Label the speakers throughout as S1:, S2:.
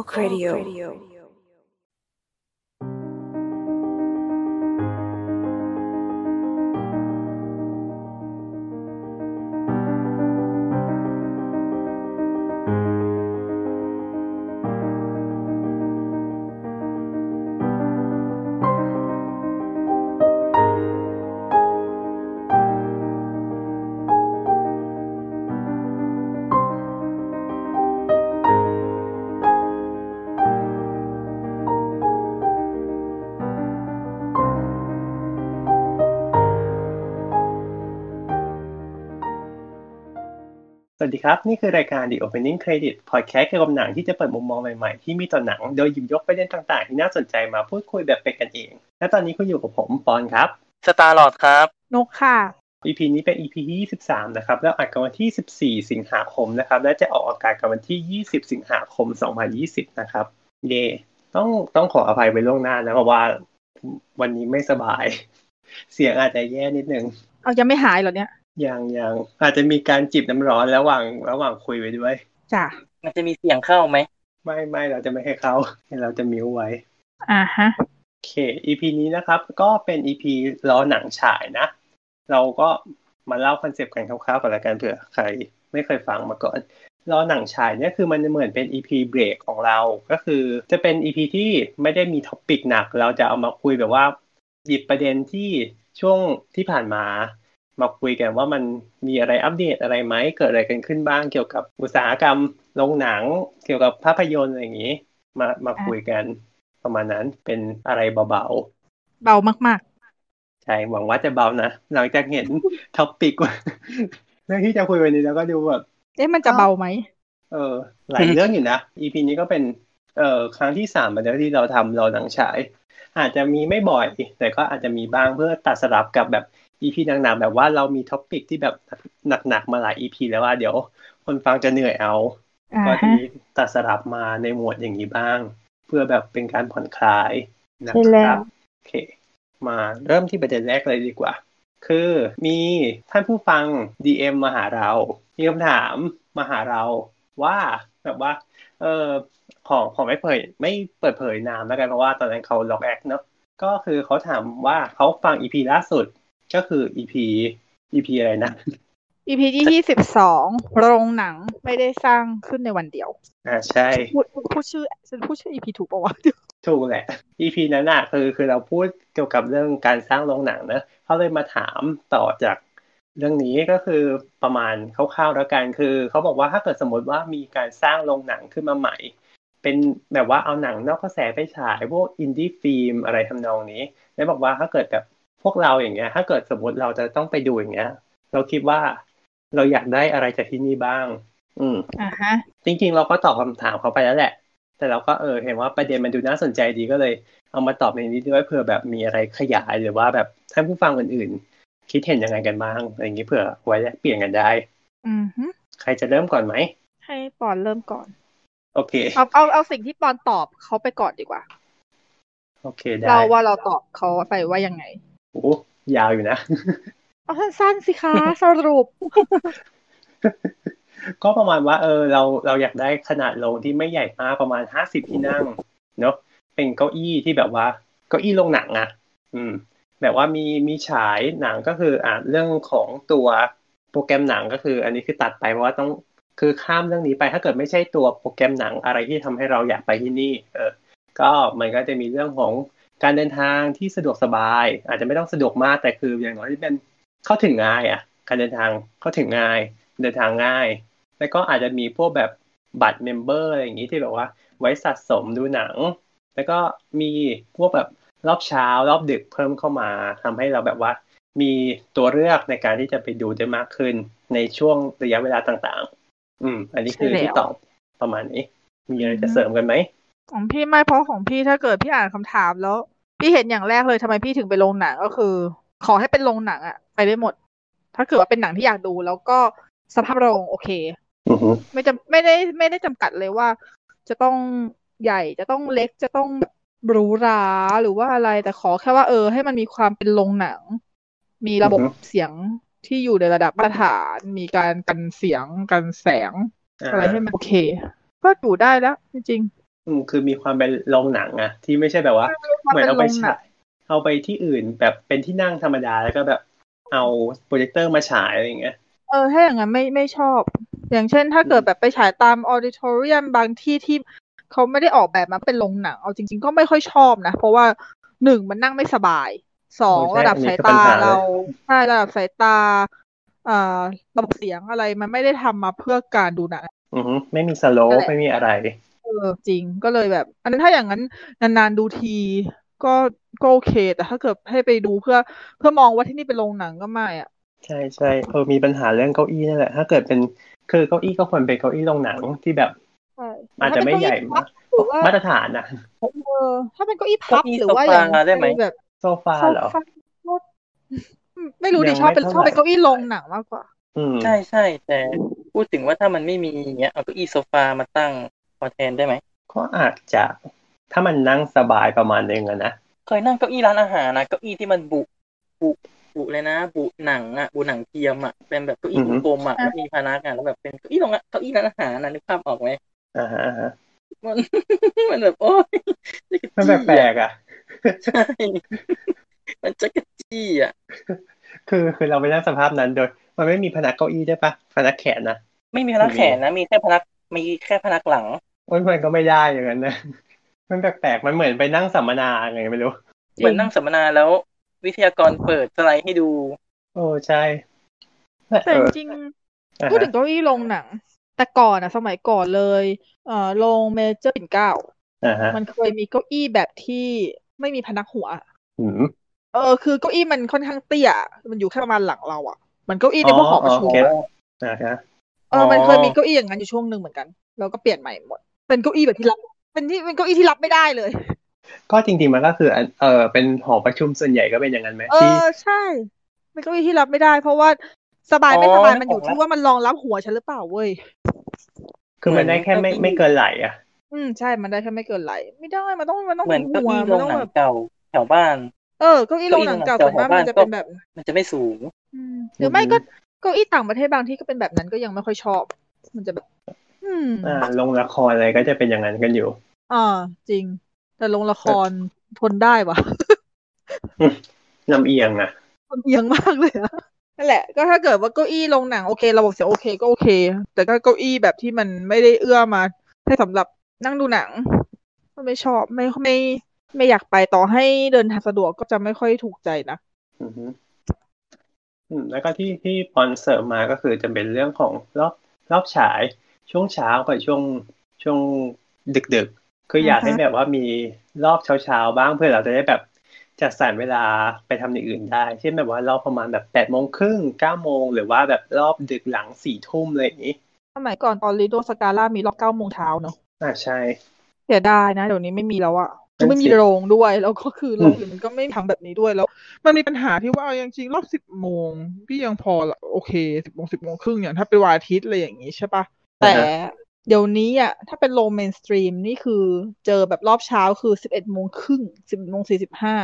S1: Folk Radio. Folk Radio.
S2: สวัสดีครับ นี่คือรายการ The Opening Credit Podcast เกี่ยวกับหนังที่จะเปิดมุมมองใหม่ๆ ที่มีต่อหนัง โดยหยิบยกประเด็นต่างๆ ที่น่าสนใจมาพูดคุยแบบเป็นกันเอง และตอนนี้คุณอยู่กับผมปอนครับ
S3: สตาร์ลอดครับ
S4: นกค่ะ
S2: EP นี้เป็น EP ที่ 23 นะครับ แล้วอัดกันวันที่ 14 สิงหาคมนะครับ และจะออกอากาศกันวันที่ 20 สิงหาคม 2020 นะครับ เย่ต้องต้องขออภัยไปล่วงหน้านะเพราะว่าวันนี้ไม่สบาย เสียงอาจจะแย่นิดนึง
S4: เอายังไม่หายเหรอเนี่ย
S2: ยังยังอาจจะมีการจิบน้ำร้อนระหว่างระหว่างคุยไปด้วย
S4: จ้ะ
S3: มันจะมีเสียงเข้าไหม
S2: ไม่ไม่เราจะไม่ให้เขาเราจะ mute ไว้
S4: อ่าฮะ
S2: โอเค EP นี้นะครับ ก็เป็น EP รอหนังฉายนะ เราก็มาเล่าคอนเซปต์กันคร่าวๆก่อนละกันเผื่อใคร ไม่เคยฟังมาก่อนรอหนังฉายเนี่ยคือมันเหมือนเป็น EP เบรกของเรา ก็คือจะเป็น EP ที่ไม่ได้มี topic หนัก เราจะเอามาคุยแบบว่าหยิบประเด็นที่ช่วงที่ผ่านมา มาคุยกันว่ามันมีอะไรอัปเดตอะไรไหมเกิดอะไรกันขึ้นบ้างเกี่ยวกับอุตสาหกรรมโรงหนัง เกี่ยวกับภาพยนตร์อะไรอย่างนี้ มามาคุยกันประมาณนั้นเป็นอะไรเบา
S4: เบามาก
S2: ๆ ใช่หวังว่าจะเบานะ หลังจากเห็นท็อปิกว่าเรื่องที่จะคุยวันนี้แล้วก็ดูแบบ
S4: ๆเอ๊ะมันจะเบาไหม
S2: เออ หลายเรื่องอยู่นะ EP นี้ก็เป็นเอ่อครั้งที่สามแล้วที่เราทำเราหนังฉาย อาจจะมีไม่บ่อย แต่ก็อาจจะมีบ้างเพื่อตัดสลับกับแบบ EP หนักๆแบบว่าเรามีท็อปิกที่แบบหนักๆมาหลาย EP แล้วว่าเดี๋ยวคนฟังจะเหนื่อยเอา
S4: อ่า
S2: ก็
S4: ฮะ
S2: มีตัดสลับมาในหมวดอย่างนี้บ้าง เพื่อแบบเป็นการผ่อนคลายนะ
S4: ใช่
S2: ค
S4: แล้
S2: รับ
S4: ว
S2: โอเค มาเริ่มที่ประเด็นแรกเลยดีกว่า คือมีท่านผู้ฟัง DM มาหาเรา มีคำถามมาหาเราว่าแบบว่า เออของของไม่เผย ไม่เปิดเผยนามแล้วกันเพราะว่าตอนนั้นเขาล็อกแอคเนาะก็คือเขาถามว่าเขาฟัง EP ล่าสุด ก็คือ EP EP อะไรนะ
S4: EP ที่ยี่สิบสองโรงหนังไม่ได้สร้างขึ้นในวันเดียว
S2: อ่าใช่
S4: พูดพูดชื่อฉันพูดชื่อ EP ถูกปะวะ
S2: ถูกแหละ EP นั้นน่ะคือคือเราพูดเกี่ยวกับเรื่องการสร้างโรงหนังนะเขาเลยมาถามต่อจากเรื่องนี้ก็คือประมาณคร่าวๆแล้วกันคือเขาบอกว่าถ้าเกิดสมมติว่ามีการสร้างโรงหนังขึ้นมาใหม่ เป็นแบบว่าเอาหนังนอกกระแสไปฉายพวกอินดี้ฟิล์มอะไรทำนองนี้ แล้วบอกว่าถ้าเกิดแบบ พวกเราอย่างเงี้ย ถ้าเกิดสมมติเราจะต้องไปดูอย่างเงี้ย เราคิดว่าเราอยากได้อะไรจากที่นี่บ้าง อืม
S4: อ่าฮะ
S2: จริง ๆ เราก็ตอบคำถามเขาไปแล้วแหละ แต่เราก็เออเห็นว่าประเด็นมันดูน่าสนใจดีก็เลย เอามาตอบในนี้ด้วยเผื่อแบบมีอะไรขยายหรือว่าแบบท่านผู้ฟังอื่นๆ คิดเห็นยังไงกันบ้างอะไรอย่างนี้เผื่อไว้แลกเปลี่ยนกันได้
S4: อือฮึ
S2: ใครจะเริ่มก่อนไหม
S4: ให้ปอนเริ่มก่อน
S2: โอเค
S4: เอาเอาเอาสิ่งที่ปอนตอบเขาไปก่อนดีกว่า
S2: โอเคได้
S4: เราว่าเราตอบเขาไปว่ายังไง
S2: โอ้ยาวอยู่นะ
S4: เอาสั้นๆสิคะสรุป
S2: ก็ประมาณว่า เออ เราเราอยากได้ขนาดโรงที่ไม่ใหญ่มากประมาณห้าสิบที่นั่ง เนอะเป็นเก้าอี้ที่แบบว่าเก้าอี้โรงหนังอะอืม แบบว่ามีมีฉายหนังก็คืออ่าเรื่องของตัวโปรแกรมหนังก็คือ อันนี้คือตัดไปเพราะว่าต้องคือข้ามเรื่องนี้ไปถ้าเกิดไม่ใช่ตัวโปรแกรมหนังอะไรที่ทำให้เราอยากไปที่นี่ เออ ก็มันก็จะมีเรื่องของ การเดินทางที่สะดวกสบาย อาจจะไม่ต้องสะดวกมากแต่คืออย่างน้อยที่เป็นเข้าถึงง่ายอะ การเดินทางเข้าถึงง่าย เดินทางง่าย แล้วก็อาจจะมีพวกแบบบัตร member อะไรอย่างนี้ที่แบบว่า ไว้สะสมดูหนัง แล้วก็มีพวกแบบรอบเช้ารอบดึกเพิ่มเข้ามาทำให้เราแบบว่า มีตัวเลือกในการที่จะไปดูได้มากขึ้นในช่วงระยะเวลาต่าง ๆ อืม อันนี้คือที่ตอบประมาณนี้ มีอะไรจะเสริมกันไหม
S4: ของพี่ไม่เพราะของพี่ถ้าเกิดพี่อ่านคำถามแล้ว พี่เห็นอย่างแรกเลยทำไมพี่ถึงไปโรงหนังก็คือ ขอให้เป็นโรงหนังอะไปได้หมด ถ้าเกิดว่าเป็นหนังที่อยากดูแล้วก็สภาพโรงโอเค
S2: อือฮึ
S4: ไม่จำไม่ได้ไม่ได้จำกัดเลยว่า จะต้องใหญ่จะต้องเล็กจะต้องหรูหราหรือว่าอะไรแต่ขอแค่ว่าเออ ให้มันมีความเป็นโรงหนัง มีระบบเสียงที่อยู่ในระดับมาตรฐานมีการกันเสียงกันแสง อะไรให้มันโอเค ก็อยู่ได้แล้วจริง
S2: อืม คือมีความเป็นโรงหนังอะที่ไม่ใช่แบบว่าเหมือนเอาไปฉายเอาไปที่อื่นแบบเป็นที่นั่งธรรมดาแล้วก็แบบเอาโปรเจคเตอร์มาฉายอะไรอย่างเงี้ย
S4: เออถ้าอย่างนั้นไม่ไม่ชอบ อย่างเช่น ถ้าเกิดแบบไปฉายตาม auditorium บางที่ที่เขาไม่ได้ออกแบบมาเป็นโรงหนัง เอาจริง ๆ ก็ไม่ค่อยชอบนะ เพราะว่าหนึ่งมันนั่งไม่สบายสอง
S2: โอ้ใช่
S4: ระดับ
S2: อันนี้คือปัญหาเลย
S4: เราใช่ระดับสายตาอ่าระบบเสียงอะไรมันไม่ได้ทำมาเพื่อการดูหนัง
S2: อือฮึไม่มี slope
S4: นั่นแหละ
S2: ไม่มีอะไร
S4: เออจริงก็เลยแบบ อันนั้นถ้าอย่างนั้นนานๆดูทีก็ก็โอเคแต่ถ้าเกิดให้ไปดูเพื่อเพื่อมองว่าที่นี่เป็นโรงหนังก็ไม่อะ
S2: ใช่ใช่เออมีปัญหาเรื่องเก้าอี้นั่นแหละ ถ้าเกิดเป็นคือเก้าอี้ก็ควรเป็นเก้าอี้โรงหนังที่แบบ
S4: ใช่
S2: อาจจะไม่ใหญ่มาก
S4: หรือว่า
S2: มาตรฐานอะ
S4: เออถ้าเป็นเก้าอี้พับ
S3: เก้าอี้
S4: หรือว่าอย่าง
S3: โซฟาได้ไหม
S4: แบบ
S2: โซฟาเหรอ
S4: โซฟาไม่รู้ดิ
S2: ยัง
S4: ชอบ
S2: ไม่
S4: เป็น
S2: เท่า
S4: ชอบเป็น
S2: ไหร่
S4: เก้าอี้โรงหนังมากกว่า
S2: อืม
S3: ใช่ใช่แต่พูดถึงว่าถ้ามันไม่มีอย่างเงี้ยเอาเก้าอี้โซฟามาตั้ง พอแทนได้ไหม
S2: ก็อาจจะถ้ามันนั่งสบายประมาณนึงอะนะ
S3: เคยนั่งเก้าอี้ร้านอาหารนะเก้าอี้ที่มันบุบุบุเลยนะ บุหนังอะบุหนังเทียมอะเป็นแบบเก้าอี้กลมๆอะแล้วมีพนักงานแล้วแบบเป็นเก้าอี้ตรงอะเก้าอี้ร้านอาหารนะนึกภาพออกไหม
S2: อ่าฮะอ่าฮะ
S3: มันมันแบบโอ้ยจะกระ
S2: มัน
S3: จี้
S2: แปล
S3: อะ
S2: กๆอะ
S3: ใช่มันจะกระจี้อะ
S2: คือคือเราไปนั่งสภาพนั้นโดย มันไม่มีพนักเก้าอี้ด้วยปะพนักแขนนะ
S3: ไม่มีพนักแขนนะมีแค่พนักมีแค่พนักหลัง
S2: โอ้ยมันก็ไม่ได้อย่างนั้นนะมันแปลกๆมันเหมือนไปนั่งสัมมนาไงไม่รู้
S3: เหมือนนั่งสัมมนาแล้ว วิทยากรเปิดสไลด์ให้ดู
S2: โอ้ใช่
S4: แต่
S2: เออ
S4: จริง
S2: อ่า
S4: ๆพูด
S2: ฮะ
S4: ถึงเก้าอี้โรงหนัง แต่ก่อนอะสมัยก่อนเลย เอ่อโรงเมเจอร์ปิ่นเกล้า
S2: อ่าฮะ
S4: มันเคยมีเก้าอี้แบบที่ไม่มีพนักหัว
S2: อืม
S4: เออ คือเก้าอี้มันค่อนข้างเตี้ย มันอยู่แค่ประมาณหลังเราอะเหมันเก้าอี้ในพวกหอประชุม
S2: อ๋อ
S4: อะ
S2: อ่าฮะ
S4: เออมันเคยมีเก้าอี้อย่างนั้นอยู่ช่วงหนึ่งเหมือนกัน แล้วก็เปลี่ยนใหม่หมด เป็นเก้าอี้แบบที่รับเป็นที่เป็นเก้าอี้ที่รับไม่ได้เลย
S2: ก็จริงๆมันก็คืออันเออเป็นหอประชุมส่วนใหญ่ก็เป็นอย่างนั้นไหม
S4: เอ
S2: ที่
S4: อใช่เป็นเก้าอี้ที่รับไม่ได้ เพราะว่าสบายไม่
S3: อ๋อ
S4: สบาย
S3: นึก
S4: มันอยู่
S3: ออกแล้ว
S4: ที่ว่ามันรองรับหัวฉันหรือเปล่าเว้ย
S2: คือมันได้แค่ไม่
S3: เหมือนเก้าอี้
S2: ไม่เกินไหลอะ
S4: อืมใช่มันได้แค่ไม่เกินไหล ไม่ได้มันต้องมันต้อง
S3: เหมือน
S4: ถึง
S3: เก้า
S4: หัว
S3: อี้โร
S4: มัน
S3: ง
S4: ต้อง
S3: หนัง
S4: แบบ
S3: เก่าแถวบ้าน
S4: เออเก้าอี้โรงหนังเก่า
S3: เก้า
S4: ส่
S3: อี้
S4: วน
S3: โรงหนั
S4: มาก
S3: ง
S4: มัน
S3: เก่า
S4: จะเป็นแบบ
S3: มันจะไม่สูง
S4: อืมหรือไม่
S2: อืม
S4: ก็เก้าอี้ต่างประเทศบางที่ก็เป็นแบบนั้นก็ยังไม่ค่อยชอบ มันจะแบบ อืม
S2: อ่าลงละครอะไรก็จะเป็นอย่างนั้นกันอยู่
S4: อ่า จริง แต่ลงละครทนได้วะ
S2: ลำเอียงอะ
S4: มันเอียงมากเลยอะนั่นแหละ ก็ถ้าเกิดว่าเก้าอี้โรงหนังโอเค ระบบเสียงโอเคก็โอเค แต่ก็เก้าอี้แบบที่มันไม่ได้เอื้อมาให้สำหรับนั่งดูหนังก็ไม่ชอบไม่ไม่ไม่อยากไปต่อให้เดินทางสะดวกก็จะไม่ค่อยถูกใจนะ
S2: อือฮึอืมแล้วก็ที่ที่ปอนเสริมมาก็คือจะเป็นเรื่องของรอบรอบฉาย ช่วงเช้ากับช่วงช่วงดึกดึกๆคืออยาก
S4: อือฮะ
S2: ให้แบบว่ามีรอบเช้าเช้าๆบ้างเพื่อเราจะได้แบบจัดสรรเวลาไปทำอย่างอื่นได้ เช่นแบบว่ารอบประมาณแบบแปดโมงครึ่งเก้าโมงหรือว่าแบบรอบดึกหลังสี่ทุ่มอะไรอย่างนี้
S4: สมัยก่อนตอนลีโดสกาล่ามีรอบเก้าโมงเช้าเนอะ
S2: อ่าใช่
S4: เสียดายนะเดี๋ยวนี้ไม่มีแล้วอะ
S2: นั่น
S4: ไม่มี
S2: สิ
S4: โรงด้วย แล้วก็คือโรง
S2: อื่
S4: นมันก็ไม่ทำแบบนี้ด้วยแล้ว มันมีปัญหาที่ว่าเอาจริงๆรอบสิบโมงพี่ยังพอละโอเคสิบโมงสิบโมงครึ่งอย่างถ้าเป็นวันอาทิตย์อะไรอย่างนี้ใช่ปะ แต่เดี๋ยวนี้อะ ถ้าเป็นโรง mainstream นี่คือเจอแบบรอบเช้าคือสิบเอ็ดโมงครึ่งสิบโมงสี่สิบห้า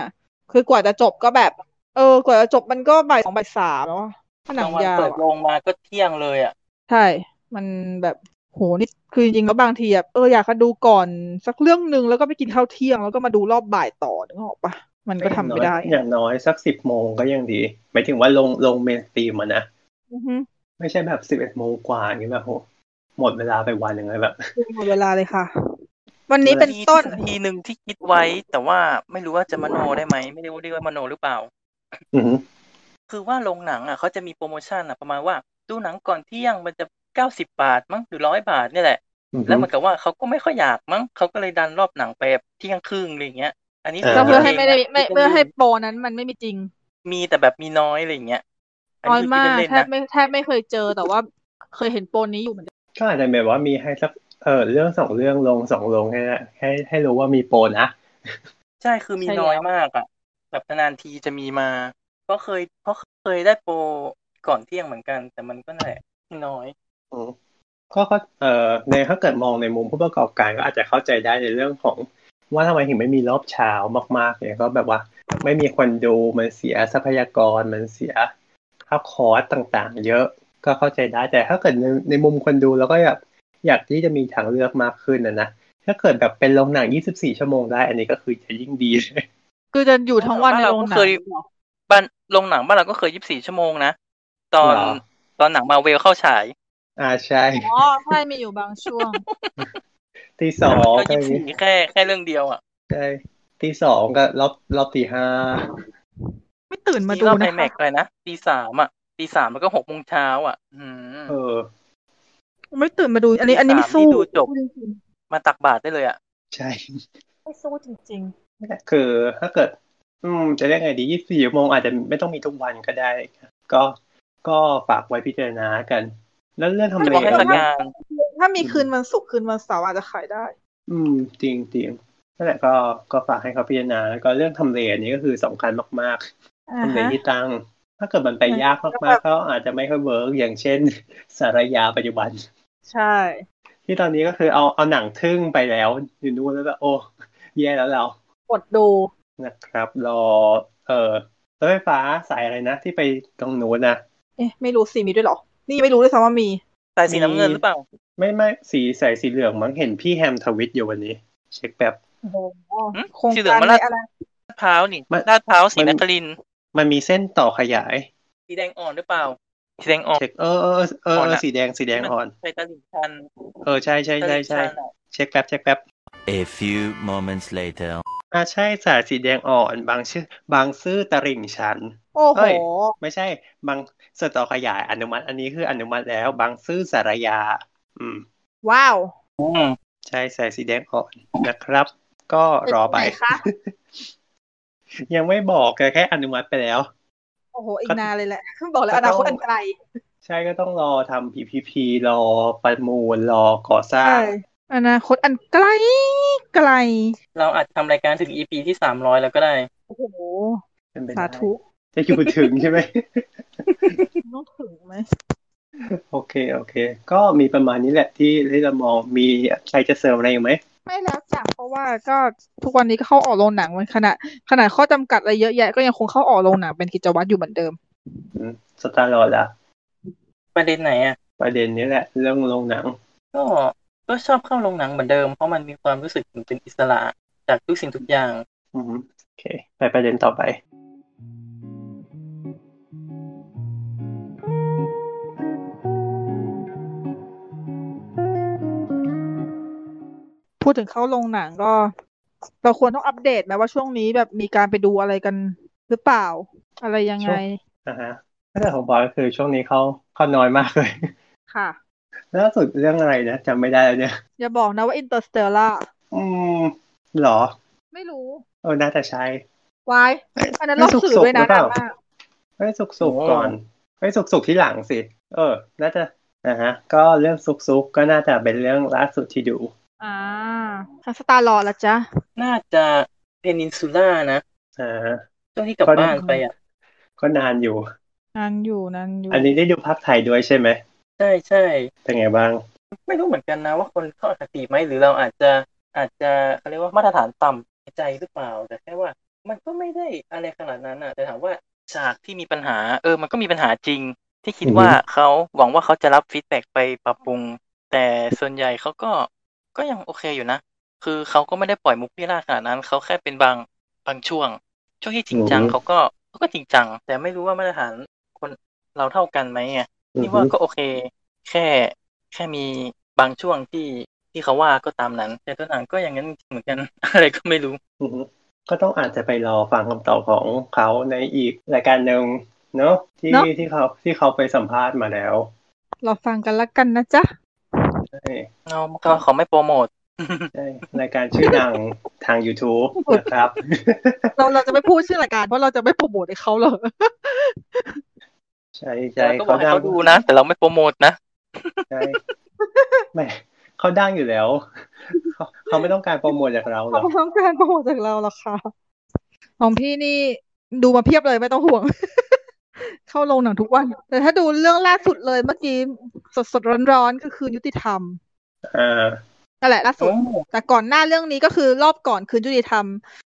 S4: คือกว่าจะจบก็แบบ เออ กว่าจะจบมันก็บ่ายสองบ่ายสามแล้วอะถ้าหนั
S3: บางงวัน
S4: ยาว
S3: เปิด
S4: อะ
S3: โรงมาก็เที่ยงเลยอะ
S4: ใช่ มันแบบโหนี่คือจริงๆแล้วบางทีแบบเอออยากจะดูก่อนสักเรื่องหนึ่งแล้วก็ไปกินข้าวเที่ยงแล้วก็มาดูรอบบ่ายต่อนึกออกปะมันก็ทำไม่ได้
S2: อย่างน้อยสักสิบโมงก็ยังดีหมายถึงว่าลงลงเมนสตรีมอะนะ
S4: อือฮึ
S2: ไม่ใช่แบบสิบเอ็ดโมงกว่าอย่างนี้แบบโห หมดเวลาไปวันหนึ่งเลยแบบ
S4: หมดเวลาเลยค่ะ วันนี้เป็น
S3: มี
S4: ต้น
S3: ทฤษฎีหนึ่งที่คิดไว้ แต่ว่าไม่รู้ว่าจะมโนได้ไหมไม่รู้เรียกว่ามโนหรือเปล่า
S2: อือฮึ
S3: คือว่าโรงหนังอะเขาจะมีโปรโมชั่นอะประมาณว่าดูหนังก่อนเที่ยงมันจะเก้าสิบบาทมั้งหรือร้อยบาทเนี่ยแหละ
S2: อือฮึ
S3: แล้วเหมือนกับว่าเขาก็ไม่ค่อยอยากมั้งเขาก็เลยดันรอบหนังไปแบบเที่ยงครึ่งอะไรอย่างเงี้ย อันนี้
S2: เออ
S4: ก็เพื่อให้
S3: คิ
S4: ไม่
S3: ง
S4: ได้
S3: นะ
S4: ไม่
S3: คิด
S4: เพื่อให้
S3: ล่น
S4: โปรนั้นมันไม่มีจริง
S3: ๆมีแต่แบบมีน้อยอะไรอย่างเงี้ยอัน
S4: น้อย
S3: นี้คือคิด
S4: มาก
S3: เล่น
S4: แท
S3: ๆ
S4: บ
S3: นะ
S4: ไม่แทบไม่เคยเจอแต่ว่าเคยเห็นโปรนี้อยู่เหมือน ก็
S2: อาจจะแบบว่ามีให้สักเออเรื่องสองเรื่องลงสองลงให้ให้ให้รู้ว่ามีโปรนะ
S3: ใช่คือมีน้อยมากอะ แบบนานทีจะมีมาเพราะเคยเพราะเคยได้โปรก่อนเที่ยงเหมือนกัน แต่มันก็แหละน้อย
S2: อืมก็ก็เอ่อในถ้าเกิดมองในมุมผู้ประกอบการก็อาจจะเข้าใจได้ในเรื่องของ ว่าทำไมถึงไม่มีรอบเช้ามากๆเนี่ยก็แบบว่าไม่มีคนดูมันเสียทรัพยากรมันเสียค่าคอร์สต่างๆ เยอะ ก็เข้าใจได้ แต่ถ้าเกิดในในมุมคนดูแล้วก็อยากอยากที่จะมีทางเลือกมากขึ้นนะนะถ้าเกิดแบบเป็นโรงหนัง 24 ชั่วโมงได้ อันนี้ก็คือจะยิ่งดีเลย
S4: คือจะอยู่ทั้งวันใน
S3: บ้า
S4: โรง
S3: ก็
S4: หนั
S3: เค
S4: ง
S3: ยบ้านโรงหนังบ้านเราก็เคยยี่สิบสี่ชั่วโมงนะตอน
S2: เหรอ
S3: ตอนหนังมาเวลเข้าฉาย
S2: อ่าใช่
S4: อ๋อใช่มีอยู่บางช่วง
S2: ตีสอง
S3: ก็
S2: ก็
S3: ยี่สิบสี่แค่แค่เรื่องเดียวอะ
S2: ใช่ตีสองก็รอบรอบตีห้า
S4: ไม่ตื่นมา
S3: มี
S4: ดู
S3: รอบไอ
S4: นะ
S3: แม็ก
S4: คะ
S3: เลยนะตีสามอะ ตีสามแล้วก็หกโมงเช้าอะ อืม
S2: เออ
S4: ไม่ตื่นมาดู อันนี้อันนี้ไม่สู้
S3: ที่ดูจบ
S4: พูดจริง
S3: มาตักบาตรได้เลยอะ
S2: ใช่
S4: ๆไม่สู้จริง
S2: คือถ้าเกิด อืม จะเรียกไงดี24ชั่วโมงอาจจะไม่ต้องมีทุกวันก็ได้ ก็ก็ฝากไว้พิจารณากัน แล้วเรื่องทำ
S3: จะ
S2: เล
S3: บอกให้
S2: อั
S3: สั
S2: น
S3: ก
S2: นี้
S3: งาน
S4: ๆถ้ามีคืนวันศุกร์คืนวันเสาร์อาจจะขายได้
S2: อืม จริงจริงนั่นแหละก็ก็ฝากให้เขาพิจารณาแล้วก็เรื่องทำเลอันนี้ก็คือสำคัญมากๆ
S4: อ่า
S2: ทำเล
S4: ฮะ
S2: ที่ตั้ง ถ้าเกิดมันไปยากมากๆก็อาจจะไม่ค่อย work อย่างเช่น ศาลายาปัจจุบัน
S4: ใช่
S2: ที่ตอนนี้ก็คือเอาเอาหนังทึ่งไปแล้วอยู่นู้นแล้วก็โอ้แย่แล้วเรา
S4: กดดู
S2: นะครับ รอ เออรถไฟฟ้าสายอะไรนะที่ไปตรงนู้นนะ
S4: เอ๊ะไม่รู้สิมีด้วยเหรอ นี่ไม่รู้ด้วยซ้ำว่ามี
S3: สายสีน้ำเงินหรือเปล่า
S2: ไม่ไม่สีใสสีเหลืองมั้งเห็นพี่แฮมทวิตอยู่วันนี้ เช็คแบบ
S4: โอ้โห
S3: หืม
S4: โครง
S3: สีเหลือง
S4: การ
S3: มา
S4: ใน
S3: ลาด
S4: อะไร
S3: ลาดพร้าวนี่
S2: มัน
S3: ลาดพร้าวสี
S2: มัน
S3: นครินทร์
S2: มันมีเส้นต่อขยาย
S3: สีแดงอ่อนหรือเปล่า สีแดงอ่อน
S2: เช็คเออเออเออเออ
S3: อ่อน
S2: เออ
S3: อะ
S2: สีแดงสีแดงอ่อน
S3: ไปตลิ่งชัน
S2: เออใช่ใช่
S3: ต
S2: ใช่
S3: ลิ่ง
S2: ใช่
S3: ชันอะ
S2: เช็คแป๊บเช็คแป๊บ
S1: A few moments later.
S2: อ่าใช่สายสีแดงอ่อนบางชื่อบางซื่อตริ่งชัน
S4: โอ้โห
S2: เอ้ยไม่ใช่ บางสต่อขยายอนุมัติ อันนี้คืออนุมัติแล้ว บางซื่อสารยา อืม
S4: ว้าว
S3: อืม
S2: ใช่สายสีแดงอ่อนนะครับ ก็รอไป
S4: เป็นไหนคะ
S2: ยังไม่บอกแต่แค่อนุมัติไปแล้ว
S4: โอ้โห อีกนานเลยแหละ บอกเลย
S2: ก็
S4: อ
S2: ต้
S4: นา
S2: อง
S4: คตอันไกล
S2: ใช่ก็ต้องรอทำ PPP รอประมูลรอก่อสร้าง
S4: ใช่อนาคตอันไกลไกล
S3: เราอาจทำรายการถึง EP ที่สามร้อยแล้วก็ได้
S4: โอ้โห
S2: เป็นไปได้
S4: สาธุ
S2: จะอยู่ถึงใช่ไหม
S4: ต้องถึงไหม
S2: โอเค โอเค ก็มีประมาณนี้แหละที่ที่เรามองมีใครจะเสริมอะไรอีกไหม
S4: ไม่แล้วจ้ะเพราะว่าก็ทุกวันนี้ก็เข้าออกโรงหนังมันขนาดขนาดข้อจำกัดอะไรเยอะแยะก็ยังคงเข้าออกโรงหนังเป็นกิจวัตรอยู่เหมือนเดิม
S2: อืมสตาร์ลอดอะ
S3: ประเด็นไหนอะ
S2: ประเด็นนี้แหละ เรื่องโรงหนัง
S3: ก็ก็ชอบเข้าโรงหนังเหมือนเดิม เพราะมันมีความรู้สึกเป็นอิสระจากทุกสิ่งทุกอย่าง
S2: อืมโอเค ไปประเด็นต่อไป
S4: พูดถึงเข้าโรงหนังก็ เราควรต้องอัปเดตไหมว่าช่วงนี้แบบมีการไปดูอะไรกันหรือเปล่า อะไรยังไง
S2: อ่าฮะถ้าแต่ของบอยก็คือช่วงนี้เขาเขาน้อยมากเลย
S4: ค่ะ
S2: ล่าสุดเรื่องอะไรนะจำไม่ได้แล้วเนี่ย
S4: อย่าบอกนะว่า Interstellarอื
S2: มเหรอ
S4: ไม่รู้
S2: เออน่าจะใช่
S4: วายอันนั้น
S2: ไม่
S4: รอบสื่อ
S2: สุกๆ
S4: ด้วยนะ
S2: หรือเป
S4: นา
S2: ล่า
S4: นมาก
S2: ไม่สุกสุก
S3: โอ้
S2: ก่อน ไม่สุกสุกที่หลังสิ เออ น่าจะนะฮะ ก็เรื่องสุกสุกก็น่าจะเป็นเรื่องล่าสุดที่ดู
S4: อ่าทางสตาร์ลอละจ๊ะ
S3: น่าจะเพนินซูล่านะ
S2: อ่า
S3: ช่วงที่กลับ
S2: ก็
S3: บ้านไปอะ
S2: ก็นานอยู่
S4: นานอยู่นานอยู่
S2: อันนี้ได้ดูภาคไทยด้วยใช่ไหม
S3: ใช่ใช่
S2: เป็นไงบ้าง
S3: ไม่รู้เหมือนกันนะว่าคนเข้าอคติไหมหรือเราอาจจะอาจจะเขาเรียกว่ามาตรฐานต่ำในใจหรือเปล่า แต่แค่ว่า มันก็ไม่ได้อะไรขนาดนั้นอะ แต่ถามว่าฉากที่มีปัญหา เออ มันก็มีปัญหาจริง ที่คิด
S2: อือฮึ
S3: ว่าเขาหวังว่าเขาจะรับฟีดแบ็กไปปรับปรุง แต่ส่วนใหญ่เขาก็ ก็ยังโอเคอยู่นะ คือเขาก็ไม่ได้ปล่อยมุกพี่ล่าขนาดนั้น เขาแค่เป็นบางบางช่วง ช่วงที่จริงจังเขาก็เขาก็จริงจัง แต่ไม่รู้ว่ามาตรฐานคนเราเท่ากันไหมไงนี่ว่าก็โอเค แค่แค่มีบางช่วงที่ที่เขาว่าก็ตามนั้น แต่ตัวหนังก็อย่างนั้นเหมือนกัน อะไรก็ไม่รู้
S2: อือฮึก็ต้องอาจจะไปรอฟังคำตอบของเขาในอีกรายการหนึ่งเนาะที่
S4: เนอะ
S2: ที่เขาที่เขาไปสัมภาษณ์มาแล้ว
S4: เราฟังกันละกันนะจ๊ะ
S2: ใช่
S3: เราก็เขาไม่โปรโมท
S2: ใช่รายการชื่อดังทาง YouTube นะครับ
S4: เราเราจะไม่พูดชื่อรายการเพราะเราจะไม่โปรโมทให้เขาเลย
S2: ใช่ใช่
S3: เราก็บอกให้
S2: ดัง
S3: เขาดูนะ แต่เราไม่โปรโมทนะ
S2: ใช่ไม่เขาดังอยู่แล้วเขาเขาไม่ต้องการโปรโมทจากเราหร
S4: เขา
S2: อก
S4: ไม่ต้องการโปรโมทจากเราหรอกค่ะ ของพี่นี่ดูมาเพียบเลยไม่ต้องห่วง เข้าโรงหนังทุกวัน แต่ถ้าดูเรื่องล่าสุดเลยเมื่อกี้สดสดร้อนร้อนๆก็คือยุติธรรม
S2: อ่า
S4: นั่นแหละล่าสุด แต่ก่อนหน้าเรื่องนี้ก็คือรอบก่อนคืนยุติธรรม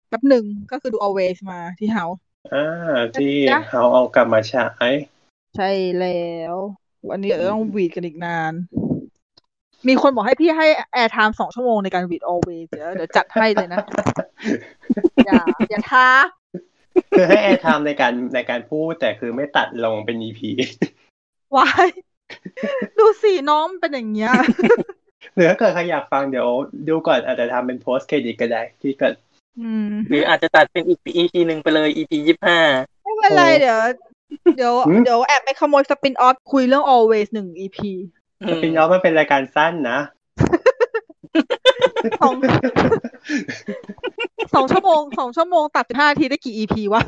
S4: แป๊บหนึ่งก็คือดู Always มาที่ House
S2: อ่าที่
S4: House
S2: เขาเอากลับมาฉาย
S4: ใช่แล้ว วันนี้เดี๋ยวต้องหวีดกันอีกนาน มีคนบอกให้พี่ให้ airtime สองชั่วโมงในการ หวีด Always เดี๋ยวเดี๋ยวจัดให้เลยนะ อย่าอย่าท้า
S2: คือให้ airtimeม์ในการในการพูดแต่คือไม่ตัดลงเป็น EP
S4: วายดูสิน้องมันเป็นอย่างเงี้ย
S2: หรือถ้าเกิดใครอยากฟังเดี๋ยว ดูก่อนอาจจะทำเป็น post-credit ก็ได้ที่เกิด
S4: อืม
S3: หรืออาจจะตัดเป็น EP EP หนึ่งไปเลย EP ยี่ห้า
S4: ไม่เป็นไร
S2: โอ้
S4: เดี๋ยวเดี๋ยว
S2: หืม
S4: เดี๋ยวแอบไปขโมย spin-off คุยเรื่อง Always หนึ่ง EP
S2: spin off มันเป็นรายการสั้นนะ
S4: สอง สองชั่วโมงสองชั่วโมงตัดสิบห้านาทีได้กี่ EP วะ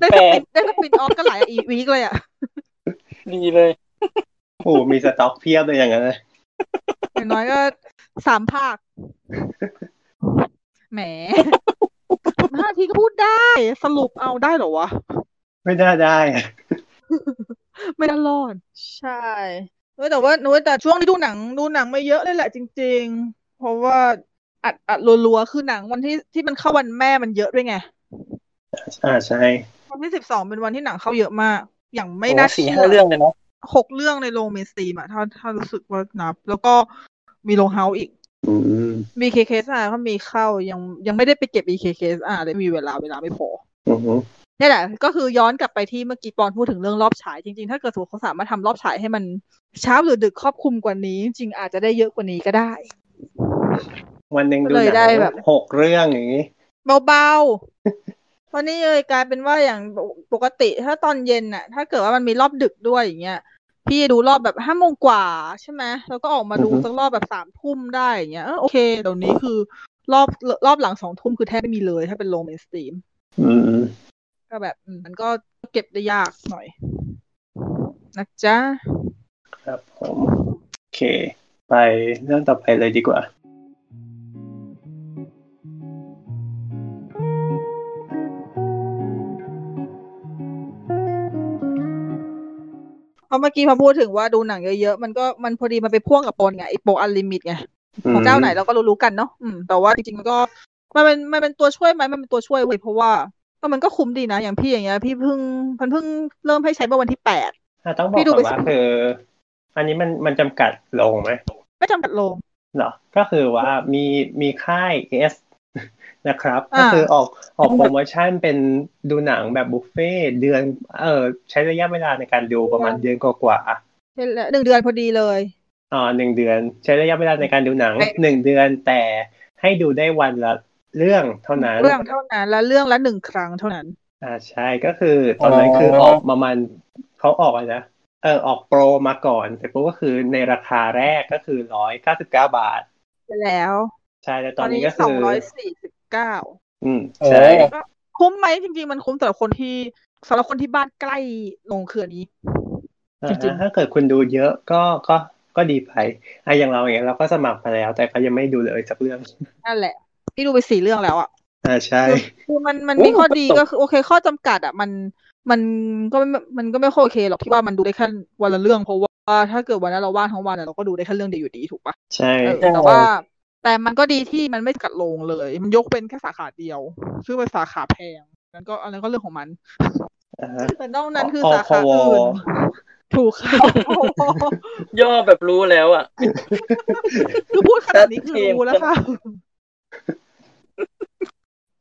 S4: ได้สปินได้สปินออฟก็หลายอีวีกเลยอะ
S3: ดีเลย
S2: โอ้โหมีสต็อกเพียบเลยอย่างนั้นเลย
S4: อย่างน้อยก็สามภาค แหมห้าทีก็พูดได้ สรุปเอาได้เหรอวะ
S2: ไม่น่าได้อะ
S4: ไม่น่ารอด ใช่เออแต่ว่าหนูแต่ช่วงที่ดูหนังดูหนังไม่เยอะเลยแหละจริง ๆ เพราะว่าอัดอัดรัวๆคือหนังวันที่ที่มันเข้าวันแม่มันเยอะด้วยไง
S2: อ่าใช่
S4: วันที่สิบสองเป็นวันที่หนังเข้าเยอะมาก อย่างไม่
S3: โอ้
S4: น่า
S3: สี่
S4: เชื่
S3: ห้าเรื่องเลยเนาะ
S4: หกเรื่องในโรง mainstream อะถ้าถ้ารู้สึกว่านับ แล้วก็มีโรง House อีก
S2: อืม
S4: BKKSR เขามีเข้ายังยังไม่ได้ไปเก็บ BKKSR เลยมีเวลาเวลาไม่พอ
S2: อือหือ
S4: นี่แหละ ก็คือย้อนกลับไปที่เมื่อกี้ปอนพูดถึงเรื่องรอบฉาย จริงๆ ถ้าเกิดสมมติเขาสามารถทำรอบฉายให้มันเช้าหรือดึกครอบคลุมกว่านี้ จริงๆอาจจะได้เยอะกว่านี้ก็ได้
S2: วันหนึ่งดู
S4: เลย
S2: หนั
S4: ได้
S2: ง
S4: แบบ
S2: หกเรื่องอย่างนี้
S4: เบาๆวันนี้เลยกลายเป็นว่าอย่างปกติถ้าตอนเย็นน่ะ ถ้าเกิดว่ามันมีรอบดึกด้วยอย่างเงี้ยพี่ดูรอบแบบห้าโมงกว่าใช่ไหมแล้วก็ออกมาดู
S2: อือฮึ
S4: สักรอบแบบสามทุ่มได้อย่างเงี้ยเออโอเคเดี๋ยวนี้คือรอบรอบหลังสองทุ่มคือแทบไม่มีเลย ถ้าเป็นโรงเมนสตรีม
S2: อืม
S4: ก็แบบอืมมันก็เก็บได้ยากหน่อยนะจ๊ะ
S2: ครับผม โอเค ไปเรื่องต่อไปเลยดีกว่า
S4: เพราะเมื่อกี้พอพูดถึงว่าดูหนังเยอะๆ มันก็มันพอดีมันไปพ่วงกับโปรไงไอโปรอันลิมิตไงของเจ้าไหนเราก็รู้ๆกันเนาะอืมแต่ว่าจริงๆมันก็มันเป็นมันเป็นตัวช่วยไหมมันเป็นตัวช่วยเว้ยเพราะว่าก็มันก็คุ้มดีนะ อย่างพี่อย่างเงี้ยพี่เพิ่งมันเพิ่งเริ่มให้ใช้เมื่อวันที่แปด
S2: อะต้องบอก
S4: พี่ดู
S2: ก่อน
S4: ไป
S2: ว่า
S4: สิ
S2: คือ อันนี้มันมันจำกัดลงไหม
S4: ไม่จำกัดโรง
S2: เหรอก็คือว่ามีมีค่าย S นะครับ
S4: อ่า
S2: ก็คือออกออกโปรโมชั่นเป็นดูหนังแบบบุฟเฟ่ต์เดือน เออใช้ระยะเวลาในการดูประมาณเดือนกว่าๆ
S4: ใช่แล้วหนึ่งเดือนพอดีเลย
S2: อ่าหนึ่งเดือน ใช้ระยะเวลาในการดูหนัง
S4: เอ๊ะ
S2: หนึ่งเดือนแต่ให้ดูได้วันละเรื่องเท่านั้น
S4: เรื่องเท่านั้นและเรื่องละหนึ่งครั้งเท่านั้น
S2: อ่าใช่ก็คือตอนนั้นคือออกประมาณเขาออกอะไรนะเออออกโปรมาก่อนแต่โปรก็คือในราคาแรกก็คือร้อยเก้าสิบเก้าบาท
S4: ไปแล้ว
S2: ใช่แล้ว
S4: ต
S2: ต
S4: อ
S2: อนน
S4: นี้
S2: นี้ก็
S4: ส
S2: คือ
S4: องร้อยสี่สิบ เก้า
S2: อืม
S3: โอ้
S2: ใช่
S4: คุ้มไหมจริง ๆ มันคุ้มสำหรับคนที่สำหรับคนที่บ้านใกล้โรงเขื่อนนี้
S2: อ่า
S4: จริงๆ
S2: ถ้าเกิดคุณดูเยอะก็ก็ก็ดีไปอะอย่างเราอย่างเงี้ยเราก็สมัครไปแล้ว แต่ก็ยังไม่ดูเลยสักเรื่อง
S4: นั่นแหละพี่ดูไปสี่เรื่องแล้วอะ
S2: อ่าใช่
S4: คือมันมันมีข้อดีก็คือโอเค ข้อจำกัดอะมันมันก็ไม่มันก็ไม่ค่อยโอเคหรอกที่ว่ามันดูได้แค่วันละเรื่องเพราะว่าถ้าเกิดวันนั้นเราว่างทั้งวันอะเราก็ดูได้แค่เรื่องเดียวอยู่ดีถูกปะ
S2: ใช่
S4: เออแต่ว่า แต่มันก็ดีที่มันไม่กัดลงเลย มันยกเป็นแค่สาขาเดียว ซึ่งเป็นสาขาแพงนั้นก็อันนั้นก็เรื่องของมัน
S2: อ่าฮะ
S4: แต่นอกนั้นคือ
S2: อ
S4: สาขาอื่น
S2: อ
S4: ถูกค่ะ
S3: ย่อแบบรู้แล้วอะ
S4: คือพูดขนาดนี้คือ
S3: ชัดเจน
S4: รู้แล้วค่ะ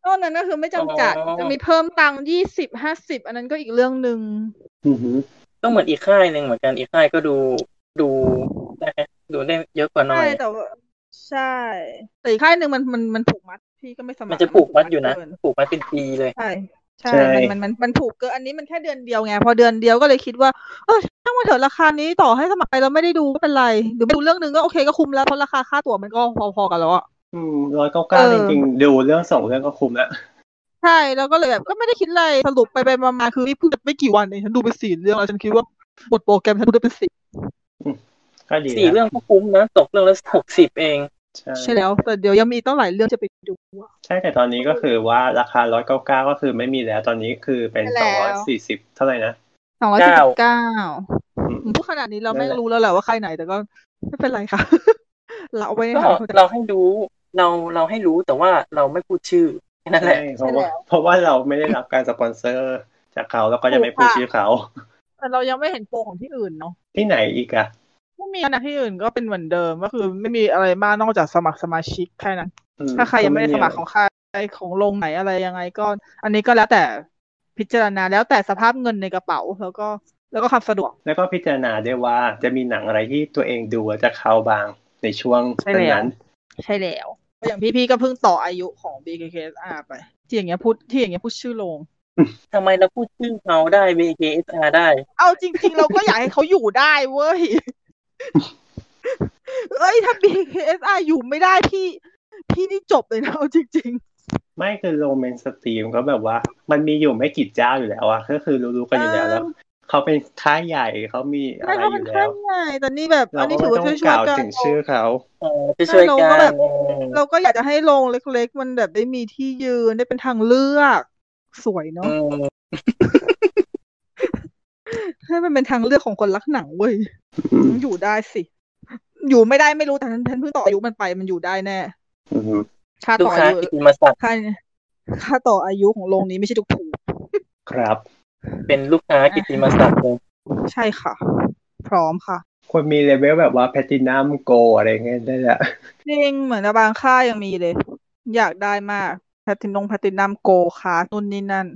S4: นอกนั้นก็คือไม่จำกัด
S3: อ๋อ
S4: จะมีเพิ่มตังค์ยี่สิบห้าสิบอันนั้นก็อีกเรื่องหนึ่ง
S2: อือหือ
S3: ต้องเหมือนอีกค่ายหนึ่งเหมือนกันอีกค่ายก็ดูดูได้ดูได้เยอะกว่าหน่อ
S4: ใช่
S3: ย
S4: แต่ว่า ใช่ แต่อีกค่ายหนึ่งมันมันมันผูกมัดพี่ก็ไม่สมัคร
S3: มันจะผูกมัดอยู่นะ
S4: เกิ
S3: ผูกมัดเป็นปีเลย
S4: ใช่ใช่มันมันมันมันผูกเกินอันนี้มันแค่เดือนเดียวไง พอเดือนเดียวก็เลยคิดว่า เออช่างมันเถอะราคานี้ต่อให้สมัครไปเราไม่ได้ดูก็เป็นไรหรือไม่ดูเรื่องหนึ่งก็โอเคก็คุ้มแล้วเพราะราคาค่าตั๋วมันก็พอๆกันแล้วอะ
S2: อืมร้อยเก้าเก้า
S4: เออ
S2: จริงๆดูเรื่องสองเรื่องก็คุ้มแล้ว
S4: ใช่แล้วก็เลยแบบก็ไม่ได้คิดอะไรสรุปไปไปมาๆคือนี่เพิ่งไม่กี่วันเองฉันดูไปสี่เรื่องแล้วฉันคิดว่าหมดโปรแกรมฉันดูได้เป็นสิบ
S2: ก็ดี
S3: สี่
S2: นะ
S3: เรื่องก็คุ้มนะตกเรื่องละหกสิบเอง
S2: ใช่
S4: ใช่แล้วแต่เดี๋ยวยังมีอีกตั้งหลายเรื่องจะไปดูอะ
S2: ใช่แต่ตอนนี้ก็คือว่าราคาร้อยเก้าเก้าก็คือไม่มีแล้วตอนนี้คือเป็น
S4: ใช่
S2: สอง
S4: แล้
S2: ร้อยวสี่สิบเท่าไหร่นะ
S4: สองร้อยสี่สิบเก้า
S2: อืม
S4: พูดขนาดนี้เราไม่
S2: นั่นแหละ
S4: รู้แล้วแหละว่าใครไหนแต่ก็ไม่เป็นไรค่ะ เราเอาไว้ให้
S3: ก็
S4: เขาเข้าใจ
S3: เราให้รู้เราเราให้รู้แต่ว่าเราไม่พูดชื่อแค่นั่นแหละ
S2: ใช่เพราะว่า
S4: ใช่แล้ว
S2: เพราะว่าเราไม่ได้รับการสปอนเซอร์จากเขาแล้วก็จะไม่พูดชื่อเขา
S4: เแต่เรายังไม่เห็นโปรของที่อื่นเนาะ
S2: ที่ไหนอีกอะ
S4: ไม่มีนะที่อื่นก็เป็นเหมือนเดิมก็คือไม่มีอะไรมากนอกจากสมัครสมาชิกแค่นั้น
S2: อื
S4: ถ้าใครยังไม่ได้สมัครของใครของลงไหนอะไรยังไงก็ อันนี้ก็แล้วแต่พิจารณาแล้วแต่สภาพเงินในกระเป๋าแล้วก็แล้วก็ความสะดวก
S2: แล้วก็พิจารณาด้วยว่าจะมีหนังอะไรที่ตัวเองดูแล้วจะเข้าบางในช่วง
S4: ใช่แล้ว
S2: นั้น
S4: ใช่แล้ว อย่างพี่ๆก็เพิ่งต่ออายุของ BKKSR ไป ที่อย่างเงี้ยพูดที่อย่างเงี้ยพูดชื่อลง
S3: ทำไมเราพูดชื่อเขาได้ BKSR ได้
S4: เอาจริง ๆ เราก็อยากให้เขาอยู่ได้เว้ย เอ้ยถ้า BKSR อยู่ไม่ได้พี่ พี่นี่จบเลยนะเอาจริง
S2: ไม่คือโรแมนสตรีมก็แบบว่า มันมีอยู่ไม่กี่เจ้าอยู่แล้วอะก็คือรู้ๆกันอยู่แล้วแล้วเขาเป็นค่ายใหญ่เขามี
S4: ๆ
S2: อะ
S4: ไม่
S2: ไร
S4: เขา
S2: อ
S4: เป็น
S2: ยู่
S4: ค่า
S2: แล้
S4: ยวใหญ่แต่นี่แบบ
S2: เรา
S4: อัน
S2: ก็
S4: นี้ถื
S2: ไม่
S4: อว่า
S2: ต้อง
S4: ช่วย
S2: ก
S4: ๆ
S2: ล่าว
S4: กัน
S2: ถึงชื่อเขา
S3: เออจะช่วย
S4: เรา
S3: กั
S4: ก็
S3: น
S4: แบบ
S3: เออ
S4: เราก็อยากจะให้ลงเล็ก ๆ มันแบบได้มีที่ยืนได้เป็นทางเลือก สวยเนาะ
S3: อืม
S4: ให้มันเป็นทางเลือกของคนรักหนังเว้ย
S2: อืม
S4: อยู่ได้สิ อยู่ไม่ได้ไม่รู้แต่ฉันฉันเพิ่งต่ออายุมันไปมันอยู่ได้แน่
S2: อืม
S4: ค่า
S3: ลู
S4: ต่
S3: ก
S4: อ
S3: ค้า
S4: อายุ
S3: กิติมาศักดิ์
S4: ค่าค่าต่ออายุของโรงนี้ไม่ใช่ถูกถูก
S2: ครับ
S3: เป็นลูกค้ากิติมาศักดิ์เลย
S4: ๆใช่ค่ะ พร้อมค่ะ
S2: ควรมีเลเวลแบบว่าแพตินัมโกอะไรเงี้ยได้แหละ
S4: จริงเหมือนกับบางค่ายยังมีเลย อยากได้มากแพตินงแพตินัมโกคานู่นนี่นั่น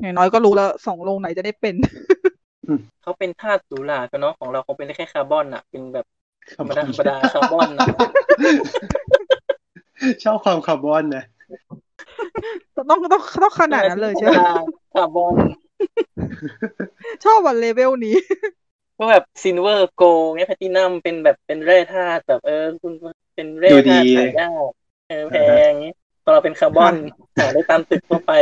S4: อย่างน้อยก็รู้แล้วสองโรงไหนจะได้เป็น
S3: เขาเป็นธาตุหรูหรากันเนาะของเราเขาเป็นแค่คาร์บอนอะเป็นแบบธรรมดาธรรมดาคาร์บอนอะ
S2: ชอบความคาร์บอนนะ
S4: ต้องต้องต้องขนาดนั้นเลยใช่ไหม
S3: ธรรมดาคาร์บอน
S4: ชอบวันเลเวลนี้
S3: ก็แบบซินเวอร์โกเงี้ยแพทินัมเป็นแบบเป็นแร่ธาตุแบบเออคุณเป็นแร่
S2: ดู
S3: ธา
S2: ดี
S3: ตุหายากเออแพงเงี้ยพอเราเป็นคาร์บอนหาได้ตามตึกทั่วไป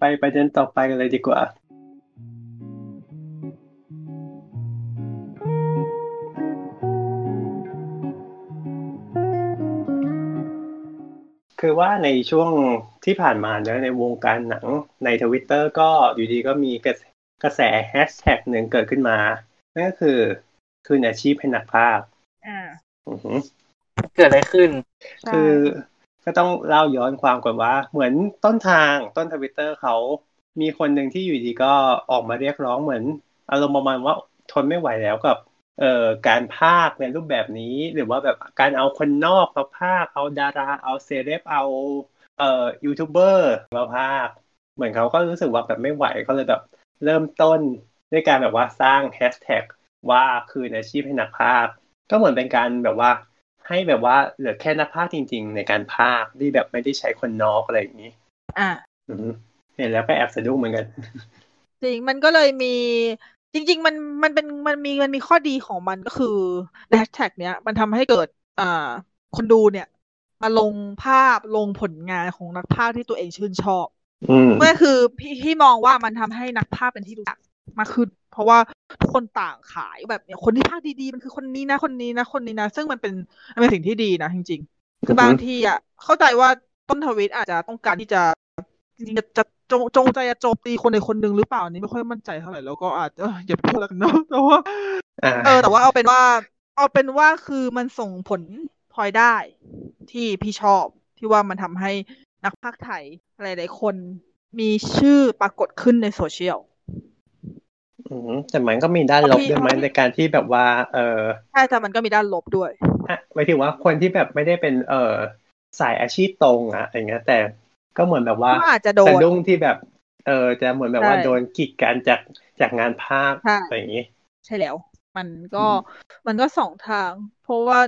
S2: ไปประเด็นต่อไปกันเลยดีกว่า คือว่าในช่วงที่ผ่านมาเนอะในวงการหนังในทวิตเตอร์ก็อยู่ดีก็มีกระแสกระแสแฮชแท็กหนึ่งเกิดขึ้นมา นั่นก็คือ คืนอาชีพให้นักภาค
S4: อ่า
S2: อือหือ
S3: เกิดอะไรขึ้น
S4: ใช่
S2: คือ ก็ต้องเล่าย้อนความก่อนว่า เหมือนต้นทางต้นทวิตเตอร์เขามีคนหนึ่งที่อยู่ดีก็ออกมาเรียกร้องเหมือนอารมณ์ประมาณว่าทนไม่ไหวแล้วกับเอ่อการพากย์ในรูปแบบนี้ หรือว่าแบบการเอาคนนอกมาพากย์เอาดารา เอาเซเลบเอาเอ่อยูทูบเบอร์มาพากย์เหมือนเขาก็รู้สึกว่าแบบไม่ไหวเขาเลยแบบเริ่มต้นด้วยการแบบว่าสร้างแฮชแท็กว่าคืนอาชีพให้นักพากย์ก็เหมือนเป็นการแบบว่า ให้แบบว่าเหลือแค่นักพากย์จริง ๆ ในการพากย์ที่แบบไม่ได้ใช้คนนอกอะไรอย่างนี้
S4: อ่า
S2: อือฮึเห็นแล้วก็แอบสะดุ้งเหมือนกัน
S4: จริงมันก็เลยมีจริง ๆ มันมันเป็นมันมีมันมีข้อดีของมันก็คือแฮชแท็กเนี้ย มันทำให้เกิดอ่าคนดูเนี่ย มาลงภาพลงผลงานของนักภาคที่ตัวเองชื่นชอบ
S2: อืม
S4: ก็คือพี่พี่มองว่ามันทำให้นักภาพเป็นที่รู้จัก มากขึ้น เพราะว่าทุกคนต่างขายแบบเนี่ยคนที่ภาคดีๆมันคือคนนี้นะคนนี้นะคนนี้นะ ซึ่งมันเป็นมันเป็นสิ่งที่ดีนะจริง ๆ คือบางทีอะเข้าใจว่าต้นทวิตอาจจะต้องการที่จะจริงๆจะจะจงจงใจจะโจมตีคนใดคนหนึ่งหรือเปล่าอันนี้ไม่ค่อยมั่นใจเท่าไหร่แล้วก็อาจจะเอออย่าพูดแล้วกันเนาะแต่ว่า
S2: อ่า
S4: เออ แต่ว่าเอาเป็นว่า เอาเป็นว่าคือมันส่งผลพลอยได้ ที่พี่ชอบที่ว่ามันทำให้นักพากย์ไทยหลาย ๆ คนมีชื่อปรากฏขึ้นในโซเชียล
S2: อืม แต่มันก็มีด้านลบ
S4: พี่
S2: ด้วยไหมในการที่แบบว่า เออ
S4: ใช่แต่มันก็มีด้านลบด้วย
S2: อะหมายถึงว่าคนที่แบบไม่ได้เป็นเออสายอาชีพตรงอะอะไรเงี้ย แต่ก็เหมือนแบบว่า
S4: ก็อาจจะโดน
S2: สะดุ้งที่แบบเออจะเหมือนแบบว่า
S4: ใช่
S2: โดนกีดกันจากจากงานภาค
S4: ใช่
S2: อะไรอย่างนี้
S4: ใช่แล้ว มันก็
S2: อืม
S4: มันก็สองทาง เพราะว่า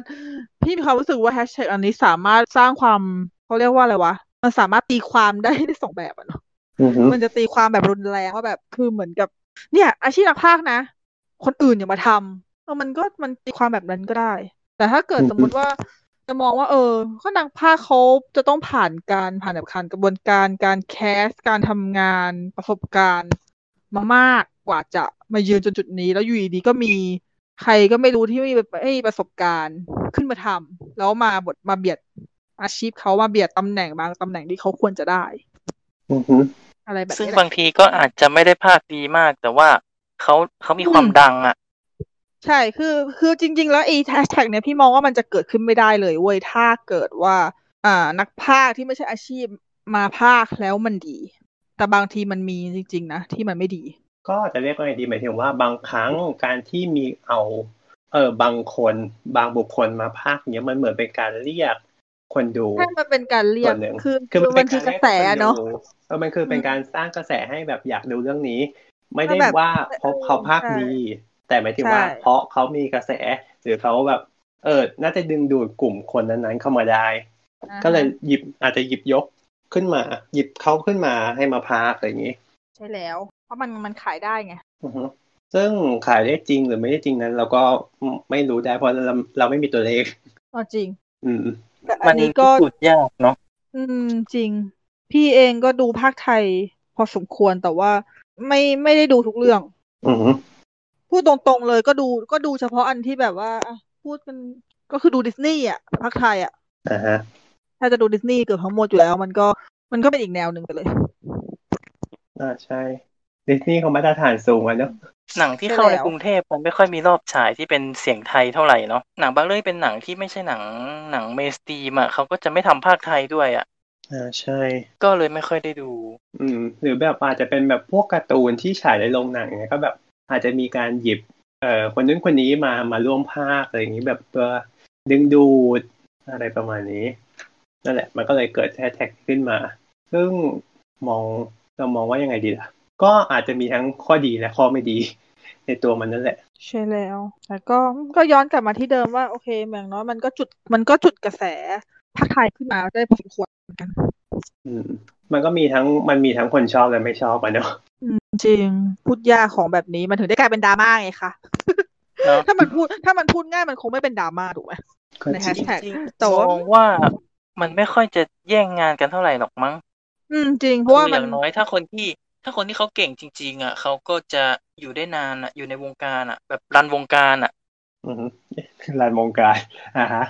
S4: พี่มีความรู้สึกว่าแฮชแท็กอันนี้สามารถสร้างความเขาเรียกว่าอะไรวะมันสามารถตีความได้ได้สองแบบอะเนาะ
S2: อือฮึ
S4: มันจะตีความแบบรุนแรงว่าแบบคือเหมือนกับ เนี่ย อาชีพนักพากย์นะ คนอื่นอย่ามาทำเออมันก็มันตีความแบบนั้นก็ได้ แต่ถ้าเกิดสมมุติว่าจะมองว่า เออ ก็นักพากย์เขาจะต้องผ่านการผ่านแบบผ่านกระบวนการการแคสการทำงานประสบการณ์มามากกว่าจะมายืนจนจุดนี้ แล้วอยู่ดีๆก็มีใครก็ไม่รู้ที่ไม่มีไม่มีประสบการณ์ขึ้นมาทำแล้วมาบทมาเบียดอาชีพเขามาเบียดตำแหน่งบางตำแหน่งที่เขาควรจะได้
S2: อือฮึ
S4: อะไรแบบ
S3: ซึ่ง
S4: นี้แหละ
S3: บางทีก็อาจจะไม่ได้ภาคดีมาก แต่ว่าเขาเขามีความ
S4: อืม
S3: ดังอะ
S4: ใช่คือคือจริง ๆ แล้วไอ้แฮชแท็กเนี่ยพี่มองว่ามันจะเกิดขึ้นไม่ได้เลยเว้ยถ้าเกิดว่า อ่า นักพากย์ที่ไม่ใช่อาชีพมาพากย์แล้วมันดี แต่บางทีมันมีจริง ๆ นะ ที่มันไม่ดี
S2: ก็จะเรียกว่าไงดีหมายถึงว่าบางครั้งการที่มีเอา เออบางคน บางบุคคลมาพากย์เนี้ยมันเหมือนเป็นการเรียก คนดู
S4: ถ้ามันเป็นการเรีย
S2: ส่
S4: ก
S2: วนหนึ่ง
S4: คือ
S2: คือ
S4: คือ
S2: มัน
S4: มั
S2: เป็นน
S4: คื
S2: การ
S4: อกระแส
S2: เรียกคน
S4: เนาะ
S2: ดูเออมันคือเป็น
S4: อืม
S2: การสร้างกระแสให้แบบอยากดูเรื่องนี้ ไม่ได้
S4: แบบ
S2: ว่าเพราะ
S4: เออ
S2: เขาพากย์
S4: ใช่
S2: ดี แต่หมายถึงว่า
S4: ใช่
S2: เพราะเขามีกระแส หรือเขาแบบ เออ น่าจะดึงดูดกลุ่มคนนั้นๆเข้ามาได้
S4: อ่า
S2: ก็เลย
S4: ฮะ
S2: หยิบอาจจะหยิบยกขึ้นมา หยิบเขาขึ้นมาให้มาพากย์อะไรอย่างนี้
S4: ใช่แล้ว เพราะมันมันขายได้ไง
S2: อือฮึซึ่งขายได้จริงหรือไม่ได้จริงนั้น เราก็ไม่รู้ได้เพราะเราเราไม่มีตัวเลข
S4: เอาจริง
S2: อืม
S4: แต่
S3: มั
S4: อั
S3: น
S4: นนี้ก็
S3: พิสูจน์ยากเนาะ
S4: อืมจริง พี่เองก็ดูภาคไทย พอสมควรแต่ว่าไม่ไม่ได้ดูทุกเรื่อง
S2: อือฮึ
S4: พูดตรงๆเลยก็ดูก็ดูเฉพาะอันที่แบบว่าอะพูดกันก็คือดูดิสนีย์อะพากย์ไทยอะ
S2: อ่าฮะ
S4: ถ้าจะดูดิสนีย์เกือบทั้งหมดอยู่แล้ว มันก็มันก็เป็นอีกแนวหนึ่งไปเลย
S2: อ่าใช่ ดิสนีย์เขามาตรฐานสูงอะเนอะ
S3: หนังที่
S4: ใช่
S3: เข้าใน
S4: แล้ว
S3: กรุงเทพมันไม่ค่อยมีรอบฉายที่เป็นเสียงไทยเท่าไหร่เนาะหนังบางเรื่องเป็นหนังที่ไม่ใช่หนังหนัง mainstream อะเขาก็จะไม่ทำพากย์ไทยด้วยอะ
S2: อ่าใช่
S3: ก็เลยไม่ค่อยได้ดู
S2: อืม หรือแบบอาจจะเป็นแบบพวกการ์ตูนที่ฉายในโรงหนังเนี่ยก็แบบอาจจะมีการหยิบเอ่อคนนู้นคนนี้มามาร่วมภาคอะไรอย่างนี้แบบเพื่อดึงดูดอะไรประมาณนี้ นั่นแหละ มันก็เลยเกิดแฮชแท็กขึ้นมา ซึ่งมองเรามองว่ายังไงดีล่ะ ก็อาจจะมีทั้งข้อดีและข้อไม่ดีในตัวมันนั่นแหละ
S4: ใช่แล้วแต่ก็ก็ย้อนกลับมาที่เดิมว่าโอเคอย่างน้อยมันก็จุดมันก็จุดกระแสภาคไทยขึ้นมาได้พอสมควรเหมือนกัน
S2: อืม มันก็มีทั้งมันมีทั้งคนชอบและไม่ชอบอะเนาะ
S4: อืมจริงพูดยากของแบบนี้มันถึงได้กลายเป็นดราม่าไงคะ
S3: เนอะ
S4: ถ้ามันพูดถ้ามันพูดง่ายมันคงไม่เป็นดราม่าถูกไหม
S2: ก็
S4: ใน
S2: จ
S4: แฮ
S2: ริง
S4: ชแท็ก
S3: จริง
S4: แต่
S3: ๆ
S4: ว่า
S3: มองว่ามันไม่ค่อยจะแย่งงานกันเท่าไหร่หรอกมั้ง
S4: อืมจริงเพราะว่า
S3: คืออ
S4: มัน
S3: ย่างน้อยถ้าคนที่ ถ้าคนที่เขาเก่งจริง ๆ อะเขาก็จะอยู่ได้นานอะ อยู่ในวงการอะ แบบรันวงการอะ
S2: อือฮึลานวงการอ่าฮะ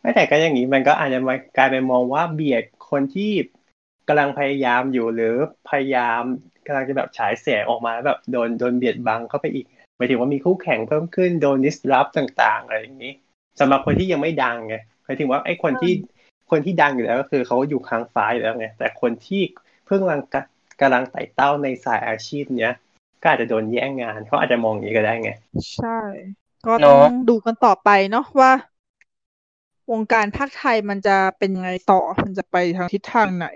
S2: ไม่แต่ก็อย่างนี้มันก็อาจจะมากลายเป็นมองว่าเบียดคนที่กำลังพยายามอยู่หรือพยายามกำลังจะแบบฉายแสงออกมาแล้วแบบโดนโดนเบียดบังเข้าไปอีกหมายถึงว่ามีคู่แข่งเพิ่มขึ้นโดนดิสรับต่างๆอะไรอย่างนี้สำหรับคนที่ยังไม่ดังไงหมายถึงว่าไอ้คนที่คนที่ดังอยู่แล้วก็คือเขาอยู่ค้างฟ้าอยู่แล้วไงแต่คนที่เพิ่งกำลัง กะกำลังไต่เต้าในสายอาชีพเนี้ยก็อาจจะโดนแย่งงานเขาอาจจะมองอย่างนี้ก็ได้ไง
S4: ใช่ ก็
S3: เน
S4: ต้อ
S3: อะ
S4: งดูกันต่อไปเนาะว่า วงการภาคไทยมันจะเป็นยังไงต่อมันจะไปทางทิศทางไหน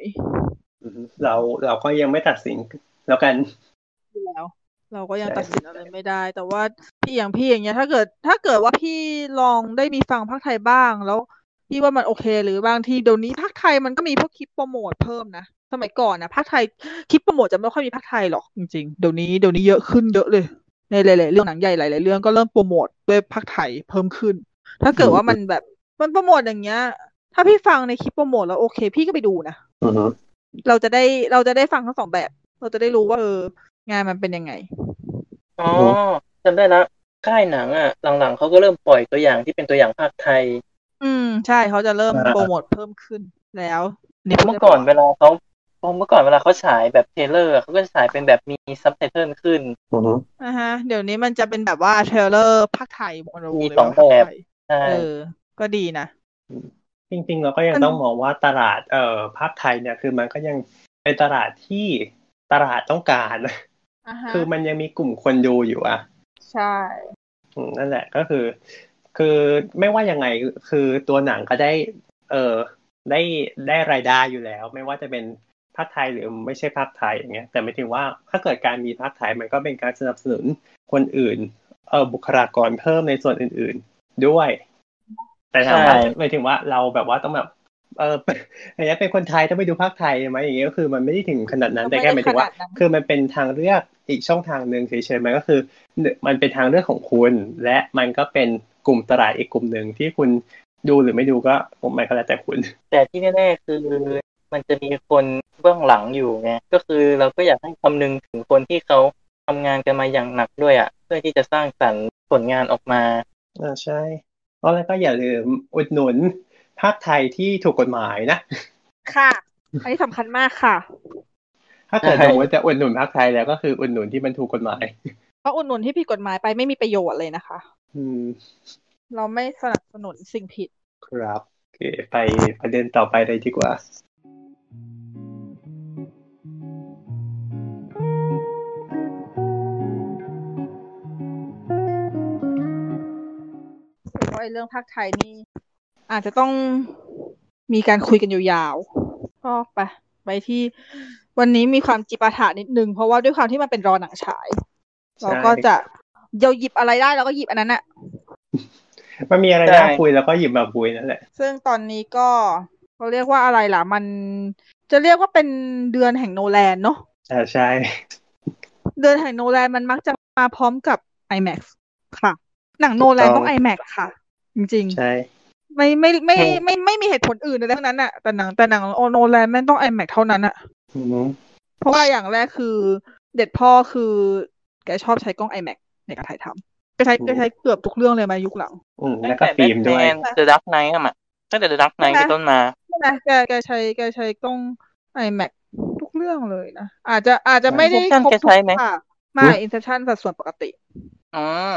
S2: อือฮึเราเราก็ยังไม่ตัดสินแล้วกัน
S4: แล้วเราก็ยัง
S2: ใช่
S4: ตัดสินอะไรไม่ได้ แต่ว่าพี่อย่างพี่อย่างเงี้ย ถ้าเกิด ถ้าเกิดว่าพี่ลองได้มีฟังภาคไทยบ้างแล้วพี่ว่ามันโอเค หรือบางทีเดี๋ยวนี้ภาคไทยมันก็มีพวกคลิปโปรโมทเพิ่มนะ สมัยก่อนนะภาคไทยคลิปโปรโมทจะไม่ค่อยมีภาคไทยหรอกจริงๆเดี๋ยวนี้เดี๋ยวนี้เยอะขึ้นเยอะเลย ในหลายๆเรื่องหนังใหญ่หลายๆเรื่องก็เริ่มโปรโมทด้วยภาคไทยเพิ่มขึ้น ถ้าเกิดว่ามันแบบมันโปรโมทอย่างเงี้ย ถ้าพี่ฟังในคลิปโปรโมทแล้วโอเค พี่ก็ไปดูนะ
S2: อือฮึ
S4: เราจะได้เราจะได้ฟังทั้งสองแบบ เราจะได้รู้ว่าเอองานมันเป็นยังไง
S3: อ๋อจำได้แล้วค่ายหนังอะ หลังๆเขาก็เริ่มปล่อยตัวอย่างที่เป็นตัวอย่างภาคไทย
S4: อืม ใช่เขาจะเริ่มโปรโมทเพิ่มขึ้นแล้วนี่
S3: เมื่อก่อนเวลาเขา เมื่อก่อนเวลาเขาฉายแบบ trailer เขาก็จะฉายเป็นแบบมีซับไตเติลขึ้น
S2: อือฮึ
S4: อ่าฮะ เดี๋ยวนี้มันจะเป็นแบบว่า trailer พากย์ไทยหมดเลย
S3: มี
S4: ว่า
S3: สอง
S4: พากย์
S3: แบบ
S4: ไทย
S3: ใช่
S4: เออก็ดีนะ
S2: จริงๆเราก็ยัง
S4: มัน
S2: ต้องมองว่าตลาดเอ่อพากย์ไทยเนี่ยคือมันก็ยังเป็นตลาดที่ตลาดต้องการ
S4: อ่าฮะ
S2: คือมันยังมีกลุ่มคนดูอยู่อะ
S4: ใช่
S2: อืมนั่นแหละก็คือ คือไม่ว่ายังไงคือตัวหนังก็ได้ เออได้ได้รายได้อยู่แล้ว ไม่ว่าจะเป็น ภาคไทยหรือไม่ใช่ภาคไทยอย่างเงี้ย แต่ไม่ถึงว่าถ้าเกิดการมีภาคไทยมันก็เป็นการสนับสนุนคนอื่น เออบุคลากรเพิ่มในส่วนอื่น ๆด้วย แต่ถามว่า
S3: ใช่
S2: หมายถึงว่าเราแบบว่าต้องแบบเอออย่างเงี้ยเป็นคนไทยต้องไปดูภาคไทยไหมอย่างเงี้ยก็คือมันไม่ได้ถึงขนาดนั้นแต่แค่หมายถึงว่า คือมันเป็นทางเลือกอีกช่องทางหนึ่งเฉยๆมันก็คือ มันเป็นทางเลือกของคุณ และมันก็เป็นกลุ่มตลาดอีกกลุ่มหนึ่งที่คุณดูหรือไม่ดูก็มันก็แล้วแต่คุณ
S3: แต่ที่แน่ๆคือ มันจะมีคนเบื้องหลังอยู่ไงก็คือเราก็อยากให้คำนึงถึงคนที่เขาทำงานกันมาอย่างหนักด้วยอะ เพื่อที่จะสร้างสรรค์ผลงานออกมา
S2: อ่าใช่เพราะแล้วก็อย่าลืมอุดหนุนภาคไทยที่ถูกกฎหมายนะ
S4: ค่ะอันนี้สำคัญมากค่ะ
S2: ถ้าเกิด
S3: ใช่
S2: สมมติจะอุดหนุนภาคไทยแล้วก็คืออุดหนุนที่มันถูกกฎหมาย
S4: เพราะอุดหนุนที่ผิดกฎหมายไปไม่มีประโยชน์เลยนะคะ
S2: อืม
S4: เราไม่สนับสนุนสิ่งผิด
S2: ครับโอเคไปประเด็นต่อไปเลยดีกว่า
S4: ว่าเรื่องภาคไทยนี่ อาจจะต้องมีการคุยกันยาวๆก็ไปไปที่วันนี้มีความจิปาถะนิดนึง เพราะว่าด้วยความที่มันเป็นรอหนังฉาย เราก็จะเยาหยิบอะไรได้เราก็หยิบอันนั้นอะ
S2: มันมีอะไรน่าคุยแล้วก็หยิบมาคุยนั่นแหละ
S4: ซึ่งตอนนี้ก็ เขาเรียกว่าอะไรล่ะ มันจะเรียกว่าเป็นเดือนแห่งโนแลนเนาะ
S2: อ่าใช่
S4: เดือนแห่งโนแลนมันมักจะมาพร้อมกับ IMAX ค่ะ หนังโนแลนต้อง IMAX ค่ะ จริง
S2: ใช่
S4: ๆไม่ไม่ไม่
S3: เฮ้
S4: ไม่ไม่ไม่มีเหตุผลอื่นเลยทั้งนั้นอะแต่หนังแต่หนังโนแลนแม่งต้อง IMAX เท่านั้นอะ
S2: อือหือ
S4: เพราะว่าอย่างแรกคือเสด็จพ่อคือแกชอบใช้กล้อง IMAX ในการถ่ายทำแกใช้แกใช้เกือบทุกเรื่องเลยมายุคหลัง
S2: อืม
S3: ตั้
S2: แล้ว
S3: ง
S2: ก็
S3: แต่
S2: ฟิล์มด้วย
S3: เดอะดักไนท์อะมาตั้งแต่ The Dark Knight
S4: ใช่ไหม
S3: เป็นต้นมา
S4: ใช่ไหมแกแกใช้แกใช้กล้อง IMAX ทุกเรื่องเลยนะ อาจจะอาจจะไม่ได้
S3: Inception
S4: ครบ
S3: แก
S4: ทุ
S3: ใช้
S4: ก
S3: ไหม
S4: ค่ะไม่ Inception สัดส่วนปกติ
S3: อืม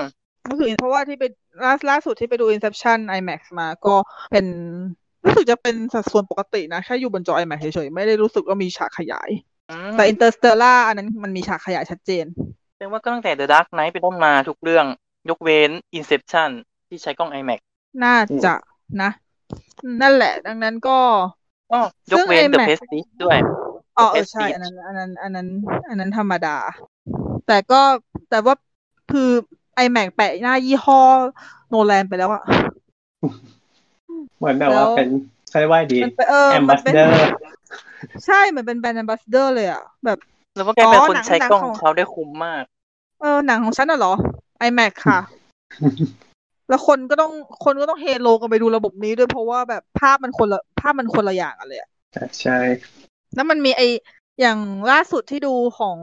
S4: ก็คือเพราะว่าที่ไปล่าล่าสุดที่ไปดู Inception IMAX มาก็เป็นรู้สึกจะเป็นสัดส่วนปกตินะ แค่อยู่บนจอ IMAX เฉยๆ ไม่ได้รู้สึกว่ามีฉากขยาย
S3: อืม
S4: แต่ Interstellar อันนั้นมันมีฉากขยายชัดเจน
S3: แสดงว่าก็ตั้งแต่ The Dark Knight เป็นต้นมาทุกเรื่อง ยกเว้น Inception ที่ใช้กล้อง IMAX
S4: น่าจะนะ นั่นแหละ ดังนั้นก็
S3: อ๋อยกเว้น
S4: ซึ่ง
S3: The
S4: IMAX
S3: Prestige ด้วย
S4: อ๋อเออ
S3: Prestige
S4: ใช่ อันนั้น อันนั้น อันนั้น อันนั้นธรรมดา แต่ก็แต่ว่าคือ IMAX แปะหน้ายี่ห้อโนแลนไปแล้วอะ
S2: เหมือนแบบว่า
S4: แล้ว
S2: เป็นเขาเรียกว่าดี
S4: มันเป็นเออ
S2: แอม
S4: มั
S2: บานส
S4: เป็น
S2: เดอร์
S4: ใช่เหมือนเป็นแบรนด์ ambassador เลยอะแบบ
S3: แล้วว่าแกเป็น
S4: อ๋อ
S3: คน
S4: หนัง
S3: ใช้
S4: หนัง
S3: กล้อง
S4: ข
S3: ข
S4: อ
S3: องงเขาได้คุ้มมาก
S4: เออหนังของฉันน่ะเหรอ iMac ค่ะ แล้วคนก็ต้องคนก็ต้องเฮโลกันไปดูระบบนี้ด้วยเพราะว่าแบบภาพมันคนละภาพมันคนละอย่างกันเลยอะ
S2: ใช่
S4: แล้วมันมีไออย่างล่าสุดที่ดูของ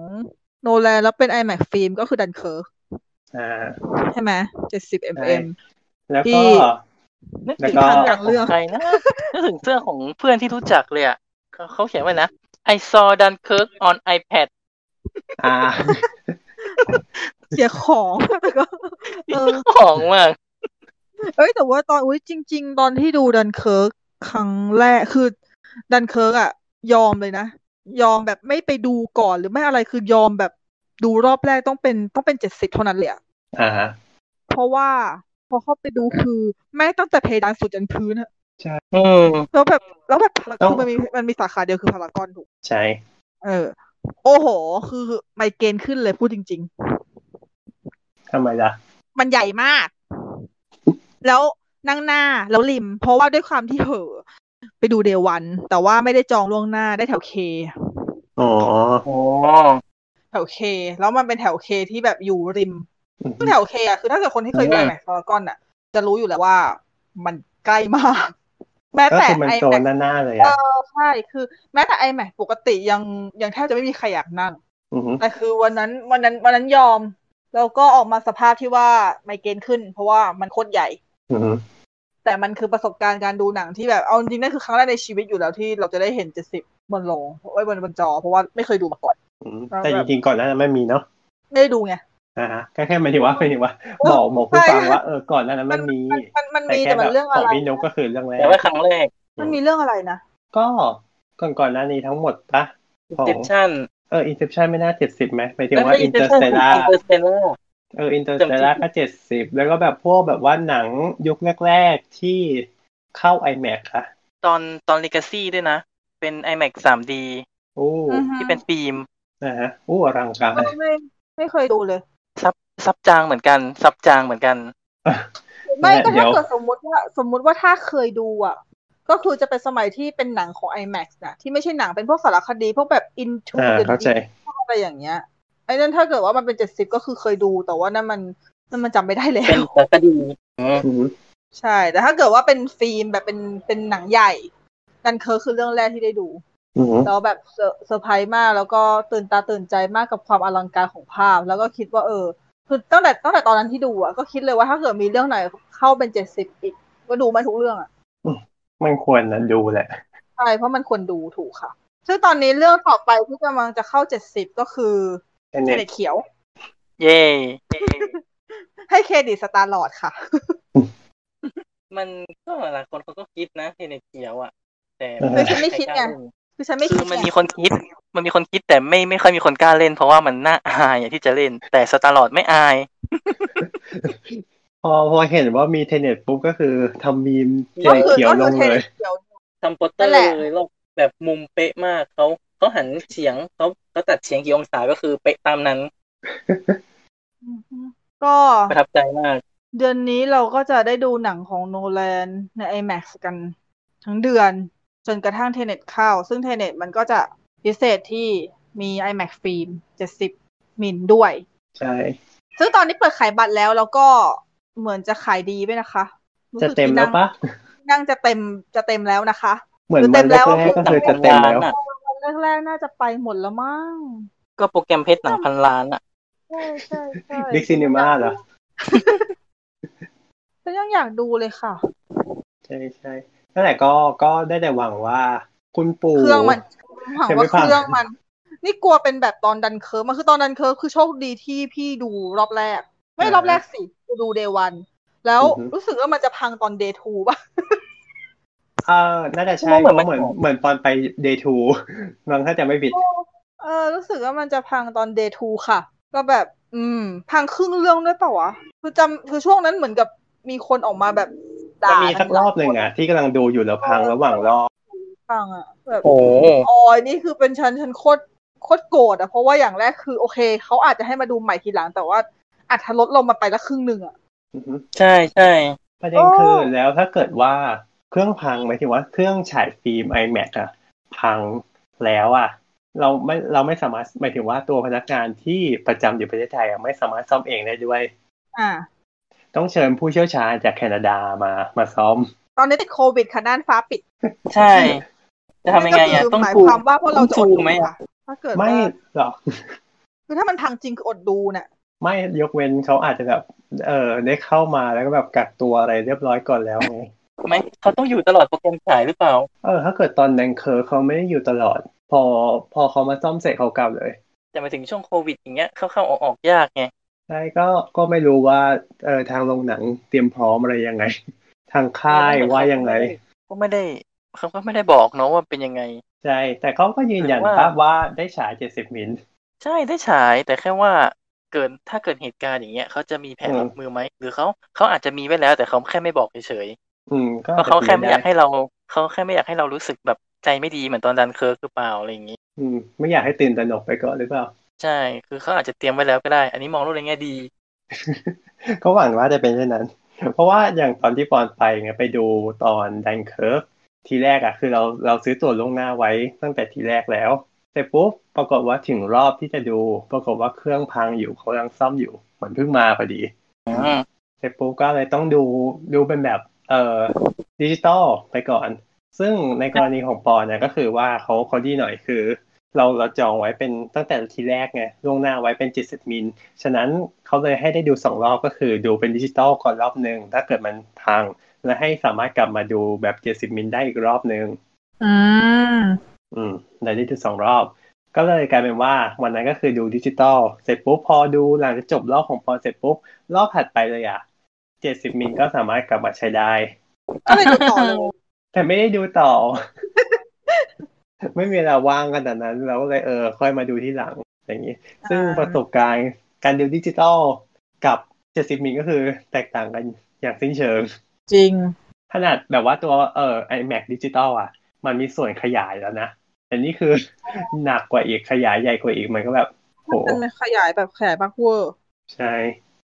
S4: โนแลนแล้วเป็น iMac ฟิล์มก็คือดันเคิร์
S2: อ่า
S4: ใช่ไหมเจ็ดสิบ
S2: ใช่
S4: mm
S2: แล้ว
S4: ที่
S2: ก็
S3: นึก
S2: แล้ว
S3: ถึง
S2: ก็
S3: เสื้อ
S4: อย่าง
S3: ข
S4: เรื่
S3: อ
S4: อง
S3: งใครนะนึกถึงเสื้อของเพื่อนที่รู้จักเลยอะเขาเขาเขียนไว้นะ I saw Dunkirk on iPad
S2: อ่า
S4: เสียของแต่ก็เออ
S3: ของมาก
S4: เอ้ยแต่ว่าตอนอุ้ยจริง ๆ ตอนที่ดูดันเคิร์กครั้งแรกคือ ดันเคิร์กอะยอมเลยนะ ยอมแบบไม่ไปดูก่อนหรือไม่อะไรคือยอมแบบดูรอบแรกต้องเป็นต้องเป็นเจ็ดสิบเท่านั้นเลยอะ
S2: อ่าฮะ
S4: เพราะว่าพอเข้าไปดูคือแม่งตั้งแต่เพดานสุดยันพื้นอะ
S3: อืม
S4: แล้วแบบแล้วแบบต้องพารากอ
S2: น
S4: มันมีมันมีสาขาเดียวคือพารากอนถูก
S2: ใช่
S4: เออ โอ้โห คือไมเกรนขึ้นเลยพูดจริง ๆ
S2: ทำไมล่ะ
S4: มันใหญ่มาก แล้วนั่งหน้าแล้วริม เพราะว่าด้วยความที่เหอะไปดูเดวัน แต่ว่าไม่ได้จองล่วงหน้าได้แถวเค
S2: อ๋อ
S3: โอ้
S4: แถวเค แล้วมันเป็นแถวเคที่แบบอยู่ริม
S2: อืม
S4: ซึ่งแถวเคอะคือถ้าเกิดคนที่เคยดูไอแม็กซ์พารากอนอะจะรู้อยู่แล้วว่ามันใกล้มาก แม้
S2: ก็
S4: แต่
S2: คือมัน
S4: ไอ
S2: โซ
S4: แม็
S2: น
S4: ก
S2: ด้านหน้าเลย
S4: เอ
S2: อะ
S4: อใช่คือ แม้แต่ไอแม็กปกติยังยังแทบจะไม่มีใครอยากนั่ง
S2: อือหือ
S4: แต่คือวันนั้นวันนั้นวันนั้นยอม แล้วก็ออกมาสภาพที่ว่าไมเกรนขึ้น เพราะว่ามันโคตรใหญ่
S2: อือหือ
S4: แต่มันคือประสบการณ์การดูหนังที่แบบเอาจริงๆนั่นคือครั้งแรกในชีวิตอยู่แล้วที่เราจะได้เห็นเจ็ดสิบบนโรงไว้บนบนจอ เพราะว่าไม่เคยดูมาก่อน
S2: อืมแต่จริงๆก่อนหน้านั้นไม่มีเนาะ
S4: ไม่ได้ดูไง
S2: อ่าฮะก็แค่หมายถึงว่าหมายถึงว่าบอกบอกผู้ฟังว่าเออก่อนหน้านั้นมันมี
S4: มันมันมัน
S2: แต่
S4: มี
S2: แค่
S4: แต่
S2: แบ
S4: มัน
S2: บ
S4: เรื่อง
S2: ข
S4: อะ
S2: อง
S4: ไร
S2: พี่นุกก็คือเรื่องแรก
S3: แต่ว่าครั้งแรก
S4: มันมีเรื่องอะไรนะ
S2: ก็ก่อนก่อนๆหน้านี้ทั้งหมดปะของ
S3: Inception
S2: เออ Inception ไม่น่าเจ็ดสิบไหมหมายถึง
S3: แล้ว
S2: ว่า
S3: ก็ Inception
S2: Interstellar
S3: Interstellar
S2: เออ Interstellar ก็เจ็ดสิบแล้วก็แบบพวกแบบว่าหนังยุคแรกๆที่เข้า iMac อะ
S3: ตอนตอน Legacy ด้วยนะ เป็น IMAX 3D
S2: โอ้
S4: อือฮึ
S3: ที่เป็นฟิล์ม
S2: นะฮะอู้อลังการ
S4: ไม่ไม่ไม่เคยดูเลย
S3: ซับซับจางเหมือนกัน ซับจางเหมือนกัน
S4: ไม่ก็
S2: เดี๋
S4: ถ้าเกิดสมมติว่าสมมุติว่าถ้าเคยดูอะ ก็คือจะเป็นสมัยที่เป็นหนังของ IMAX นะที่ไม่ใช่หนังเป็นพวกสารคดีพวกแบบ Into
S2: อ่า
S4: the Deep
S2: เข้าใจ
S4: อะไรอย่างเงี้ยไอ้นั่นถ้าเกิดว่ามันเป็นเจ็ดสิบก็คือเคยดู แต่ว่านั่นมันนั่นมันจำไม่ได้แล้ว
S3: เป็นสารคดีอืม
S2: อืม
S4: ใช่ แต่ถ้าเกิดว่าเป็นฟิล์มแบบเป็นเป็นหนังใหญ่ดันเคิร์กคือเรื่องแรกที่ได้ดู
S2: อืม
S4: แล้วแบบเซอร์เซอร์ไพรส์มาก แล้วก็ตื่นตาตื่นใจมากกับความอลังการของภาพ แล้วก็คิดว่าเออคือตั้งแต่ตั้งแต่ตอนนั้นที่ดูอะก็คิดเลยว่าถ้าเกิดมีเรื่องไหนเข้าเป็นเจ็ดสิบอีก ก็ดูมาทุกเรื่องอะ
S2: มันควรนะดูแหละ
S4: ใช่เพราะมันควรดูถูกค่ะ ซึ่งตอนนี้เรื่องต่อไปที่กำลังจะเข้าเจ็ดสิบก็คือ
S2: อัน
S4: เท
S2: นี้
S4: เน็ตเขียว
S3: เย่
S4: ให้เครดิตสตาร์ลอร์ดค่ะ
S3: มันก็หลายคนเขาก็คิดนะเทเน็ตเขียวอะ แต่
S4: เฮ้ยฉันไม่คิดไงคือฉันไม่
S3: คื
S4: คิ
S3: อ
S4: ด
S3: มัน
S4: ไง
S3: มีคนคิด มันมีคนคิดแต่ไม่ไม่ค่อยมีคนกล้าเล่น เพราะว่ามันน่าอายอะที่จะเล่น แต่สตาร์ลอดไม่อาย
S2: พอพอเห็นว่ามีเทเน็ตปุ๊บก็คือทำมีมเท
S4: ก็
S2: เน็ต
S4: คือ
S2: เขียว
S4: ก็
S2: ล
S4: คืองเท
S2: เล
S4: เน็
S2: ย
S4: ตเขียว
S3: ทำโปสเตอ
S4: นั่น
S3: ร์
S4: แหละ
S3: เลยแล้วแบบมุมเป๊ะมากเขา เขาหันเฉียงเขาเขาตัดเฉียงกี่องศาก็คือเป๊ะตามนั้น
S4: อือฮึก็
S3: ประทับใจมาก
S4: เดือนนี้เราก็จะได้ดูหนังของโนแลนใน IMAX กันทั้งเดือน จนกระทั่งเทเน็ตเข้า ซึ่งเทเน็ตมันก็จะพิเศษที่มี IMAX ฟิล์ม70มิลด้วย
S2: ใช่
S4: ซึ่งตอนนี้เปิดขายบัตรแล้วแล้วก็เหมือนจะขายดีด้วยนะคะรู้
S2: จะ
S4: สึก
S2: เต็ม
S4: ที่
S2: แล้
S4: นั่
S2: ว
S4: ง
S2: ปะ
S4: นั่งจะเต็มจะเต็มแล้วนะคะ
S2: เหมือน
S4: คือ
S2: วั
S4: เต็
S2: น
S4: ม
S2: แร
S4: แล้ว
S2: กๆก็คือจะเต็มแล้ว
S3: หนัง
S4: วัน แรกๆน่าจะไปหมดแล้วมั้ง
S3: ก็โปรแกรมเพชรหนังพันล้านอะ
S4: ใช่ใช่ใช่
S2: บิ๊กซีนีมาเหรอ
S4: ฉันยังอยากดูเลยค่ะ
S2: ใช่ใช่นั่นแหละก็ก็ได้แต่หวังว่า คุณปู่
S4: เครื่องมันหวัง
S2: จะไม่
S4: ว่า
S2: พัง
S4: เครื่องมัน นี่กลัวเป็นแบบตอนดันเคิร์กมันคือตอนดันเคิร์กคือโชคดีที่พี่ดูรอบแรก ไม่รอบแรกสิกูดู day one แล้วรู้สึกว่ามันจะพังตอน day two ป่ะ
S2: เออน่าจะใช่
S3: เหมือนมัน
S2: เหมือนเหมือนตอนไปเดย์ทูน้องถ้าจะไม่ผิด
S4: เออ รู้สึกว่ามันจะพังตอนเดย์ทูค่ะ ก็แบบ อืม พังครึ่งเรื่องด้วยเปล่าวะ คือจำคือช่วงนั้นเหมือนกับมีคนออกมาแบบด่า
S2: มันมีสักรอบหนึ่งอะ ที่กำลังดูอยู่แล้วพังระหว่างรอบ
S4: พังอะแบบ
S3: โอ้
S4: ออยนี่คือเป็นฉันฉันโคตรโคตรโกรธอะ เพราะว่าอย่างแรกคือ โอเคเขาอาจจะให้มาดูใหม่ทีหลังแต่ว่าอัตลดลงมาไปละครึ่งหนึ่งอะ
S2: อือฮึ
S3: ใช่ใช่
S2: ประเด็นคือแล้วถ้าเกิดว่า เครื่องพังหมายถึงว่าเครื่องฉายฟิล์ม iMac อะพังแล้วอะเราไม่เราไม่สามารถหมายถึงว่าตัวพนักงานที่ประจำอยู่ประเทศไทยอะไม่สามารถซ่อมเองได้ด้วย
S4: อ่า
S2: ต้องเชิญผู้เชี่ยวชาญจากแคนาดามามาซ่อม
S4: ตอนนี้ติดโควิดค่ะน่านฟ้าปิด
S3: ใช่ จะทำยังไงอะ
S4: นี่ก็คื
S3: ต้อง
S4: หมาย
S3: ดู
S4: ความว่าพวกเราจะอ
S3: ซู
S4: ด
S3: ม
S4: ดู
S3: ไหมอะ
S4: ค่ะถ้าเกิด
S2: ไม่
S4: ว่า
S2: หรอก
S4: คือถ้ามันพังจริงคืออดดูน่ะ
S2: ไม่ยกเว้นเขาอาจจะแบบ เออได้เข้ามาแล้วก็แบบกักตัวอะไรเรียบร้อยก่อนแล้วไง
S3: ไหมเขาต้องอยู่ตลอดโปรแกรมฉายหรือเปล่า
S2: เออ ถ้าเกิดตอนนั้นเคอร์เขาไม่ได้อยู่ตลอด พอพอเขามาซ่อมเสร็จเขากลับเลย
S3: แต่มาถึงช่วงโควิดอย่างเงี้ยเข้าๆออกๆยากไง
S2: ใช่ก็ก็ไม่รู้ว่าเออทางโรงหนังเตรียมพร้อมอะไรยังไง ทางค่ายว่ายังไง
S3: ก็ไม่ได้เขาก็ไม่ได้บอกเนาะว่าเป็นยังไง
S2: ใช่ แต่เขาก็ยืนยัน
S3: หรือว่า
S2: ภาพว่าได้ฉาย70มิล
S3: ใช่ได้ฉายแต่แค่ว่าเกิดถ้าเกิดเหตุการณ์อย่างเงี้ยเขาจะมีแผน
S2: อืม
S3: รับมือไหมหรือเขาเขาอาจจะมีไว้แล้ว แต่เขาแค่ไม่บอกเฉย
S2: อืม ก็
S3: ๆเพราะเขาแค่ไม่อยาก
S2: ได้
S3: ให้เราเขาแค่ไม่อยากให้เรารู้สึกแบบใจไม่ดีเหมือนตอนดันเคิร์กหรือเปล่าอะไรอย่างงี้
S2: อืม ไม่อยากให้ตื่นตระหนกไปก่อนหรือเปล่า
S3: ใช่ คือเขาอาจจะเตรียมไว้แล้วก็ได้ อันนี้มองโลกในแง่ดี
S2: ก็หวังว่าจะเป็นเช่นนั้น เพราะว่าอย่างตอนที่ปอนไปไงไปดูตอนดันเคิร์กทีแรกอะคือเราเราซื้อตั๋วล่วงหน้าไว้ตั้งแต่ทีแรกแล้วเสร็จปุ๊บปรากฏว่าถึงรอบที่จะดู ปรากฏว่าเครื่องพังอยู่เขากำลังซ่อมอยู่เหมือนเพิ่งมาพอดี
S3: อืม
S2: เสร็จปุ๊บก็เลยต้องดูดูเป็นแบบ เอ่อดิจิตอลไปก่อน ซึ่งในกรณีของปอนเนี่ยก็คือว่าเขาเขาดีหน่อยคือ เราเราจองไว้เป็นตั้งแต่ทีแรกไงล่วงหน้าไว้เป็น70มิลฉะนั้นเขาเลยให้ได้ดูสองรอบก็คือดูเป็นดิจิตอลก่อนรอบหนึ่งถ้าเกิดมันพัง และให้สามารถกลับมาดูแบบ70มิลได้อีกรอบหนึ่ง
S4: อืม
S2: อืมได้ได้ดูสองรอบก็เลยกลายเป็นว่าวันนั้นก็คือดูดิจิตอลเสร็จปุ๊บพอดูหลังจากจบรอบของปอนเสร็จปุ๊บรอบถัดไปเลยอะ 70มิลก็สามารถกลับมาใช้ได้
S4: ก็เลยดูต่อเลย
S2: แต่ไม่ได้ดูต่อ ไม่มีเวลาว่างขนาดนั้น เราก็เลยเออ ค่อยมาดูที่หลังอย่างนี้ ซึ่ง
S4: อ่า
S2: ประสบการณ์การดูดิจิตอลกับ70มิลก็คือแตกต่างกันอย่างสิ้นเชิง
S4: จริง
S2: ขนาดแบบว่าตัวเออ IMAX ดิจิตอลอะ มันมีส่วนขยายแล้วนะแต่นี่คือหนักกว่าอีกขยายใหญ่กว่าอีกมันก็แบบโห
S4: มันเป็นขยายแบบขยายมากเวอร์
S2: ใช่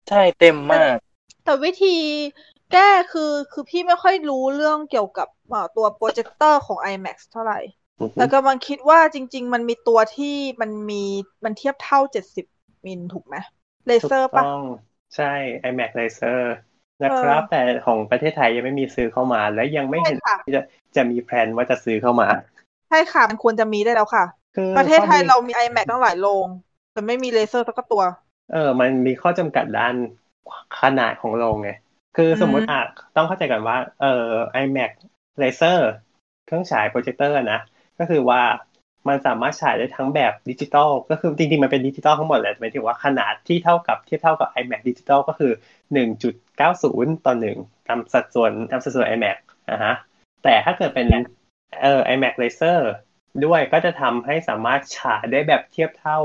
S3: ใช่เต็มมาก
S4: แต่วิธีแก้คือคือพี่ไม่ค่อยรู้เรื่องเกี่ยวกับเอ่อตัวโปรเจคเตอร์ของ IMAX เท่าไหร่
S2: อือฮึ
S4: แต่กำลังคิดว่าจริง ๆ มันมีตัวที่มันมีมันเทียบเท่า70มิลถูกไหมเลเซอร์
S2: ถูก
S4: ปะ
S2: ต้องใช่ iMac Laser นะครับ แต่ของประเทศไทยยังไม่มีซื้อเข้ามา และยังไม่เห็น
S4: ใช่ค่ะ
S2: จะจะมีแพลนว่าจะซื้อเข้ามา
S4: ใช่ค่ะ มันควรจะมีได้แล้วค่ะ
S2: คือ
S4: ประเทศไทย
S2: ข้อดี
S4: เรามี iMac ตั้งหลายโรง แต่ไม่มีเลเซอร์สักตัว
S2: เออ มันมีข้อจำกัดด้าน ขนาดของโรงไงคือสมมติ
S4: อืม
S2: อะต้องเข้าใจกันว่า เอ่อ iMac Laser เครื่องฉายโปรเจคเตอร์นะก็คือว่ามันสามารถฉายได้ทั้งแบบดิจิตอลก็คือจริงๆ มันเป็นดิจิตอลทั้งหมดแหละหมายถึงว่าขนาดที่เท่ากับเทียบเท่ากับ IMAX ดิจิตอลก็คือ 1.90 ต่อ 1 ตามสัดส่วนตามสัดส่วน iMac นะฮะแต่ถ้าเกิดเป็นเอ่อ IMAX Laser ด้วยก็จะทำให้สามารถฉายได้แบบเทียบเท่า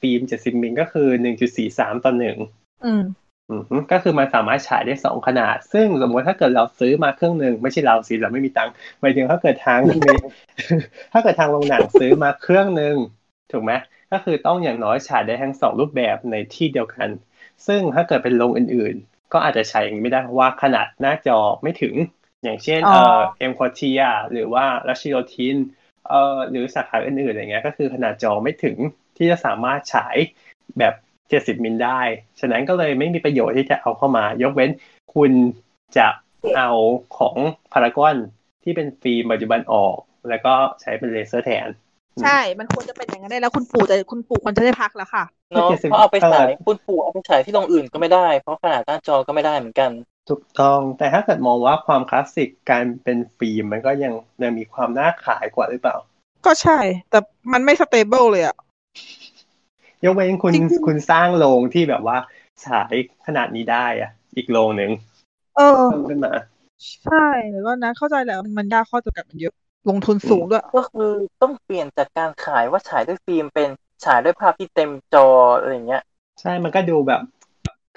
S2: ฟิล์ม70มิลก็คือ 1.43 ต่อ 1
S4: อืม
S2: อือฮึก็คือมันสามารถฉายได้สองขนาด ซึ่งสมมติถ้าเกิดเราซื้อมาเครื่องหนึ่งไม่ใช่เราสิเราไม่มีตังค์หมายถึงถ้าเกิดทางถ้าเกิดทางโรงหนังซื้อมาเครื่องหนึ่งถูกไหมก็คือต้องอย่างน้อยฉายได้ทั้งสองรูปแบบในที่เดียวกัน ซึ่งถ้าเกิดเป็นโรงอื่น ๆ ก็อาจจะใช้อย่างนี้ไม่ได้เพราะว่าขนาดหน้าจอไม่ถึง อย่างเช่น
S4: อ๋อ
S2: เอ่อเอ็มควอเทียหรือว่ารัชโยธินเอ่อหรือสาขาอื่นๆอะไรเงี้ยก็คือขนาดจอไม่ถึงที่จะสามารถฉายแบบ 70 มิลได้ ฉะนั้นก็เลยไม่มีประโยชน์ที่จะเอาเข้ามา ยกเว้นคุณจะเอาของพารากอนที่เป็นฟิล์มปัจจุบันออก แล้วก็ใช้เป็นเลเซอร์แทน
S4: ใช่ มันควรจะเป็นอย่างนั้นได้แล้วคุณปู่จะคุณปู่ควรจะได้พักแล้วค่ะ
S3: เนาะ
S2: เจ็ดสิบ
S3: เพราะเอาไปฉาย
S2: เออ
S3: คุณปู่เอาไปฉายที่โรงอื่นก็ไม่ได้ เพราะขนาดหน้าจอก็ไม่ได้เหมือนกัน
S2: ถูกต้อง แต่ถ้าเกิดมองว่าความคลาสสิกการเป็นฟิล์มมันก็ยังยังมีความน่าขายกว่าหรือเปล่า
S4: ก็ใช่ แต่มันไม่ stable เลยอะ
S2: ยกเว้นคุณ
S4: จริงๆ
S2: คุณสร้างโรงที่แบบว่าฉายขนาดนี้ได้อะอีกโรงหนึ่ง
S4: เออ
S2: เพิ่มขึ้นมา
S4: ใช่แต่ก็นะเข้าใจแหล้วมันยากข้อจำกัดมันเยอะลงทุนสูงด้วย
S3: ก็คือต้องเปลี่ยนจากการขายว่าฉายด้วยฟิล์มเป็นฉายด้วยภาพที่เต็มจออะไรอย่างเงี้ย
S2: ใช่มันก็ดูแบบ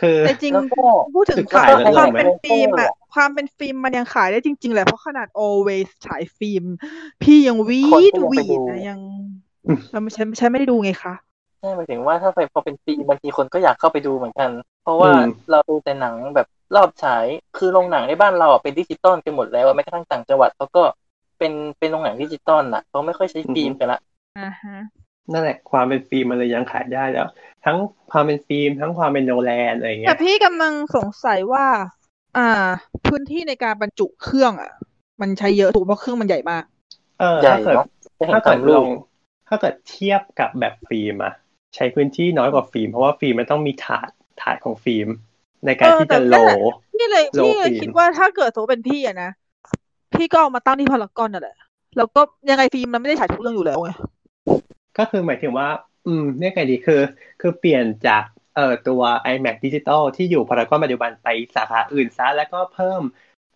S2: คือ
S4: แต่จริง
S3: แล้วก็
S4: พูดถึง
S2: จุด
S4: ความ
S2: ขายแล้ว
S4: ความ
S2: เราไหม
S4: เป็นฟิล์มอะความเป็นฟิล์มมันยังขายได้จริง ๆ แหละเพราะขนาด always ฉายฟิล์ม พี่ยังวี
S3: คน
S4: ด
S3: ก็ยังไป
S4: วี
S3: ดู
S4: ดนะยังเราไม่ใช่ไม่ใช่ไม่ได้ดูไงคะ
S3: ใช่หมายถึงว่าถ้าไปพอเป็นฟิล์มบางทีคนก็อยากเข้าไปดูเหมือนกัน เพราะว่า
S2: อืม
S3: เราดูแต่หนังแบบรอบฉายคือโรงหนังในบ้านเราอะเป็นดิจิตอลกันหมดแล้วอะแม้กระทั่งต่างจังหวัดเขาก็เป็นเป็นโรงหนังดิจิตอลน่ะเขาไม่ค่อยใช้ฟิล์มกันละ
S4: อ่าฮะ
S2: นั่นแหละความเป็นฟิล์มมันเลยยังขายได้แล้ว ทั้งความเป็นฟิล์มทั้งความเป็นโนแลนอะไรเงี้
S4: แต่
S2: ย
S4: พี่กำลังสงสัยว่า อ่า พื้นที่ในการบรรจุเครื่องอะ มันใช้เยอะถูกเพราะเครื่องมันใหญ่มาก
S2: เออ
S3: ใหญ่
S2: ถ้าเกิด
S3: เนาะจะเห็น
S2: ถ้า
S3: ตา
S2: เกิด
S3: ม
S2: ล
S3: รูป
S2: งถ้าเกิดเทียบกับแบบฟิล์มอะ ใช้พื้นที่น้อยกว่าฟิล์มเพราะว่าฟิล์มมันต้องมีถาดถาดของฟิล์ม ในการ
S4: เออ
S2: ที่
S4: แต่
S2: จะ
S4: นั่
S2: โล
S4: นแหละพี่เลย
S2: โล
S4: พี่เลย
S2: ฟิล์ม
S4: คิดว่าถ้าเกิดสมมติเป็นพี่อะนะพี่ก็เอามาตั้งที่พารากอนนั่นแหละแล้วก็ยังไงฟิล์มมันไม่ได้ฉายทุกเรื่องอยู่แล้วไง
S2: ก็คือหมายถึงว่า อืมเนี่ยไงดีคือ คือเปลี่ยนจากเอ่อตัว iMac ดิจิตอลที่อยู่พารากอนปัจจุบันไปสาขาอื่นซะแล้วก็เพิ่ม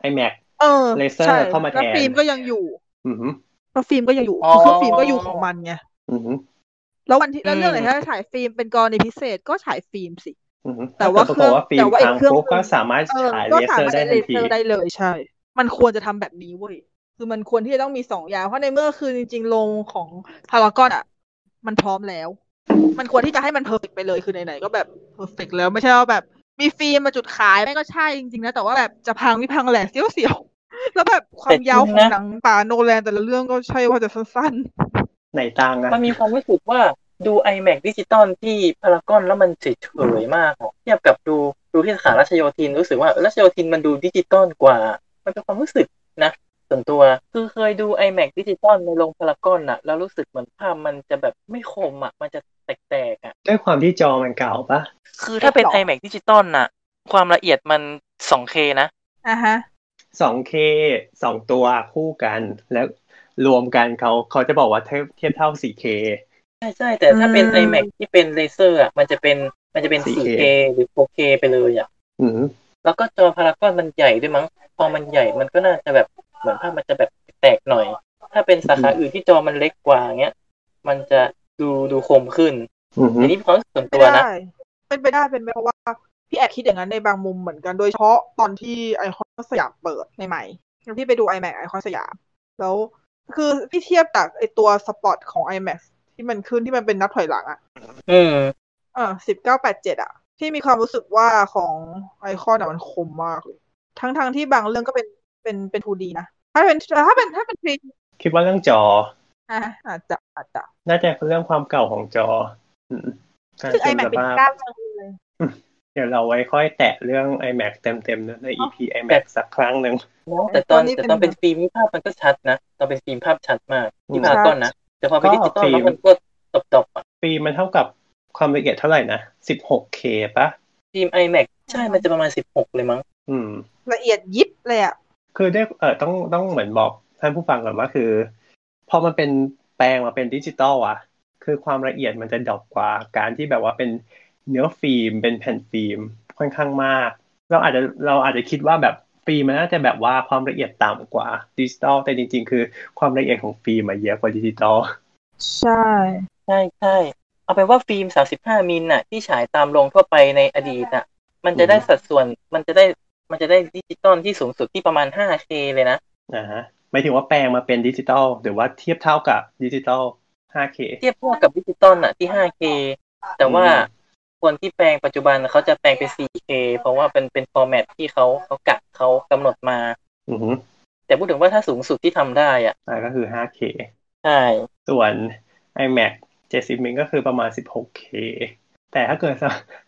S2: iMac
S4: เออ
S2: เลเซอร์
S4: ใช่
S2: เข้ามาแทน
S4: แล้วฟิล์มก็ยังอยู่
S2: อือหือ
S4: แล้วฟิล์มก็ยังอยู่
S3: อ๋อ
S4: คือเครื่องฟิล์มก็อยู่ของมันไง
S2: อือหือ
S4: แล้ววันที่แล้วเรื่องไหน
S3: อืม
S4: ถ้าฉายฟิล์มเป็นกรณีพิเศษก็ฉายฟิล์มสิ
S2: อือหือ
S4: แต่ว่า
S2: ถ้เกิดปรากฏว่าฟิล์
S4: แต่
S2: ม
S4: ว่าอีก
S2: พัง
S4: เครื่อง
S2: ปุ๊บ
S4: หนึ่ง
S2: ก็สามารถ
S4: เออ
S2: ฉาย
S4: ก็
S2: เล
S4: สา
S2: เซอ
S4: มาร
S2: ร์
S4: ถ
S2: ได้
S4: ได้เล
S2: ทัน
S4: เซ
S2: ที
S4: อร์ได้เลยใช่ มันควรจะทำแบบนี้เว้ยคือมันควรที่จะต้องมีสองอย่างเพราะในเมื่อคือจริงๆโรงของพารากอนอะ มันพร้อมแล้ว มันควรที่จะให้มันเพอร์เฟกไปเลยคือไหนๆก็แบบperfect แล้วไม่ใช่ว่าแบบมีฟิล์มมาจุดขายไม่ก็ใช่จริงๆนะแต่ว่าแบบจะพังไม่พังแหละเสียวๆแล้วแบบความยาวของหนังป่าโนแลนแต่ละเรื่องก็ใช่ว่าจะสั้น
S2: ไหนตังอะ
S3: มันมีความรู้สึกว่าดู iMac ดิจิตอลที่พารากอนแล้วมันเฉยๆมากอะเทียบกับดูดูที่สาขาราชโยธินรู้สึกว่าเออราชโยธินมันดูดิจิตอลกว่า มันเป็นความรู้สึกนะส่วนตัวคือเคยดู iMac ดิจิตอลในโรงพารากอนอะแล้วรู้สึกเหมือนภาพมันจะแบบไม่คมอะมันจะแตกๆอะ
S2: ด้วยความที่จอมันเก่าปะ
S3: คือถ้าเป็น iMac ดิจิตอลน่ะ ความละเอียดมัน 2K นะ
S4: ๆอะฮะ
S2: 2K สองตัวคู่กันแล้ว รวมกันเขาเขาจะบอกว่าเทียบเทียบเท่า 4K
S3: ใช่ใช่แต่ถ้าเป็น
S4: อืม
S3: iMac ที่เป็นเลเซอร์อะมันจะเป็นมันจะเป็น
S2: 4K
S3: 4K หรือ 4K ไปเลยอะ
S2: อืม
S3: แล้วก็จอพารากอนมันใหญ่ด้วยมั้ง พอมันใหญ่มันก็น่าจะแบบเหมือนภาพมันจะแบบแตกหน่อย ถ้าเป็นสาขาอื่นที่จอมันเล็กกว่าเงี้ยมันจะดูดูคมขึ้น
S2: อืม
S3: อันนี้เป็นความรู้สึกส่วน
S4: เป็น
S3: ตัว
S4: ไป
S3: นะ
S4: ได้เป็นไปได้เป็นไปเพราะว่าพี่แอบคิดอย่างนั้นในบางมุมเหมือนกันโดยเฉพาะตอนที่ไอคอนสยามเปิดใหม่ๆที่ไปดู iMac ไอคอนสยาม แล้ว คือพี่เทียบจากไอตัวสปอตของ iMac ที่มันขึ้นที่มันเป็นนับถอยหลังอะ
S3: อืม
S4: เออสิบเก้าแปดเจ็ดอะที่มีความรู้สึกว่าของไอคอนอะมันคมมากเลย ทั้งทางๆที่บางเรื่องก็เป็นเป็นเป็น 2D นะ ถ้าเป็นถ้าเป็นถ้าเป็น 3D
S2: คิดว่าเรื่องจอ
S4: อะอาจจะอาจจะ
S2: น่าจะเป็นเรื่องความเก่าของจออืมการ
S4: ซึ่ง
S2: เต็ม
S4: iMac
S2: ส
S4: เป็น
S2: ภาพ
S4: ก้าวจังเลย
S2: เดี๋ยวเราไว้ค่อยแตะเรื่อง iMac เต็มๆนะใน EP IMAX สักครั้งหนึ่ง
S3: แต่ตอน
S4: ตอนนี้
S3: แต่
S4: เป็น
S3: ตอนเป็นฟิล์มนี่ภาพมันก็ชัดนะ ตอนเป็นฟิล์มภาพชัดมากที่
S2: อืม
S3: พารากอนนะ แต่พอเป็น
S2: ก็
S3: ดิจิตอล
S2: ฟิล์ม
S3: แล้วมันก็ตบๆอะ
S2: ฟิล์มมันเท่ากับความละเอียดเท่าไหร่นะ 16K ปะ
S3: ฟิล์ม iMac ใช่มันจะประมาณ 16 เลยมั้ง
S2: อืม
S4: ละเอียดยิบเลยอะ
S2: คือได้เออต้องต้องเหมือนบอกท่านผู้ฟังก่อนว่าคือ พอมันเป็นแปลงมาเป็นดิจิตอลอะ คือความละเอียดมันจะ drop กว่าการที่แบบว่าเป็น เนื้อฟิล์มเป็นแผ่นฟิล์มค่อนข้างมาก เราอาจจะเราอาจจะคิดว่าแบบฟิล์มมันน่าจะแบบว่าความละเอียดต่ำกว่าดิจิตอลแต่จริง ๆ คือความละเอียดของฟิล์มมาเยอะกว่าดิจิตอล
S4: ใช่
S3: ใช่ใช่เอาเป็นว่าฟิล์ม 35 มิลน่ะ ที่ฉายตามโรงทั่วไปในอดีตน่ะ มันจะได้สัดส่วนมันจะได้มันจะได้ดิจิตอลที่สูงสุดที่ประมาณ 5K เลยนะ
S2: อ่าฮะหมายถึงว่าแปลงมาเป็นดิจิตอลหรือว่าเทียบเท่ากับดิจิตอล 5K
S3: เทียบเท่ากับดิจิตอลอะที่ 5K แต่ว่า
S2: อืม
S3: คนที่แปลงปัจจุบันเขาจะแปลงเป็น 4K เพราะว่าเป็นเป็น format ที่เขาเขากะเขากำหนดมา
S2: อือฮึ
S3: แต่พูดถึงว่าถ้าสูงสุดที่ทำได้อะ
S2: อ่าก็คือ 5K
S3: ใช่
S2: ส่วน iMac 70มิลก็คือประมาณ 16K แต่ถ้าเกิด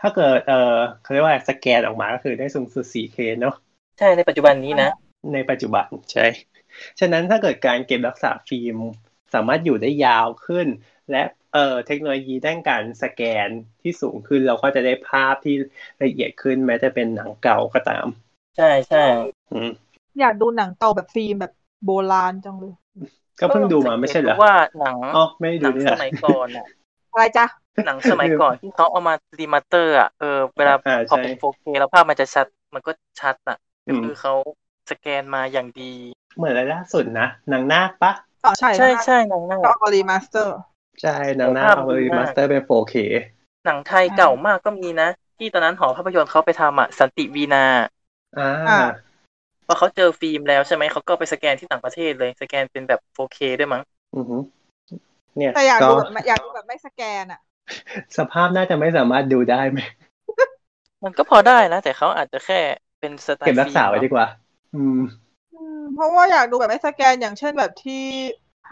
S2: ถ้าเกิดเออเขาเรียกว่าสแกนออกมาก็คือได้สูงสุด 4K เนอะ
S3: ใช่ในปัจจุบันนี้นะ
S2: ในปัจจุบันใช่ ฉะนั้นถ้าเกิดการเก็บรักษาฟิล์มสามารถอยู่ได้ยาวขึ้น และ เอ่อเทคโนโลยีด้านการสแกนที่สูงขึ้นเราก็จะได้ภาพที่ละเอียดขึ้นแม้จะเป็นหนังเก่าก็ตาม
S3: ใช่ใช่
S2: อืม
S4: อยากดูหนังเก่าแบบฟิล์มแบบโบราณจังเลย
S2: ก็เพิ่งดูมาไม่ใช่เหรอ
S3: พราะว่าหนัง
S2: อ๋อไม่ได้
S3: ห
S2: ดู
S3: นัง
S2: นี่
S3: ส
S2: แหละ
S3: มัยก่อนอะ
S4: อะไรจ๊ะ
S3: หนังสมัยก่อนที่เขาเอามารีมาสเตอร์อะเออเวลา
S2: อ่า
S3: พอ
S2: ใช่
S3: เป็น 4K แล้วภาพมันจะชัดมันก็ชัดอะ
S2: อื
S3: ก็
S2: ม
S3: คือเขาสแกนมาอย่างดี
S2: เหมือนอะไรล่าสุดนะหนังนาคปะ
S4: อ๋อใช่
S3: ใช่ใช่หนังหน้า
S4: ก็เอารีมาสเตอร์
S2: ใช่หนังนาค
S3: ภาพ
S2: เอา
S3: ดี
S2: ไป
S3: มาก
S2: มาสเตอร์เป็น 4K
S3: หนังไทยเก่ามากก็มีนะ ที่ตอนนั้นหอภาพยนตร์เขาไปทำอะสันติวีนา
S2: อ่า
S4: อ่า
S3: พอเขาเจอฟิล์มแล้วใช่ไหมเขาก็ไปสแกนที่ต่างประเทศเลย สแกนเป็นแบบ 4K ด้วยมั้ง
S2: อือฮึเนี่ย
S4: แต่อยาก
S2: ก็
S4: ดูแบบอยากดูแบบไม่สแกนอะ
S2: สภาพน่าจะไม่สามารถดูได้ไหม
S3: มันก็พอได้นะ แต่เขาอาจจะแค่เป็นสไตล์
S2: เก็บรักษาไว้
S3: ฟิ
S2: ดี
S3: ล์ม
S2: กว่าอืม
S4: อืมเพราะว่าอยากดูแบบไม่สแกนอย่างเช่นแบบที่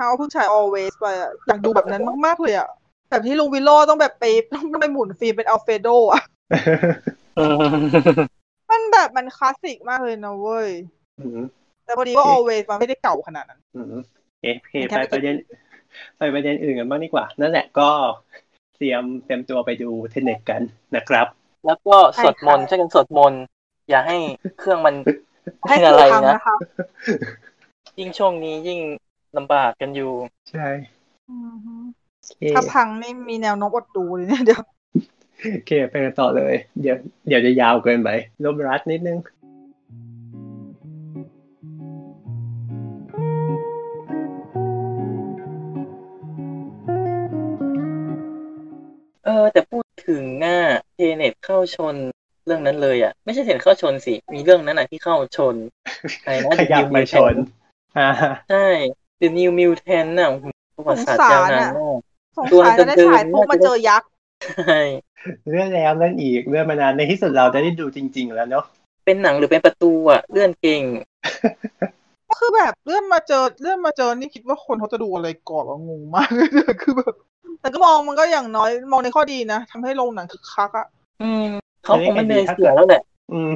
S4: How เพิ่งฉาย Always ไปอะอยากดูแบบนั้นมากๆเลยอะแบบที่ลุงวิโรจน์ต้องแบบไปต้องไปหมุนฟิล์มเป็นอัลเฟโดอะ
S3: อืม
S4: มันแบบมันคลาสสิกมากเลยนะเว้ย
S2: อืม
S4: แต่พอดีว่า Always มันไม่ได้เก่าขนาดนั้น
S2: อืมเอ๊ะโอเค
S4: แค่
S2: ไป
S4: ไม่
S2: ประเด็นไปประเด็นอื่นกันบ้างดีกว่า นั่นแหละก็เตรียมเตรียมตัวไปดูเทนเน็ตกันนะครับ
S3: แล้วก็สวดมนต์
S4: ใช่ค่ะ
S3: ช่วยกันสวดมนต์อย่าให้เครื่องมัน
S4: ให้
S3: เป็น
S4: ถู
S3: อะ
S4: ก
S3: ไร
S4: ทำ
S3: นะ
S4: นะคะ
S3: ยิ่งช่วงนี้ยิ่ง ลำบากกันอยู่
S2: ใช่
S4: อือฮึ
S2: โอเค
S4: ถ้าพังนี่มีแนวโน้มอดดูเลยเนี่ยเดี๋ยว
S2: โอเคไปกันต่อเลย เดี๋ยวเดี๋ยวจะยาวเกินไปลบรัดนิดนึง
S3: เออแต่พูดถึงหน้าเทเน็ตเข้าชนเรื่องนั้นเลยอะ ไม่ใช่เทเน็ตเข้าชนสิ มีเรื่องนั้นอะที่เข้าชนอะไรนะ
S2: ข
S3: The
S2: ยับ
S3: New
S2: มาชน
S3: Mutant
S2: อ่า
S3: ใช่ The New Mutant น่ะโอ้โหประวัติศาสตร์ยาวนานมาก
S4: สง
S3: ตัว
S4: สารจะได้
S3: เดินๆ
S4: ฉายปุ๊บมาเจอยักษ์
S3: ใช่
S2: เลื่อนแล้วเลื่อนอีกเลื่อนมานานในที่สุดเราจะได้ดูจริง ๆ แล้วเนาะ
S3: เป็นหนังหรือเป็นประตูอะ เลื่อนเก่ง
S4: ก็คือแบบเลื่อนมาเจอเลื่อนมาเจอนี่คิดว่าคนเขาจะดูอะไรก่อนวะงงมากเลยคือแบบแต่ก็มองมันก็อย่างน้อยมองในข้อดีนะทำให้โรงหนังคึกคักอะ
S3: อืมเขาคงไม่เหนื่อยเสียแล้วแหละ
S2: อืม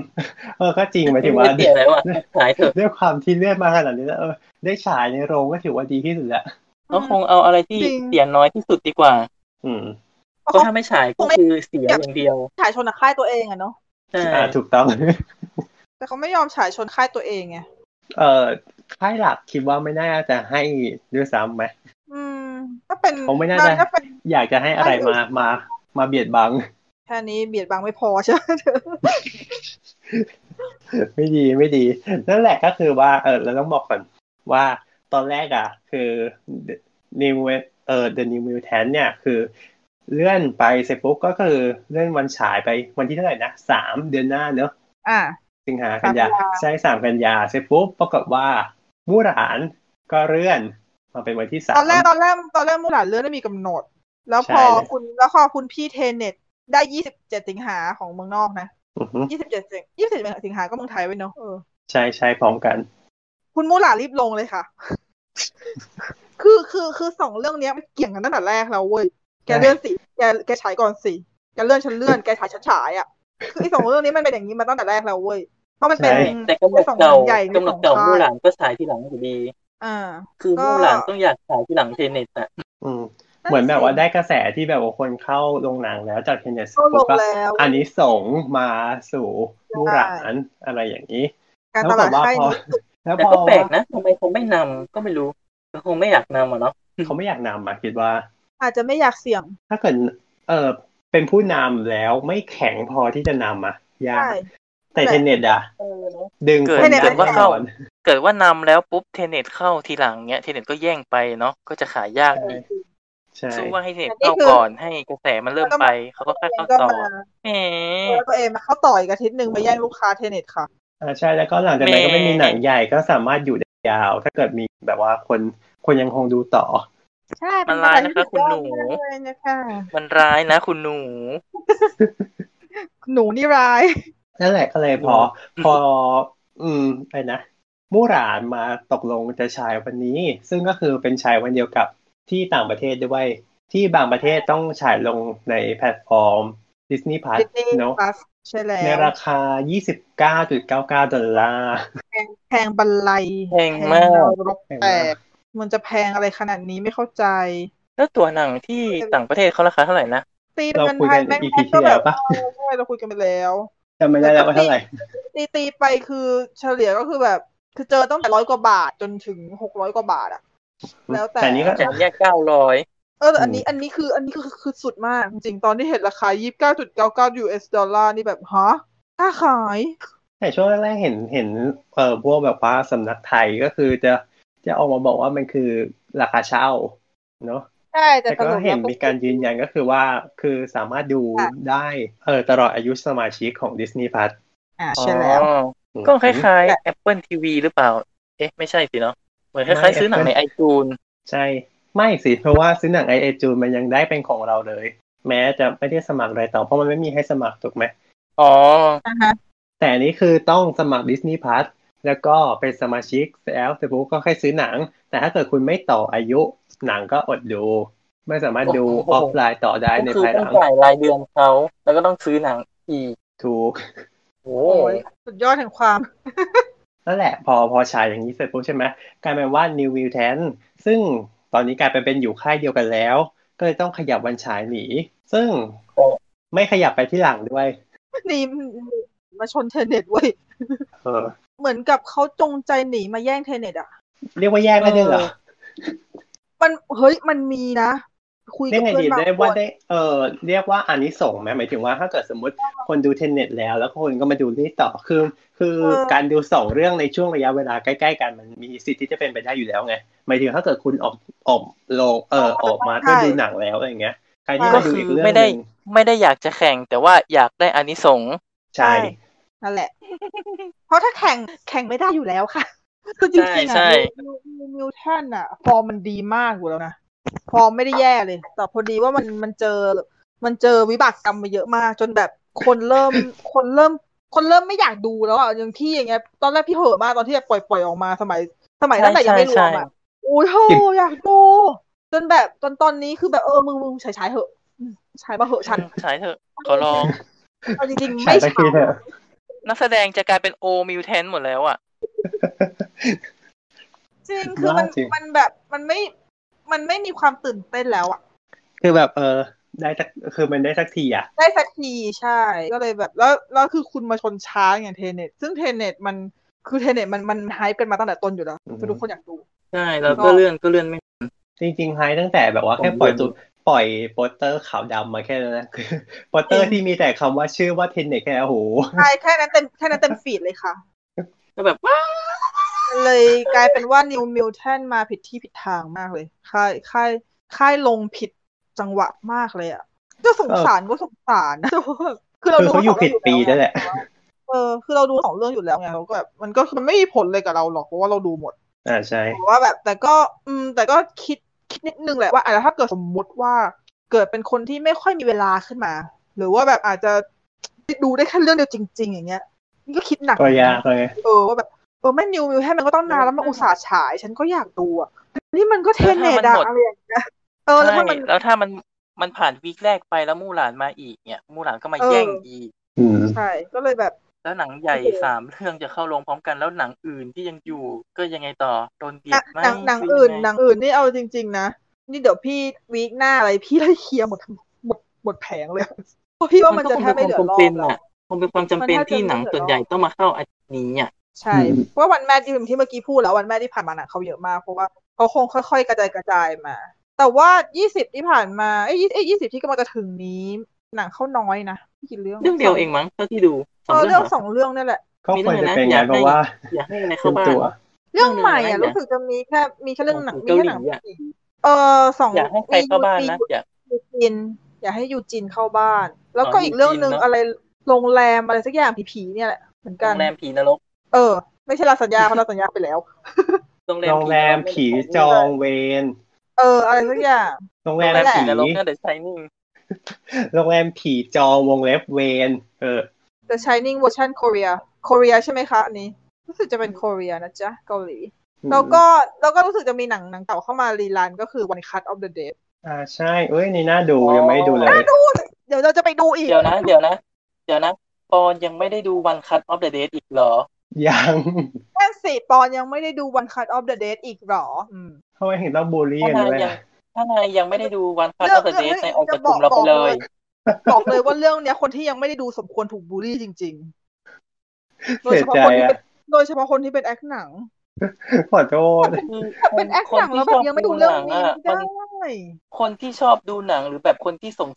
S2: เออก็จริงหมายถึง
S3: ไม่
S2: ว่า
S3: เหนื่อยเสียแล้วอะขายเถอะ
S2: ด้วยความที่เลื่อนมาขนาดนี้แล้วเออได้ฉายในโรงก็ถือว่าดีที่สุดแล้ว
S3: เขาคงเอาอะไรที่เสียน้อยที่สุดดีกว่า
S2: อืม
S4: เพราะ
S3: เพราะ
S4: เขา
S3: ถ้าไม่ฉายก็คือเสียอย่างเดียว
S4: ฉายชนกับค่ายตัวเองอะเนาะ
S3: ใช่
S2: อ่าถูกต้อง
S4: แต่เขาไม่ยอมฉายชนค่ายตัวเองไง
S2: เอ่อค่ายหลักคิดว่าไม่น่าจะให้ด้วยซ้ำไหม
S4: อืมถ้าเป็น
S2: เขาไม่น่าจะ
S4: ถ้าเป็น
S2: อยากจะให้อะไรมามามาเบียดบัง
S4: แค่นี้เบียดบังไม่พอใช่ไหม
S2: ไม่ดีไม่ดี นั่นแหละก็คือว่า เออเราต้องบอกก่อนว่าตอนแรกอะ คือ New เอ่อ The New Mutant เนี่ย คือเลื่อนไปเสร็จปุ๊บก็คือเลื่อนวันฉายไปวันที่เท่าไหร่นะสามเดือนหน้าเนอะ
S4: อ่า
S2: สิงหากันยา
S4: สามกันยา
S2: ใช่สามกันยาเสร็จปุ๊บปรากฏว่ามู่หลานก็เลื่อนมาเป็นวันที่สาม
S4: ตอนแรกตอนแรกตอนแรกมูหลานเลื่อนไม่มีกำหนด แล้วพอ
S2: ใช่เลย
S4: คุณแล้วพอคุณพี่เทเน็ต ได้ยี่สิบเจ็ดสิงหาของเมืองนอกนะ
S2: อือฮึ
S4: ยี่สิบเจ็ดสิงยี่สิบเจ็ดสิงหาก็เมืองไทยไว้เนอะเออ
S2: ใช่ใช่พร้อมกัน
S4: คุณมูหลานรีบลงเลยค่ะ คือคือคือสองเรื่องเนี้ยมันเกี่ยงกันตั้งแต่แรกแล้วเว้ย แก
S2: ใช่
S4: เลื่อนสิ แกแกฉายก่อนสิ แกเลื่อนฉันเลื่อน แกฉายฉันฉายอะ คือไอ้สองเรื่องนี้มันเป็นอย่างนี้มาตั้งแต่แรกแล้วเว้ย เพราะมันเป็น
S2: ใช่
S3: แต่กำหนดเก่า
S4: ใหญ่
S3: กำหนดเก่ามู่หลานก็ฉายทีหลังอยู่ดี
S4: อ่า
S3: คือ
S4: ก็
S3: มู่หลานต้องอยากฉายทีหลังเทเน็ตอะ
S2: อืม เหมือนแบบว่าได้กระแสที่แบบว่าคนเข้าโรงหนังแล้วจากเทนเนส
S4: ก็ล
S2: ปุ๊บ
S4: ง
S2: ก็
S4: แล้ว
S2: อันนี้ส่งมาสู่มู่หลานอะไรอย่างนี้
S4: การ
S2: แล้ว
S4: ต
S2: บ
S4: ลา
S2: อ
S4: ด
S2: กว่า
S4: ค่าย
S2: พอ
S4: นี้
S2: แล้ว
S3: แต่
S2: พอ
S3: ก็แปลกนะทำไมเขาไม่นำก็ไม่รู้ก็คงไม่อยากนำอะเนาะ
S2: เขาไม่อยากนำอะคิดว่า
S4: อาจจะไม่อยากเสี่ยง
S2: ถ้าเกิดเออเป็นผู้นำแล้วไม่แข็งพอที่จะนำอะยาก
S4: ใช่
S2: แต่เทนเน็ตอะ
S3: เออเนอะ
S2: ดึง
S3: เกิด
S2: คน
S4: เทนเน็ต
S2: ได้
S4: เกิดว่า
S2: แน่
S3: เข้า
S2: นอน
S3: เกิดว่านำแล้วปุ๊บเทเน็ตเข้าทีหลังเนี้ยเทเน็ตก็แย่งไปเนาะก็จะขายยากอีก
S2: ใช่
S3: สู้ว่าให้เน็ต
S4: อันนี้
S3: เข้า
S4: คือ
S3: ก่อนให้กระแสมันเริ่มไปเขาก็ค่อยเข้า
S4: ก็
S3: ต่อ
S4: มา
S3: แหม
S4: แล้วตัวเองมาเข้าต่ออีกอาทิตย์หนึ่งมาแย่งลูกค้าเทเน็ตค่ะ
S2: อ่าใช่แล้วก็หลังจากนั้นก็ไม่มีหนังใหญ่ก็สามารถอยู่ได้ยาว ถ้าเกิดมีแบบว่าคนคนยังคงดูต่อ
S4: ใช่
S3: มันร้ายนะคะคุณหนู
S4: เลยนะคะ
S3: มันร้ายนะคุณหนู
S4: หนูนี่ร้าย
S2: นั่นแหละก็เลยพอ พอ อืมไปนะมู่หลานมาตกลงจะฉายวันนี้ ซึ่งก็คือเป็นฉายวันเดียวกับ ที่ต่างประเทศด้วย ที่บางประเทศต้องฉายลงในแพลตฟอร์ม Disney Plus
S4: ดิสนีย์
S2: เนาะ
S4: พลัสใช่แล้ว
S2: ในราคา 29.99ดอลลาร์
S4: แพงบันไล
S3: แพงมาก
S4: แพงรกแตกมันจะแพงอะไรขนาดนี้ไม่เข้าใจ
S3: แล้วตัวหนังที่ต่างประเทศเขาราคาเท่าไหร่นะ
S4: ตีเป็น
S2: เรา
S4: เงิน
S2: คุย
S4: ไท
S2: กั
S4: ย
S2: น
S4: แม่ง
S2: EP
S4: ก็
S2: ที่
S4: แบ
S2: แล้ว
S4: บ
S2: ปะ
S4: เออใช่เราคุยกันไปแล้ว
S2: จำไม่ได้แล้วว่าเท่าไหร่
S4: ตีตีไปคือเฉลี่ยก็คือแบบ คือเจอตั้งแต่ร้อยกว่าบาทจนถึงหกร้อยกว่าบาทอะ แล้วแต่
S2: แต่นี้ก็
S3: แต่แยกเก้าร้อย
S4: เออแต่อันนี้อันนี้คืออันนี้คือคือสุดมากจริงๆตอนที่เห็นราคา29.99 US ดอลลาร์นี่แบบฮะกล้าขาย
S2: แต่ช่วงแรกๆเห็นเห็นเอ่อพวกแบบว่าสำนักไทยก็คือจะจะออกมาบอกว่ามันคือราคาเช่าเนาะ
S4: ใช่แต่
S2: แต่
S4: ส
S2: ก็
S4: รุป
S2: เห็น
S4: แล้ว
S2: มีการยืนยันก็คือว่าคือสามารถดู
S4: ค่ะ
S2: ได้เออตลอดอายุสมาชิกของ Disney Plus
S4: อ่าใช่แล้ว
S3: อ๋อก็คล้ายๆ Apple TV หรือเปล่า เอ๊ะ ไม่ใช่สิเนาะ เหมือนคล้ายๆซื้อหนังในไอจูน
S2: ใช่ ไม่สิ เพราะว่าซื้อหนังไอเอจูมันยังได้เป็นของเราเลย แม้จะไม่ได้สมัครอะไรต่อเพราะมันไม่มีให้สมัครถูกไหม
S3: อ๋อ
S4: อ่าฮะ
S2: แต่อันนี้คือต้องสมัคร Disney Plus แล้วก็เป็นสมาชิกแล้วเสร็จปุ๊บก็ค่อยซื้อหนัง แต่ถ้าเกิดคุณไม่ต่ออายุหนังก็อดดู ไม่สามารถดู
S3: โอ้โห
S2: ออฟไลน์ต่อได้ใน
S3: ก็คือ
S2: ภายห
S3: ต้อ
S2: ลั
S3: ง
S2: ง
S3: จ่ายรายเดือนเขาแล้วก็ต้องซื้อหนังอีก
S2: ถูก
S3: โอ้
S4: โอ้ยสุดยอดแห่งความ
S2: นั่นแหละ พอพอฉายอย่างนี้เสร็จปุ๊บใช่ไหมกลายเป็นว่า New Mutant ซึ่งตอนนี้กลายไปเป็นอยู่ค่ายเดียวกันแล้ว ก็เลยต้องขยับวันฉายหนี ซึ่งไม่ขยับไปที่หลังด้วย
S4: นี่มาชนเทเน็ตเว้ย
S2: เออ
S4: เหมือนกับเขาจงใจหนีมาแย่งเทเน็ตอะ
S2: เรียกว่าแยกได้ด้วยเหรอ
S4: มันเฮ้ยมันมีนะ คุย
S2: เรี
S4: กั
S2: ย
S4: บ
S2: กไง
S4: เพื่อน
S2: ดี
S4: บาง
S2: ได้
S4: ค
S2: ว่านได้เออเรียกว่าอานิสงส์ไหมหมายถึงว่าถ้าเกิดสมมติคนดูเทนเน็ตแล้ว แล้วคนก็มาดูนี่ต่อคือ คือการดูสองเรื่องในช่วงระยะเวลาใกล้ๆกันมันมีสิทธิ์ที่จะเป็นไปได้อยู่แล้วไงหมายถึงถ้าเกิดคุณออกออกลงเออออกมาเพื่อดูหนังแล้วอะไรอย่างเงี้ยใครที่
S3: ก็
S2: มาดู
S3: คือ
S2: อีกเรื่อง
S3: ไม่
S2: ห
S3: ได้
S2: นึ่ง
S3: ไม่ได้อยากจะแข่งแต่ว่าอยากได้อานิสงส์
S2: ใช่
S4: นั่นแหละ เพราะถ้าแข่งแข่งไม่ได้อยู่แล้วค่ะคือจริงๆ
S3: ใช่
S4: อะ
S3: ใช่
S4: New New Mutants อะ ฟอร์มมันดีมากอยู่แล้วนะ ฟอร์มไม่ได้แย่เลย แต่พอดีว่ามันมันเจอ มันเจอวิบากกรรมมาเยอะมาก จนแบบคนเริ่มคนเริ่ม คนเริ่มไม่อยากดูแล้วอะอย่างพี่อย่างเงี้ย ตอนแรกพี่เหอะมากตอนที่แบบปล่อยปล่อยออกมาสมัย สมัยตั้งแต่ยังไม่รวมอะโอ้ยโหอยากดู จนแบบจนตอนนี้คือแบบเออมึงมึงฉายฉายเหอะอืมฉายมาเหอะฉัน
S3: ฉายเถอะขอร้อง
S4: เอาจริงๆ
S2: ใช่
S4: ไม่
S2: สัก
S4: ฉา
S2: ที
S4: ย
S2: เถอะ
S3: นักแสดงจะกลายเป็นโอ Mutants หมดแล้วอะ
S4: จริงคือมัน
S2: บ้าจริง
S4: มันแบบมันไม่ มันไม่มีความตื่นเต้นแล้วอะ
S2: คือแบบเออได้สักคือมันได้สักทีอะ
S4: ได้สักทีใช่ ก็เลยแบบแล้วแล้วคือคุณมาชนช้าอย่าง Tenet ซึ่ง Tenet มันคือ Tenet มันมัน hype กันมาตั้งแต่ต้นอยู่แล้ว
S2: อือฮึ
S4: คือทุกคนอยากดู
S3: ใช่แล้วก็เลื่อนก็เลื่อนไม่
S2: จริงๆไฮตั้งแต่แบบว่าแค่ปล่อยตัวปล่อยโปสเตอร์ขาวดำมาแค่นั้นนะคือโปสเตอร์ที่มีแต่คำว่าชื่อว่า Tenet แค่โอ้โห
S4: ใช่แค่นั้นเต็มแค่นั้นเต็ม feed เลยค่ะ
S3: ก็แบบว้า
S4: เลยกลายเป็นว่านิวมิล t ทนมาผิดที่ผิดทางมากเลยค่ายค่ายค่ายลงผิดจังหวะมากเลยอะก็สงสารก็สงสารนะคือเรา
S2: คือ
S4: ดู
S2: เขาอยู่
S4: สง
S2: ผิด
S4: รื่ง
S2: ปี
S4: แล้
S2: นั่นแหละ
S4: เออคือเราดูสองเรื่องอยู่แล้วไงเราก็แบบมันก็มันไม่มีผลเลยกับเราหรอกเพราะว่าเราดูหมด
S2: อ่าใช่
S4: แต่ว่าแบบ แต่ก็ อืม แต่ก็คิดคิดนิดนึงแหละว่าอาจจะถ้าเกิดสมมุติว่าเกิดเป็นคนที่ไม่ค่อยมีเวลาขึ้นมา หรือว่าแบบอาจจะดูได้แค่เรื่องเดียวจริง ๆ อย่างเงี้ยนี่ก็คิดหนัก
S2: ก็ยากเลย
S4: เออว่าแบบเออแม่นิวมิวให้มันก็ต้องนานแล้วมันอุตส่าห์ฉาย ฉันก็อยากดูอะนี่มันก็เทนเนตอะอะไรอย่างเงี้ยเออแล้ว
S3: ใช่
S4: ถ้ามัน
S3: แล้วถ้ามันมันผ่านวีคแรกไปแล้วมู่หลานมาอีกเนี่ย มู่หลานก็มา
S4: เออ
S3: แย่งอีก
S2: อืม
S4: ใช่ก็เลยแบบ
S3: แล้วหนังใหญ่
S4: โอ้โห
S3: สามเรื่องจะเข้าลงพร้อมกันแล้วหนังอื่นที่ยังอยู่ก็ยังไงต่อโดนเบี
S4: ห
S3: ย
S4: นั
S3: ด
S4: ง
S3: ไหม
S4: หนังหนัง
S3: หรื
S4: อื่น
S3: ยัไห
S4: นังอื่นนี่เอาจริง ๆ นะนี่เดี๋ยวพี่วีคหน้าอะไรพี่ไล่เคลียร์หมดหมดหมดแผงเลยเพราะพี่ว่ามันจะแทบไม่เหลือรอบ
S3: เป็น
S4: แล้ว
S3: อะคงเป็นความจำเป็น
S4: มันแทบจะ
S3: ที่หนัง
S4: ไม่เหลือ
S3: ส่วนใหญ่ต้องมาเข้าอาทิตย์นี้อะ
S4: ใช่
S2: อืม
S4: เพราะว่าวันแม่ที่ที่เมื่อกี้พูดแล้ววันแม่ที่ผ่านมาหนังเขาเยอะมากเพราะว่าเขาคงค่อยๆ กระจายกระจายมา แต่ว่ายี่สิบที่ผ่านมาเอ้ยเอ้ยยี่สิบที่กำลังจะถึงนี้ หนังเข้าน้อยนะไม่กี่เรื่อง
S3: เรื่องเดียวเองมั้งเท่าที่ดูส
S4: เอ
S3: อง
S4: อ
S3: เรื่
S4: เรื่
S3: อ
S4: องง
S3: เหรอ
S4: สองเรื่องนั่นแหละ
S2: ก็ควรจะเป็นไงเพราะว่า
S3: อย่าให้อะไร
S2: เป็
S3: เข้านบ้าน
S2: ตัว
S4: เรื่องใหม่
S3: เรื่
S4: อะ
S3: องหนึ่ง
S4: รู้สึกจะมีแค่มีแค่เรื่องหนังมี
S3: เกาหลี
S4: แค่หนัง
S3: อะ
S4: ผีเออสอง
S3: อยากให้ใครเข้าบ้านนะ
S4: มี
S3: อยาก
S4: ยูจิน อยากให้ยูจินเข้าบ้าน แล้วก็
S3: อ๋อ
S4: อีกเรื่องหนึ่ง
S3: ยูจินเนอะ
S4: อะไรโรงแรมอะไรสักอย่างผีๆเนี่ยแหละเหมือน
S3: โร
S4: กัน
S3: งแรมผีนรก
S4: เออ ไม่ใช่ลาสัญญาเพราะลาสัญญาไปแล้ว
S3: โรงแรม
S2: โรงแรม
S3: นก
S2: ผีจองเวร
S4: เออ อะไรสักอย่าง
S2: โรง
S3: โร
S2: แรงม
S3: แรม
S4: นั่นแหละ
S3: ผี
S2: ผี
S3: นรกน่าจะใช้นิ่ง
S2: โรงแรมผีจองวงเล็บเวรเออ
S4: The Shining เวอร์ชัน Korea Korea ใช่ไหมคะอันนี้ รู้สึกจะเป็น Korea นะจ๊ะ เกาหลี แล้วก็แล้วก็รู้สึกจะมีหนังหนังเก่าเข้ามารีลันก็คือ One Cut of the Dead
S2: อ่าใช่ เอ้ยนี่น่าดู
S3: อ๋อ
S2: ยังไม่ดูเลย
S4: เดี๋ยวเราจะไปดูอีก
S3: เดี๋ยวนะ เดี๋ยวนะ เดี๋ยวนะปอนยังไม่ได้ดู One Cut of the Dead อีกเหรอ
S2: ยัง
S4: แค่สิปอนยังไม่ได้ดู One Cut of the Dead อีกหรออืม
S2: ทำไมถึงต้องบูลลี่
S3: ถ้า
S2: กัน
S3: นาย
S2: ด้วย
S3: ยัง
S2: อะ
S3: ถ้านายยังไม่ได้ดู One Cut
S4: เรื่
S3: of the
S4: เรื่
S3: Dead
S4: ฮ้
S3: นายออกจาก
S4: จะ
S3: กลุ่มเราไปเลย
S4: บอกเลยว่าเรื่องเนี้ยคนที่ยังไม่ได้ดูสมควรถูกบูลลี่จริง ๆ โดย
S2: เสี
S4: เฉ
S2: ย
S4: พาะ
S2: ใจ
S4: คนที่
S2: อะ
S4: เป็นโดยเฉพาะคนที่เป็นแอคหนัง
S2: ขอโทษ
S3: คือค
S4: เป็นนแอค
S3: ค
S4: ห
S3: น
S4: นัง
S3: ที่
S4: แล้ว
S3: ช
S4: แบ
S3: อ
S4: บบยังไม่
S3: ดู
S4: ดู
S3: ห
S4: เรื่อง
S3: นัง
S4: นี้
S3: อะ
S4: ไม่
S3: มัน
S4: ได้
S3: คนที่ชอบดูหนังหรือแบบคนที่สง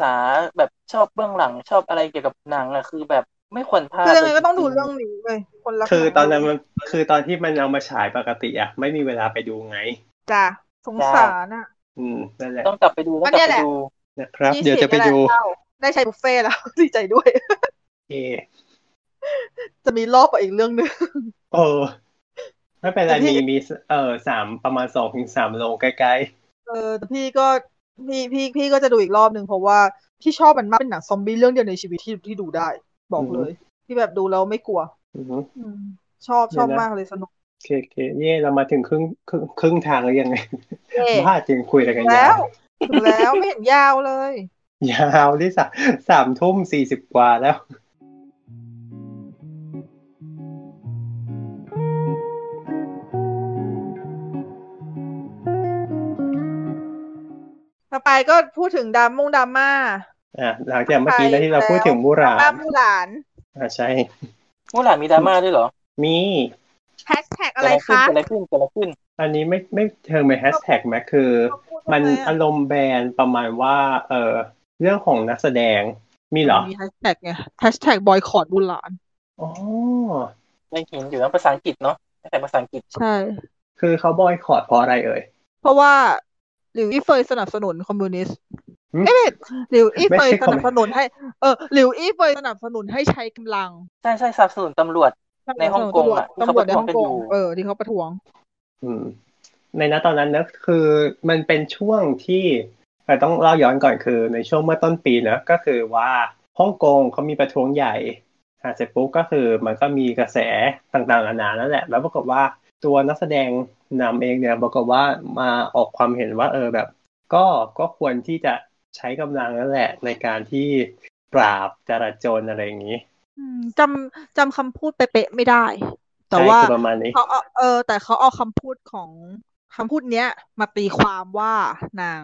S3: สารแบบชอบเบื้องหลังชอบอะไรเกี่ยวกับหนังอะคือแบบ ไม่ควรพลาด
S4: คือยังไง
S3: เลย
S4: ก็ต้องดู
S3: จริๆ
S4: เรื่องนี้เลยคนละ
S2: คือตอนนั้นมันคือตอนที่มันเอามาฉายปกติอะไม่มีเวลาไปดูไง
S4: จ้ะสงสารอะ
S2: อืมนั่นแหละ
S3: ต้องกลับไปดูต้องกลับไปดู
S2: นะครับ
S4: ยี่สิบ
S2: เดี๋ยวจะไปดู
S4: นี่แหละเข้าได้ใช้บุฟเฟ่ต์แล้วดีใจด้วย
S2: เอ
S4: จะมีรอบกับอีกเรื่องหนึ่ง
S2: เออไม่เป็นไร
S4: แต่พี่
S2: มีมีเออสามประมาณสองถึงสามโลใกล้
S4: เออแต่พี่ก็พี่พี่พี่ก็จะดูอีกรอบหนึ่งเพราะว่าพี่ชอบมันมากเป็นหนังซอมบี้เรื่องเดียวในชีวิตที่ที่ดูได้ บอกเลย ที่แบบดูแล้วไม่กลัว
S2: ๆอือหือ
S4: อืมชอบชอบ
S2: เดี๋ยวนะ
S4: มากเลยสนุก
S2: โอเคโอเคเย่เรามาถึงครึ่งครึ่งครึ่งทางแล้วยังไง
S4: เย่
S2: บ้าจริงคุยอะไรกัน
S4: แล้
S2: ยาวว
S4: ถึงแล้วไม่เห็นยาวเลย
S2: ยาวที่สามสามทุ่มสี่สิบกว่าแล้ว
S4: ต่อไปก็พูดถึงดรามมงดราม่า
S2: อะหลังจากเมื่อกี้แล้วที่เราพูดถึงมูห
S4: ด
S2: รา
S4: ราม่านมูหลาน
S2: อะใช่
S3: มูหลานมีดราม่าด้วยเหรอ
S2: มี
S4: แฮชแท็ก
S3: เกิ
S4: อะ
S3: ด
S4: ไร
S3: อะไรขึ้น
S4: คะ
S3: เกิดอะไรขึ้นเกิดอะไรขึ้น
S2: อันนี้ไม่ไม่เชิงเป็นแฮชแท็กไหมคือ มัน
S4: ทำไอะ
S2: อารมณ์แบนประมาณว่า เออเรื่องของนักแสดงมีเหรอ
S4: มีแฮชแท็กไงแฮชแท็กบอยคอรดบุหลาน
S2: อ๋อ
S3: ไม่เห็นอยู่นะภาษาอังกฤษเนาะแต่ภาษาอังกฤษ
S4: ใช่
S2: คือเขาบอยคอรดเพราะอะไรเอ่ย
S4: เพราะว่าหลิวอี้เฟยสนับสนุนคอมมิวนิสต์
S2: หืม
S4: เอ้ยหลิวอี้เฟย
S2: ไม่ใช่
S4: ส
S2: คอมมิ
S4: นับสนุนให้ เออหลิวอี้เฟยสนับสนุนให้ใช้กำลัง
S3: ใช่ใช่สนับสนุนตำรวจในฮ่องกงอะที่
S4: ตำรวจ
S3: เขา
S4: ใน
S3: ประท้
S4: ฮ่
S3: ว
S4: องง
S3: กันอยู่
S4: กงเออที่เขาประท้วง
S2: อืม ในนั้นตอนนั้นนะคือมันเป็นช่วงที่เอ่อต้องเล่าย้อนก่อนคือ ในช่วงเมื่อต้นปีเนอะก็คือว่าฮ่องกงเขามีประท้วงใหญ่อะเสร็จปุ๊บก็คือมันก็มีกระแสต่างๆนานานั่นแหละ แล้วปรากฏว่าตัวนักแสดงนำเองเนี่ยปรากฏว่ามาออกความเห็นว่า เออแบบ ก็ก็ควรที่จะ ใช้กำลังนั่นแหละ ในการที่ปราบจราจรอะไรอย่างนี้
S4: อืมจำจำคำพูดเป๊ะๆไม่ได้ แต่
S2: ใช่
S4: ว่า
S2: คือประมาณนี้
S4: เขาเอาเออ แต่เขาเอาคำพูดของคำพูดเนี้ย มาตีความว่านาง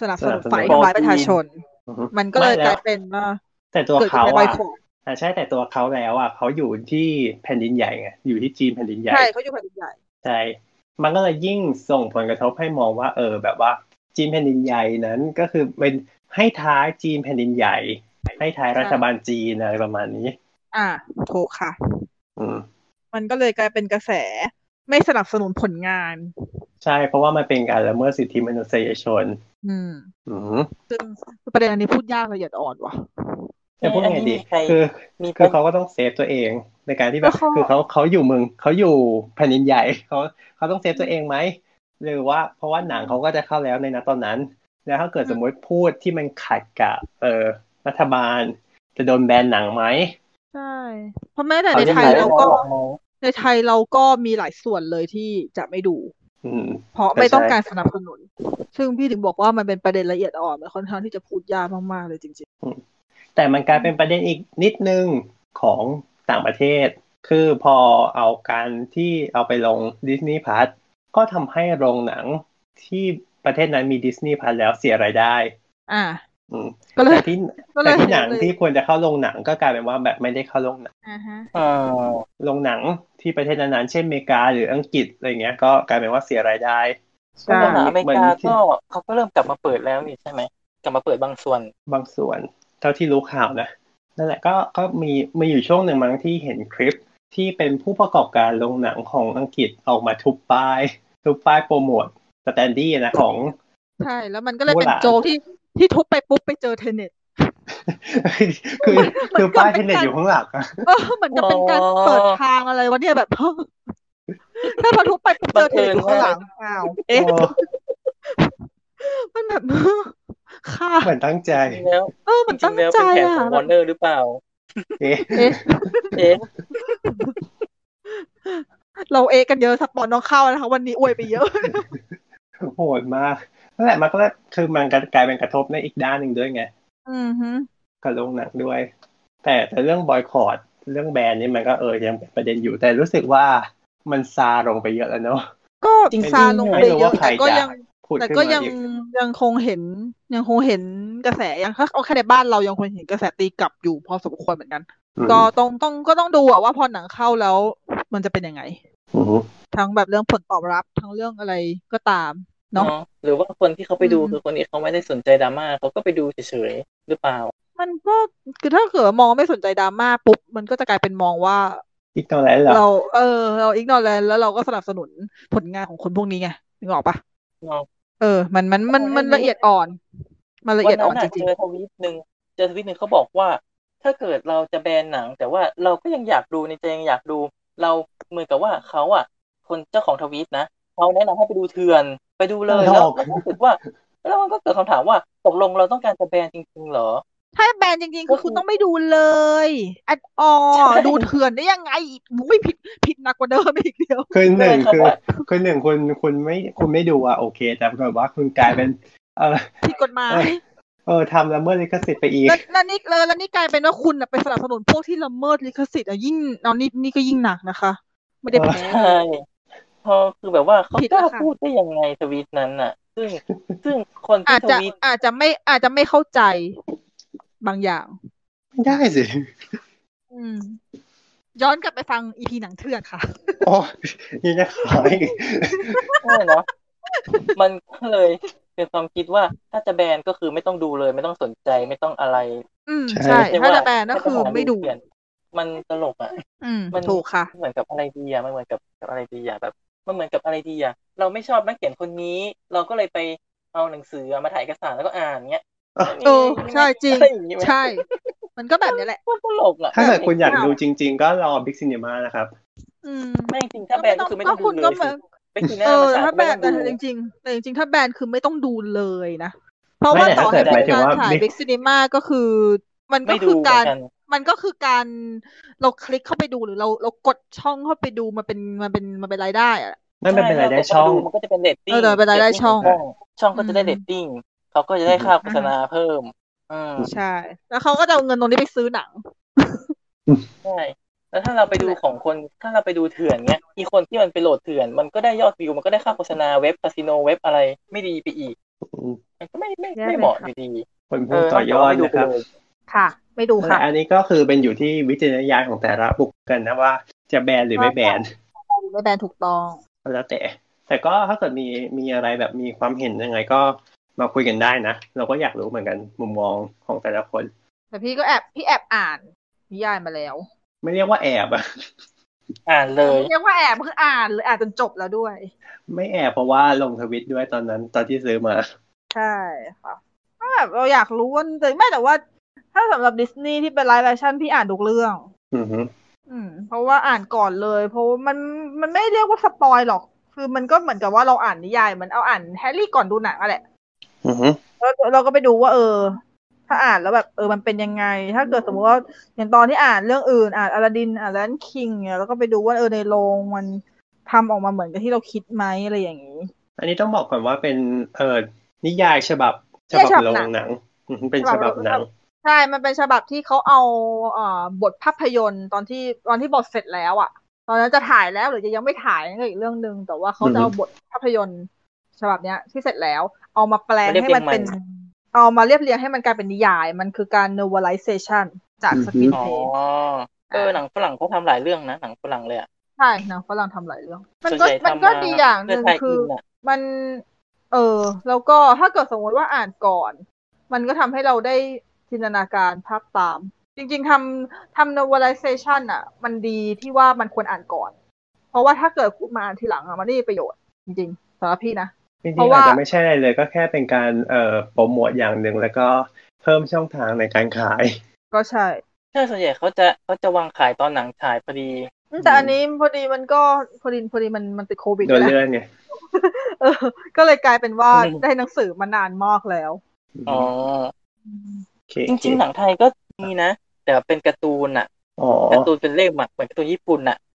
S4: สนับสนุนฝ่ายทำร้ายประชาชน
S2: อือฮึ
S4: มันก็เลย
S2: ไม่
S4: ก
S2: แว
S4: ลายเป็นว่า
S2: แต่ตัว
S4: เกิด
S2: เขา
S4: เป็นบอย
S2: อะ
S4: คอร
S2: อ่าใช่แต่ตัวเขาแล้วอะเขาอยู่ที่แผ่นดินใหญ่ไงอยู่ที่จีนแผ่นดินใหญ่
S4: ใช่เขาอยู่แผ่นดินใหญ่
S2: ใช่มันก็เลยยิ่งส่งผลกระทบให้มองว่า เออ แบบว่า จีนแผ่นดินใหญ่นั้นก็คือเป็นให้ท้ายจีนแผ่นดินใหญ่ ให้ท้ายรัฐบาลจีนอะไรประมาณนี้
S4: อ่าถูกค่ะ
S2: อืม
S4: มันก็เลยกลายเป็นกระแสไม่สนับสนุนผลงาน
S2: ใช่ เพราะว่ามันเป็นการละเมิดสิทธิมนุษยชน
S4: อืม
S2: อืม
S4: ซึ่งประเด็นอันนี้พูดยากละเอียดอ่อนว่ะ
S2: จะพูด
S3: อัน
S2: ไง
S3: นี้
S2: ดี
S3: มีใคร
S2: คือ
S3: มี
S2: คือเขาก็ต้อง save ตัวเอง ในการที่แบบ
S4: แล้วเขา
S2: คือเขาเขาอยู่เมืองเขาอยู่แผ่นดินใหญ่เขาเขาต้อง save ตัวเองไหม หรือว่าเพราะว่าหนังเขาก็จะเข้าแล้วในนัดตอนนั้น แล้วถ้าเกิดสมมติพูดที่มันขัดกับ เอ่อรัฐบาล จะโดนแบนหนังไหม
S4: ใช่ เพราะแม้แต่
S3: เขา
S4: ใน
S3: จะ
S4: ไทย
S3: ขาย
S4: เรา
S3: ห
S4: ก็
S3: นังไหม
S4: ในไทยเราก็มีหลายส่วนเลยที่จะไม่ดู
S2: อืม
S4: เพราะ
S2: ใช่
S4: ไม่ต้อง
S2: ใช่
S4: การสนับสนุน ซึ่งพี่ถึงบอกว่ามันเป็นประเด็นละเอียดอ่อนมันค่อนข้างที่จะพูดยากมากๆเลยจริง
S2: แต่มันกลายเป็นประเด็นอีกนิดนึงของต่างประเทศ คือพอเอาการที่เอาไปลงดิสนีย์พัท ก็ทำให้โรงหนังที่ประเทศนั้นมีดิสนีย์พัทแล้วเสียรายได้
S4: ๆอ่า
S2: อืม
S4: ก็เลย
S2: แต่ที่
S4: ก็เลย
S2: แต่ที่หนัง
S4: เลย
S2: ที่ควรจะเข้าโรงหนังก็กลายเป็นว่าแบบไม่ได้เข้าโรงหนัง
S4: อ่าฮะ
S3: อ่า
S2: โรงหนังที่ประเทศนั้นๆเช่นอเมริกาหรืออังกฤษอะไรเงี้ย ก็กลายเป็นว่าเสียรายได้
S4: ใช่
S3: โรงหนังอเมริ
S2: เหมือน
S3: กา
S2: ที่
S3: ก็เขาก็เริ่มกลับมาเปิดแล้วนี่ใช่ไหมกลับมาเปิดบางส่วน
S2: บางส่วน เท่าที่รู้ข่าวนะนั่นแหละก็ก็มีมีอยู่ช่วงหนึ่งมั้งที่เห็นคลิปที่เป็นผู้ประกอบการโรงหนังของอังกฤษออกมาทุบป้าย ทุบป้ายโปรโมท standee นะของ
S4: ใช่ แล้วมันก็เลยเป็น
S2: ประมาณ
S4: โจกที่ที่ทุบไปปุ๊บไปเจอ Tenet
S2: คือ
S4: มัน
S2: คือ
S4: มัน
S2: ป้าย
S4: เป็
S2: เท
S4: น
S2: นเน็ต
S4: การ
S2: อยู่ข้างหลังอะ
S4: เออเหมือนกับเป็นการเปิดทางอะไรวะเนี่ยแบบถ้าพอทุบไปปุ๊บเจอเทนเน็ตอยู่ข้างหลังอ้าวเอ๊ะ
S2: โอ้
S4: มันแบบค่ะ
S2: เหมือนตั้งใจ
S3: จริงๆแล้ว
S4: เออ
S3: จ
S4: มัน
S3: ริ
S4: ตั้
S3: ง
S4: ง
S3: ๆแล้ว
S4: ใจ
S3: เป็นแผน
S4: อะ
S3: ของ
S4: แบ
S3: วอบร์เนอร์หรือเปล่า
S2: เอ๊ะ
S4: เอ๊ะ
S3: เอ๊ะ
S4: เราเอะกันเยอะสปอนน้องเข้านะคะวันนี้อวยไปเยอะ
S2: โหดมากนั่นแหละมันก็เลยคือมันก็กลายเป็นกระทบในอีกด้านหนึ่งด้วยไง
S4: อือฮึ
S2: กับโรงหนังด้วย แต่แต่เรื่องบอยคอรดเรื่องแบนนี่มันก็เออยังเป็นประเด็นอยู่ แต่รู้สึกว่ามันซาลงไปเยอะแล้วเนาะ
S4: ก็
S3: จริงๆ
S4: ซาลง
S2: ไม่
S4: ไป
S2: รู้
S4: เยอะ
S2: ว่าใคร
S4: แต่ก็
S2: จะ
S4: ยัง
S2: พูด
S4: แต่
S2: ขึ้น
S4: ก็
S2: มา
S4: ยัง
S2: อีก
S4: ยังคงเห็นยังคงเห็นกระแสยังถ้าเอาแค่ในบ้านเรายังคงเห็นกระแสตีกลับอยู่พอสมควรเหมือนกัน
S2: อืม
S4: ก็ต้องต้องก็ต้องดูอะว่าพอหนังเข้าแล้ว มันจะเป็นยังไง
S2: อืม
S4: ทั้งแบบเรื่องผลตอบรับทั้งเรื่องอะไรก็ตามเนาะ
S3: เนาะหรือว่าคนที่เขาไปดู
S4: อืม
S3: คือคนที่เขาไม่ได้สนใจดราม่าเขาก็ไปดูเฉยๆหรือเปล่า
S4: มันก็คือถ้าเกิดว่ามองไม่สนใจดราม่าปุ๊บมันก็จะกลายเป็นมองว่า
S2: อีกตรงไหนเหรอ
S4: เราเออเราอิกนอแลนแล้วเราก็สนับสนุนผลงานของคนพวกนี้ไงนึกออกปะ
S3: เนาะ
S4: เออ มันมันมันมันละเอียดอ่อน มันละเอียดอ่อน
S3: วั
S4: จ
S3: น่ะ
S4: ริง
S3: เจอทวีตหนึ่งเจอทวีตหนึ่งเขาบอกว่า ถ้าเกิดเราจะแบนหนัง แต่ว่าเราก็ยังอยากดูในใจยังอยากดู เราเหมือนกับว่าเขาอะ คนเจ้าของทวีตนะเขาแนะนำให้ไปดูเถื่อนไปดูเลยแล้วแล้วก็รู้สึกว่า แล้วมันก็เกิดคำถามว่าตกลงเราต้องการจะแบนจริงๆเหรอ
S4: ๆถ้าแบนจริงๆคือคุณต้องไม่ดูเลยแอดออ
S3: ใช่
S4: ดูเถื่อนได้ยังไงมุ้ยผิดผิดหนักกว่าเดิมอีกเดียว
S2: คือหนึ่ง
S3: ใช่
S2: คือ
S3: ครับ
S2: คือหนึ่งคุณคุณไม่คุณไม่ดูอะโอเค แต่ปรากฏว่าคุณกลายเป็น เออ
S4: ผิดกฎหมาย
S2: เออ เออทำละเมิดลิขสิทธิ์ไปอีก
S4: แล้วแล้วนี่แล้วแล้วนี่กลายเป็นว่าคุณน่ะไปสนับสนุนพวกที่ละเมิดลิขสิทธิ์อะยิ่งเอานี่นี่ก็ยิ่งหนักนะคะ ไม่ได้แพ้
S3: ใช่พอคือแบบว่าเขา
S4: ผิด
S3: กล้า
S4: แล้วค่ะ
S3: พูดได้ยังไงทวีตนั้นน่ะ ซึ่งซึ่งคนที่
S4: อาจ
S3: ท
S4: จะ
S3: วีต
S4: อาจจะไม่อาจจะไม่เข้าใจบางอย่าง
S2: ไม่ได้สิ
S4: อืมย้อนกลับไปฟังอีพีหนังเถื่อนค่ะ
S2: โอ้ยังจะขายอีก
S3: ใช่เนาะมันก็เลย เป็นความคิดว่าถ้าจะแบนก็คือไม่ต้องดูเลย ไม่ต้องสนใจไม่ต้องอะไร
S4: อืม
S2: ใช่
S4: ใช่
S3: ไม่
S4: ถ้า
S3: ว่า
S4: จะแบนก็คือ
S3: แจะหา
S4: ไม่ดู
S3: เปลี่ยนมันตลกอะ
S4: อืม
S3: มัน
S4: ถูกค่ะ
S3: เหมือนกับอะไรดีอะมันเหมือนกับกับอะไรดีอะแบบ มันเหมือนกับอะไรดีอะเราไม่ชอบนักเขียนคนนี้ เราก็เลยไปเอาหนังสือมาถ่ายเอกสารแล้วก็อ่านเงี้ย
S4: เออใช่จริง
S3: อะไอย่างงี้ไหม
S4: ใช่ มันก็แบบนี้แหละ
S3: มันตลกอะ
S2: ถ้าเกิดคุณอยากดูจริง ๆ ก็รอบิ๊กซีเนมานะครับ
S4: อืม
S3: ไม่จริงถ้าแบนก็คือไม่ต้องดู
S4: คุณ
S3: เล
S4: ก็
S3: ย
S4: เหมื
S3: สิ
S4: อน
S3: ไปกินห
S4: เอ
S3: น้า
S4: อ
S3: มา
S4: แต่
S3: ฉาย
S4: ถ้า
S3: ก็
S4: แบ
S3: ไม่
S4: น
S3: ต้อง
S4: แต่
S3: ดู
S4: จริงๆแต่จริงๆ ถ้าแบนคือไม่ต้องดูเลยนะ เพราะ
S2: ไม่
S4: ว่า
S2: แต่
S4: ต่อ
S2: ถ้า
S4: ให้
S2: เกิด
S4: เป็น
S2: หมายถึง
S4: การ
S2: ว่า
S4: ถ่าย
S2: ไม่
S4: Big Cinema ก็คือ มันก็
S3: ไม่
S4: คื
S3: ดู
S4: อ
S3: เหมื
S4: กา
S3: อ
S4: ร
S3: นกัน
S4: มันก็คือการเราคลิกเข้าไปดูหรือเราเรากดช่องเข้าไปดูมันเป็นมันเป็นมันเป็นรายได้อะ
S2: นั่นไม่เป็นไรายได้
S3: ใช่
S2: อง
S3: มันก็จะเป็นเรตติ้ง
S4: เออแต่เป็นรายได้ช่อง
S3: ช่องก็จะได้
S4: อืม
S3: เรตติ้งเขาก็จะได้ค่าโฆษณาเพิ่ม อืม
S4: ใช่ แล้วเขาก็จะเอาเงินตรงนี้ไปซื้อหนัง
S3: ใช่ แล้วถ้าเราไปดูของคนถ้าเราไปดูเถื่อนเนี้ยอีคนที่มันไปโหลดเถื่อน มันก็ได้ยอดวิวมันก็ได้ค่าโฆษณาเว็บคาสิโนเว็บอะไรไม่ดีไปอีกมันก็ไม่ไม่
S4: แย่
S3: ไม่
S4: เลย
S3: เหมาะ
S4: ค่ะ
S3: อยู่ดี
S2: คน
S3: เอ
S2: พูด
S3: อ
S2: ต่อยอด
S3: ไม่ดู
S2: นะ
S3: ไป
S2: ครับ
S3: เลย
S4: ค่ะ ไม่ดู
S2: แต่
S4: ค่ะ
S2: อันนี้ก็คือเป็นอยู่ที่วิจารณญาณของแต่ละบุคคลนะว่า จะแบนหรือไม่แบน
S4: ไม่แบนถูกต้อง
S2: ก็แล้วแต่ แต่ก็ถ้าเกิดมีมีอะไรแบบมีความเห็นยังไงก็มาคุยกันได้นะ เราก็อยากรู้เหมือนกันมุมมองของแต่ละคน
S4: แต่พี่ก็แอบพี่แอบอ่านนิยายมาแล้ว
S2: ไม่เรียกว่าแอบอะ
S3: อ่านเลย
S4: เรียกว่าแอบคืออ่านเลยอ่านจนจบแล้วด้วย
S2: ไม่แอบเพราะว่าลงทวิตด้วยตอนนั้น ตอนที่ซื้อมา
S4: ใช่ค่ะถ้าแบบเราอยากรู้ว่าแต่ไม่แต่ว่า ถ้าสำหรับดิสนีย์ที่เป็น live action พี่อ่านทุกเรื่อง
S2: อือฮึ
S4: อืม เพราะว่าอ่านก่อนเลย เพราะว่ามันมันไม่เรียกว่า spoil หรอก คือมันก็เหมือนกับว่าเราอ่านนิยายเหมือนเอาอ่านแฮร์รี่ก่อนดูหนังอะแหละ
S2: อือฮึ
S4: แล้วเราก็ไปดูว่าเออ ถ้าอ่านแล้วแบบเออมันเป็นยังไง ถ้าเกิดสมมติว่าอย่างตอนที่อ่านเรื่องอื่น อ่านอลาดินอ่านแลนคิงเนี่ยแล้วก็ไปดูว่าเออในโรงมันทำออกมาเหมือนกับที่เราคิดไหมอะไรอย่างนี้
S2: อันนี้ต้องบอกก่อนว่าเป็นเอ่อนิยายฉบับฉ
S4: นิยาย
S2: บับ
S4: ฉบับ
S2: โร
S4: หนั
S2: ง
S4: ง
S2: หนังอือฮึเป็นฉบับหนัง
S4: ใช่ มันเป็นฉบับที่เขาเอาเอ่อบทภาพยนตร์ตอนที่ตอนที่บทเสร็จแล้วอะตอนนั้นจะถ่ายแล้วหรือจะยังไม่ถ่ายนั่นก็อีกเรื่องหนึ่งแต่ว่าเขาจะเอาบทภาพยนตร์ฉบับเนี้ยที่เสร็จแล้ว เอามาแปลง
S3: มาเรียบ
S4: ให้มันเป็น
S3: เรียงใหม่
S4: เอามาเรียบเรียงให้มันกลายเป็นนิยาย มันคือการ novelization จากสกรีน
S3: อ๋อ
S4: play
S3: เออหนังฝรั่งเขาทำหลายเรื่องนะ หนังฝรั่งเลยอะ
S4: ใช่หนังฝรั่งทำหลายเรื่อง มัน
S3: ส่วน
S4: ก็
S3: ใหญ่
S4: มัน
S3: ทำ
S4: ก็
S3: มา
S4: ดีอย่างหนึ่ง
S3: เพื่อไทย
S4: คือ
S3: อินอะ
S4: มัน เออ แล้วก็ถ้าเกิดสมมติว่าอ่านก่อน มันก็ทำให้เราได้จินตนาการภาพตาม จริง ๆทำทำ novelization อะ มันดีที่ว่ามันควรอ่านก่อน เพราะว่าถ้าเกิดคุณมาอ่านทีหลังอะมันไม่มีประโยชน์จริงๆสำหรับพี่นะ
S2: จริง
S4: เพราะ
S2: ๆอา
S4: ว่า
S2: จจะไม่ใช่อะไรเลยก็แค่เป็นการเอ่อโปรโมทอย่างหนึ่งแล้วก็เพิ่มช่องทางในการขาย
S4: ก็ใช่
S3: ใช่ส่วนใหญ่เขาจะเขาจะวางขายตอนหนังฉายพอดี
S4: แต่อันนี้พอดีมันก็พอดีพอดีมันมันติดโควิด
S2: โดน
S4: แหละ
S2: เลื่อนไง
S4: เออ ก็เลยกลายเป็นว่า
S3: อืม
S4: ได้หนังสือมานานมากแล้ว
S3: อ๋อ
S2: โอเค
S3: จริงๆหนังไทยก็มีนะ แต่เป็นการ์ตูนอะ
S2: อ๋อ
S3: การ์ตูนเป็นเล่มอะเหมือนการ์ตูนญี่ปุ่นอะ
S4: อ่าฮะ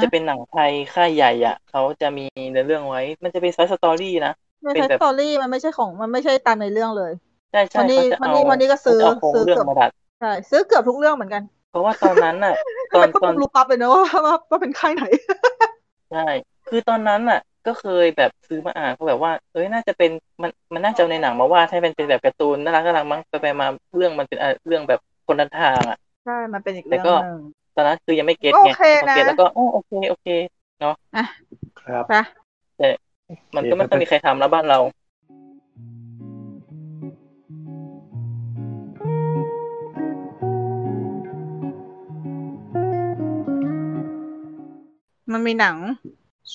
S3: จะเป็นหนังไทยค่ายใหญ่อะเขาจะมีเนื้อเรื่องไว้ มันจะเป็น side story นะ
S4: ไม่
S3: เป็น
S4: ใช่
S3: แบบ
S4: สตอรี่มันไม่ใช่ของมันไม่ใช่ตามในเรื่องเลย
S3: ใช่ใช่
S4: วันนี้
S3: เขาจะ
S4: วันนี้
S3: เอา
S4: วันนี้ก็ซื้อ
S3: เขาจะเอาโครง
S4: ซื้อ
S3: เรื่อง
S4: เกือบ
S3: มาดัด
S4: ใช่ซื้อเกือบทุกเรื่องเหมือนกัน
S3: เพราะว่าตอนนั้นน่ะต
S4: ทำ
S3: อ
S4: ไม
S3: น
S4: ก็
S3: ตอน
S4: รู้ปั๊บเลยนะว่าว่าว่าเป็นค่ายไหน
S3: ใช่คือตอนนั้นน่ะ ก็เคยแบบซื้อมาอ่านก็แบบว่าเอ้ยน่าจะเป็นมันมันน่าจะเอาในหนังมาวาดให้มันเป็นแบบการ์ตูนน่ารักน่ารักมั้งไปไปมาเรื่องมันเป็นอะเรื่องแบบคนละทางอะ
S4: ใช่มันเป็นอีก
S3: แต่
S4: เรื่อง
S3: ก็
S4: หนึ่ง
S3: ต อนนั้นคือยังไม่เก็ต
S4: ก็
S3: ไง
S4: โอเค
S3: พอเก็ต
S4: นะ
S3: แล้วก็อ๋อโอเคโอเค
S4: อะ
S2: ครับ
S4: ไป
S3: แต่มันก็ไม่ค่อยมีใครทำแล้วบ้านเรา
S4: มันมีหนัง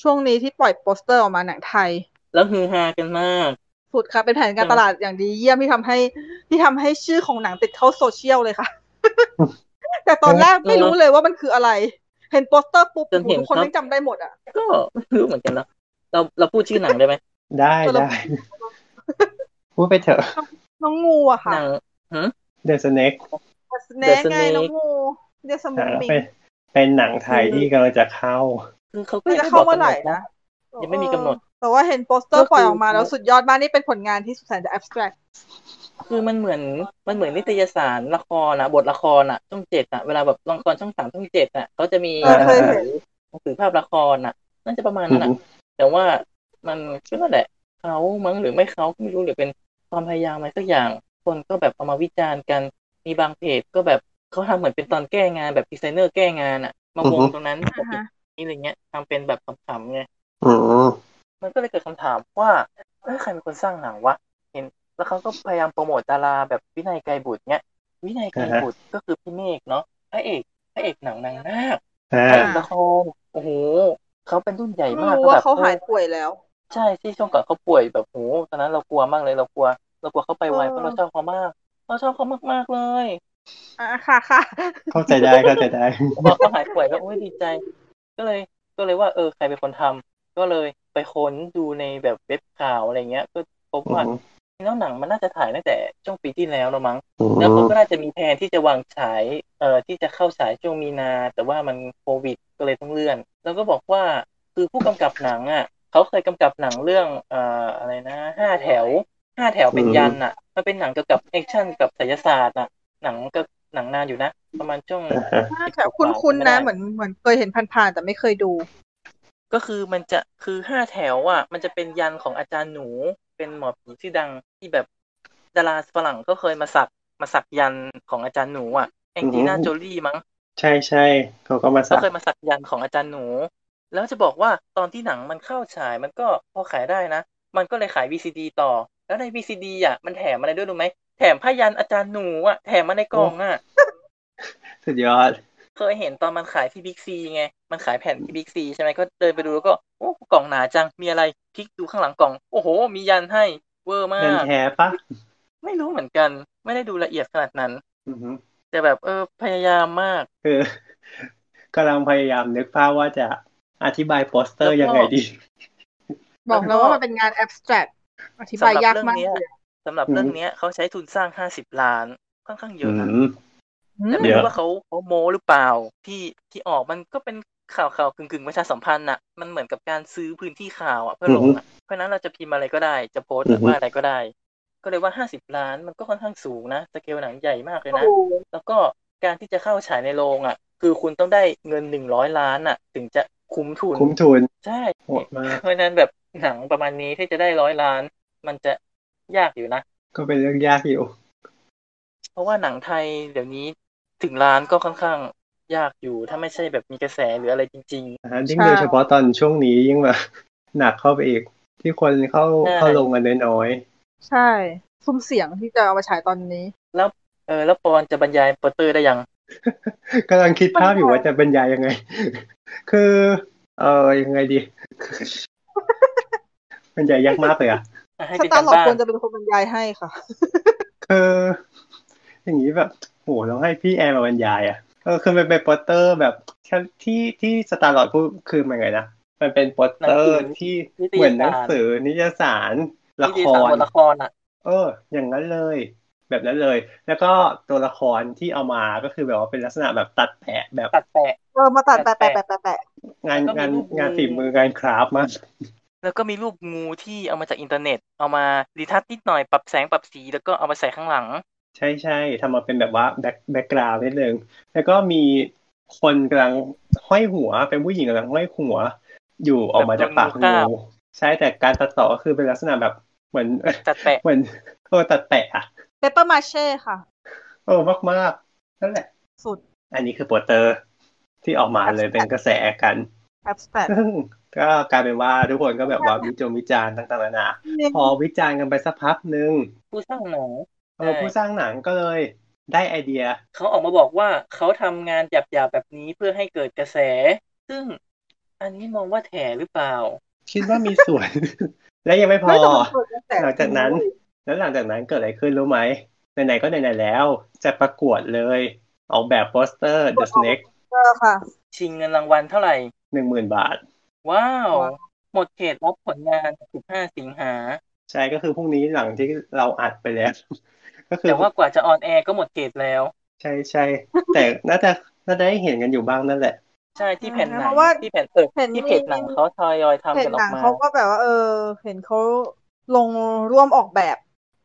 S4: ช่วงนี้ที่ปล่อยโปสเตอร์ออกมาหนังไทย
S3: แล้วฮือฮากันมาก
S4: สุดค่ะเป็นแผนการตลาดอย่างดีเยี่ยมที่ทำให้ที่ทำให้ชื่อของหนังติดเข้าโซเชียลเลยค่ะ แต่ตอนแรกไม่รู้เลยว่ามันคืออะไร เห็นโปสเตอร์ปุ๊บ
S3: จนเห็น
S4: ทุกคน
S3: ครับ
S4: ไม่งจำได้หมดอะ
S3: ก็ไม่รู้เหมือนกันนะเราเราพูดชื่อหนังได้ไหม
S2: ได้
S4: ตัวละ
S2: ได้พูดไปเถอะ
S4: น้องงูอะค่ะ
S3: หนัง
S2: The Snake
S4: สเน
S3: The
S4: กไง
S3: Snake
S4: น้องงูเดสมุ
S2: อ่าน
S4: มิง
S2: เป็นเป็นหนังไทยที่กำลังจะเข้า
S3: คือเขาก็
S4: คือ
S3: ยัง
S4: จะ
S3: ไม่
S4: เข้า
S3: บอก
S4: เมื่อไหร่
S3: กำหด
S4: นะ
S3: ยังไม่มีกำหนด
S4: แต่ว่าเห็นโปสเตอ
S3: ก็
S4: ร์
S3: คือ
S4: ปล่อยออกมาแล้วสุดยอดมากนี่เป็นผลงานที่สุดแสนจะ abstract
S3: คือมันเหมือนมันเหมือนนิตยสารละครนะบทละครอะช่องเจ็ดอะเวลาแบบละครช่องสามช่องเจ็ดอะเขาจะมี
S4: เออเคยเห็น
S3: หนังสือภาพละครอะน่าจะประมาณนั้นอะแต่ว่ามันก็นั่นแหละเขามั้งหรือไม่เขาก็ไม่รู้หรือเป็นความพยายามอะไรสักอย่าง คนก็แบบเอามาวิจารณ์กันมีบางเพจก็แบบเขาทำเหมือนเป็นตอนแก้งานแบบดีไซเนอร์แก้งานอะ มาวง
S2: อือฮึ
S3: ตรงนั้น
S4: อ่าฮะ
S3: นี่อะไรเงี้ยทำเป็นแบบขำๆไง
S2: อืม
S3: มันก็เลยเกิดคำถามว่าเอ้ยใครเป็นคนสร้างหนังวะเห็น แล้วเขาก็พยายามโปรโมทดาราแบบวินัยไกรบุตรเนี้ย วินัยไกรบุตรก็คือพี่เมฆเนาะพระเอกพระเอกหนังนางนาค
S2: อ่า
S3: พระเอกละครโอ้โหเขาเป็นรุ่นใหญ่
S4: ไม่
S3: มาก
S4: รู้
S3: ก็
S4: ว่า
S3: แบบ
S4: เขาหาย
S3: ออ
S4: ป่วยแล้ว
S3: ใช่ที่ช่วงก่อนเขาป่วยแบบโหตอนนั้นเรากลัวมากเลยเรากลัว เรากลัวเขาไปไว
S4: เออ
S3: เพราะเราชอบเขามาก เราชอบเขามากๆเลย
S4: อะค่ะค่ะ
S2: เข้าใจได้เข้าใจได้
S3: พอเขาหายป่วยก็โอ้ยดีใจ ก็เลยก็เลยว่าเออใครเป็นคนทำก็เลยไปค้นดูในแบบเว็บข่าวอะไรเงี้ย ก็พบว่า แล้วหนังมันน่าจะถ่ายตั้งแต่ช่วงปีที่แล้วแล้วมั้ง แล้วเขาก็น่าจะมีแผนที่จะวางฉายเอ่อที่จะเข้าฉายช่วงมีนา แต่ว่ามันโควิดก็เลยต้องเลื่อน แล้วก็บอกว่าคือผู้กำกับหนังอะเขาเคยกำกับหนังเรื่องเอ่ออะไรนะห้าแถวห้าแถวเป็นยันต์อะ มันเป็นหนังเกี่ยวกับแอคชั่นกับไสยศาสตร์อะ หนังก็หนังนานอยู่นะ ประมาณช่วง
S4: แถวคุ้นๆนะเหมือนเหมือนเคยเห็นผ่านๆแต่ไม่เคยดู
S3: ก็คือมันจะคือห้าแถวอะ มันจะเป็นยันต์ของอาจารย์หนู เป็นหมอผีที่ดังที่แบบดาราฝรั่งก็เคยมาสักมาสักยันต์ของอาจารย์หนูอะแองจีน่า
S2: อือฮึ
S3: โจลี่มั้ง
S2: ใช่ใช่เขาก็มาสั
S3: ก็
S2: ก
S3: เคยมาสักยันต์ของอาจารย์หนู แล้วจะบอกว่าตอนที่หนังมันเข้าฉายมันก็พอขายได้นะ มันก็เลยขาย VCD ต่อ แล้วใน VCD อะมันแถมอะไรด้วยรู้ไหมแถมผ้ายันอาจารย์หนูอะแถมมาในกล่องอะ
S2: สุดยอด
S3: เคยเห็นตอนมันขายที่บิ๊กซีไง มันขายแผ่นที่บิ๊กซีใช่ไหมก็เดินไปดูแล้วก็โอ้กล่องหนาจังมีอะไรพลิกดูข้างหลังกล่อง โอ้โห มียันให้เวอร์มา
S2: เงิน
S3: ก
S2: แท้ปะ
S3: ไม่รู้เหมือนกัน ไม่ได้ดูละเอียดขนาดนั้น
S2: อือฮึ
S3: แต่แบบเออพยายามมาก
S2: คือกำลังพยายามนึกภาพว่าจะอธิบายโปสเตอร์
S3: แล้วก็
S2: ยังไงดี
S4: บอกแล้วว่ามันเป็นงาน abstract อธิบายยากมาก
S3: สำหรับเรื่องเนี้ย
S4: เลย
S3: สำหรับ
S2: อืม
S3: เรื่องเนี้ยเขาใช้ทุนสร้างห้าสิบล้านค่อนข้างเย
S2: อื
S3: อะนะ
S2: ม
S3: แต่ไม่
S2: เย
S3: รู้
S2: อะ
S3: ว่าเขาเขาโม้หรือเปล่า ที่ที่ออกมันก็เป็นข่าวข่าวกึ่งกึ่งๆประชาสัมพันธ์น่ะ มันเหมือนกับการซื้อพื้นที่ข่าวอะเพื่อลงอะเพราะฉะนั้นเราจะพิมพ์อะไรก็ได้ จะโพสต์หรือว่าอะไรก็ได้ ก็เลยว่าห้าสิบล้านมันก็ค่อนข้างสูงนะสเกลหนังใหญ่มากเลยนะ แล้วก็การที่จะเข้าฉายในโรงอะ คือคุณต้องได้เงินหนึ่งร้อยล้านอะ ถึงจะคุ้มทุน
S2: คุ้มทุน
S3: ใช่
S2: โหดมาก
S3: เพราะฉะนั้นแบบหนังประมาณนี้ที่จะได้ร้อยล้าน มันจะยากอยู่นะ
S2: ก็เป็นเรื่องยากอยู่
S3: เพราะว่าหนังไทยเดี๋ยวนี้ ถึงล้านก็ค่อนข้างยากอยู่ ถ้าไม่ใช่แบบมีกระแสหรืออะไรจริง
S2: นะฮะยิ่ง
S4: ใช่
S2: โดยเฉพาะตอนช่วงนี้ยิ่งแบบหนักเข้าไปอีก ที่คนเข้า
S3: ใช่
S2: เข้าลงกันน้อย
S4: ใช่ซุ้มเสียงที่จะเอามาฉายตอนนี้
S3: ๆแล้วเออแล้วปอนจะบรรยายโปสเตอร์ได้ยัง
S2: ๆกำลังคิดภาพอยู่ว่าจะบรรยายยังไง คือ เออยังไงดีบรรยายยากมากเลยอะ
S3: อะให้
S4: ส
S3: เป็น
S4: ตา
S3: การ
S4: ร์ลอด
S3: บ้าน
S4: ควรจะเป็นคนบรรยายให้ค่ะ
S2: คือ อย่างนี้แบบโหต้องให้พี่แอร์มาบรรยายอะเออคือมันเป็นโปสเตอร์แบบที่ที่สตาร์ลอดพูดคือมันไงนะมันเป็นโปสเตอร์ที่เหมือนหนังสือนิตยสารละ
S3: ที่
S2: ค
S3: ดีสาม
S2: ร
S3: บทละครอะ
S2: เออ อย่างนั้นเลย แบบนั้นเลย แล้วก็ตัวละครที่เอามาก็คือแบบว่าเป็นลักษณะแบบตัดแปะแบบ
S3: ตัดแปะ
S4: เออมาตัดแปะแปะแปะแปะแปะ
S2: งาน
S3: แล้วก็มี
S2: งาน
S3: รูป
S2: งาน
S3: งู
S2: ฝีมืองาน craft มาก
S3: แล้วก็มีรูปงูที่เอามาจากอินเทอร์เน็ต เอามา retouch นิดหน่อยปรับแสงปรับสีแล้วก็เอามาใส่ข้างหลัง
S2: ใช่ใช่ทำมาเป็นแบบว่า back background นิดนึงแล้วก็มีคนกำลังห้อยหัว เป็นผู้หญิงกำลังห้อยหัว อยู่ออกมาจากปาก
S3: แบบโดนงู
S2: งู
S3: คาบ
S2: ใช่แต่การตัดต่อก็คือเป็นลักษณะแบบเหมือน
S3: ตัดแปะ
S2: เหมือนเออตัดแปะอะ
S4: เปเปอร์มาเช่ค่ะ
S2: เออมากๆนั่นแหละ
S4: สุด
S2: อันนี้คือโปสเตอร์ที่ออกมาเลยเป็นกระแสกัน
S4: abstract
S2: ซึ่งก็กลายเป็นว่าทุกคนก็แบบว่าวิจงวิจารณ์ต่างๆนานาพอวิจารณ์กันไปสักพักหนึ่ง
S3: ผู้สร้างหนัง
S2: เออ
S3: ใช่
S2: ผู้สร้างหนังก็เลยได้ไอเดีย
S3: เขาออกมาบอกว่าเขาทำงานหยาบๆแบบนี้เพื่อให้เกิดกระแส ซึ่งอันนี้มองว่าแถหรือเปล่า
S2: คิดว่ามีส่วน และยังไม่พอ
S4: ไม่แต่มันเปิดกระแส
S2: หลังจากนั้น แล้วหลังจากนั้นเกิดอะไรขึ้นรู้ไหมไหนๆก็ไหนๆแล้ว จะประกวดเลย ออกแบบโปสเตอร์ The Snake
S4: เออค่ะ
S3: ชิงเงินรางวัลเท่าไหร่
S2: หนึ่งหมื่นบาท
S3: ว้าว
S4: ว้าว
S3: หมดเขตรับผลงาน 15 สิงหา
S2: ใช่ก็คือพรุ่งนี้หลังที่เราอัดไปแล้ว ก็คือ
S3: แต่ว่ากว่าจะออนแอร์ก็หมดเขตแล้ว
S2: ใช่ใช่แต่น่าจะน่าจะได้เห็นกันอยู่บ้างนั่นแหละ
S3: ใช่ที่แผ่นหนั
S4: เพ
S3: ง
S4: ราะว่า
S3: ที่แผ่นเออ
S4: เห็น
S3: ที่
S4: มี
S3: เพจหนังเขาทยอยทำ
S4: เห็
S3: กันนอ
S4: หนั
S3: อก
S4: ง
S3: มา
S4: เขาก็แบบว่า เออ เห็นเขาลงร่วมออกแบบ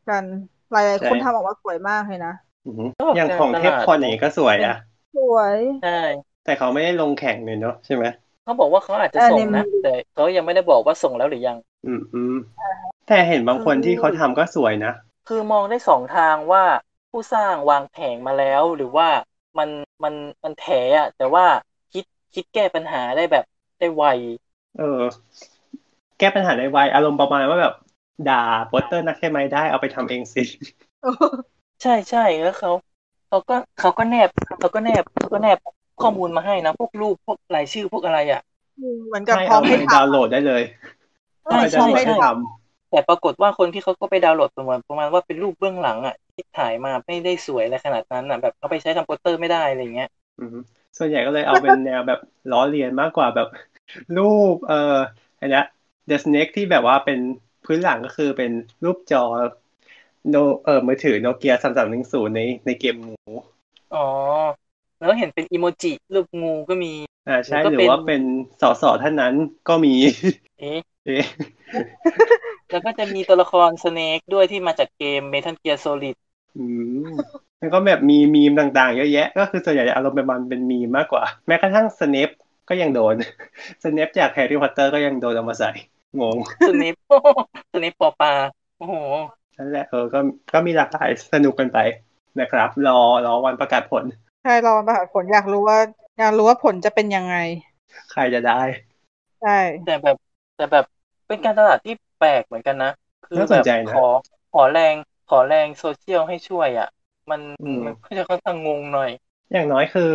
S4: กันหลายๆคน
S2: ใช่
S4: ทำออกมาสวยมากเลยนะ
S2: อือหือ
S3: ก็แบบ
S2: อย่างของ
S3: การ
S2: เทพ
S3: ตลาด
S2: คอนอย่างนี้ก็สวยอะ
S4: สวย
S3: ใช่
S2: แต่เขาไม่ได้ลงแข่งเลยเนาะใช่ไหม
S3: เขาบอกว่าเขาอาจจะ
S4: เออ
S3: ส่ง
S4: ในมื
S3: นะ
S4: อ
S3: แต่เขายังไม่ได้บอกว่าส่งแล้วหรือยัง
S2: อืมอืมแต่เห็นบางคนที่เขาทำก็สวยนะ
S3: คือมองได้สองทางว่าผู้สร้างวางแผงมาแล้ว หรือว่ามันมันมันแถอะแต่ว่าคิดคิดแก้ปัญหาได้แบบได้ไว
S2: เออ แก้ปัญหาในวัยอารมณ์ประมาณว่าแบบ ด่าโปสเตอร์นักใช่ไหมได้เอาไปทำเองสิ
S3: ใช่ใช่แล้วเขาเขาก็เขาก็แนบเขาก็แนบเขาก็แนบข้อมูลมาให้นะพวกรูปพวกรายชื่อพวกอะไรอะ
S4: เหมือนกับ
S2: ให้
S4: พร้อ
S2: เอา
S4: ม
S2: ไป
S4: ให้
S2: ดาวน์
S4: ทำ
S2: โหลดได้เลย
S3: ใช่
S2: เอาไป
S3: ใช่
S2: ดาวน์โหลด
S4: ให้
S2: ให้
S4: ท
S2: ท
S3: แต่ปรากฏว่าคนที่เขาก็ไปดาวน์โหลดประมาณประมาณว่าเป็นรูปเบื้องหลังอะที่ถ่ายมาไม่ได้สวยอะไรขนาดนั้นอะแบบเอาไปใช้ทำโปสเตอร์ไม่ได้อะไรเงี้ยำ
S2: อืมส่วนใหญ่ก็เลยเอาเป็นแนวแบบล้อเลียนมากกว่าแบบรูปเอ่ออันเนี้ย The Snake ที่แบบว่าเป็นพื้นหลังก็คือเป็นรูปจอโนเออมือถือโนเกียสามสามหนึ่งศูนย์ในในเกมหมู
S3: อ๋อแล้วเห็นเป็นอีโมจิรูปงูก็มี
S2: อ่าใช่
S3: แล้วก็
S2: หรื
S3: เป็
S2: อนว่าเป็นสอสอท่านนั้นก็มี
S3: เอ๊ะ
S2: เอ๊ะ
S3: แล้วก็จะมีตัวละครสเนกด้วยที่มาจากเกม Metal Gear Solid
S2: อืมแล้วก็แบบมีมีมต่างๆ เยอะแยะ ก็คือส่วนใหญ่อารมณ์เป็นมันเป็นมีมมากกว่า แม้กระทั่งสเนปก็ยังโดนสเนปจากแฮร์รี่พอตเตอร์ก็ยังโดนเอามาใส่งง
S3: สเนปสเนปปอปลาโอ้โห
S2: นั่นแหละเออก็ก็มีหลากหลายสนุกกันไปนะครับ รอรอวันประกาศผล
S4: ใช่รอประกาศผลอยากรู้ว่าอยากรู้ว่าผลจะเป็นยังไง
S2: ใครจะได้
S4: ใช่
S3: แต่แบบแต่แบบเป็นการตลาดที่แปลกเหมือนกันนะ คือ
S2: น่าส
S3: แบ
S2: น
S3: บ
S2: ใจนะ
S3: ขอขอแรงขอแรงโซเชียลให้ช่วยอะ มัน
S2: อืม
S3: มันก็จะค่อนข้างงงหน่อย
S2: อย่างน้อยคือ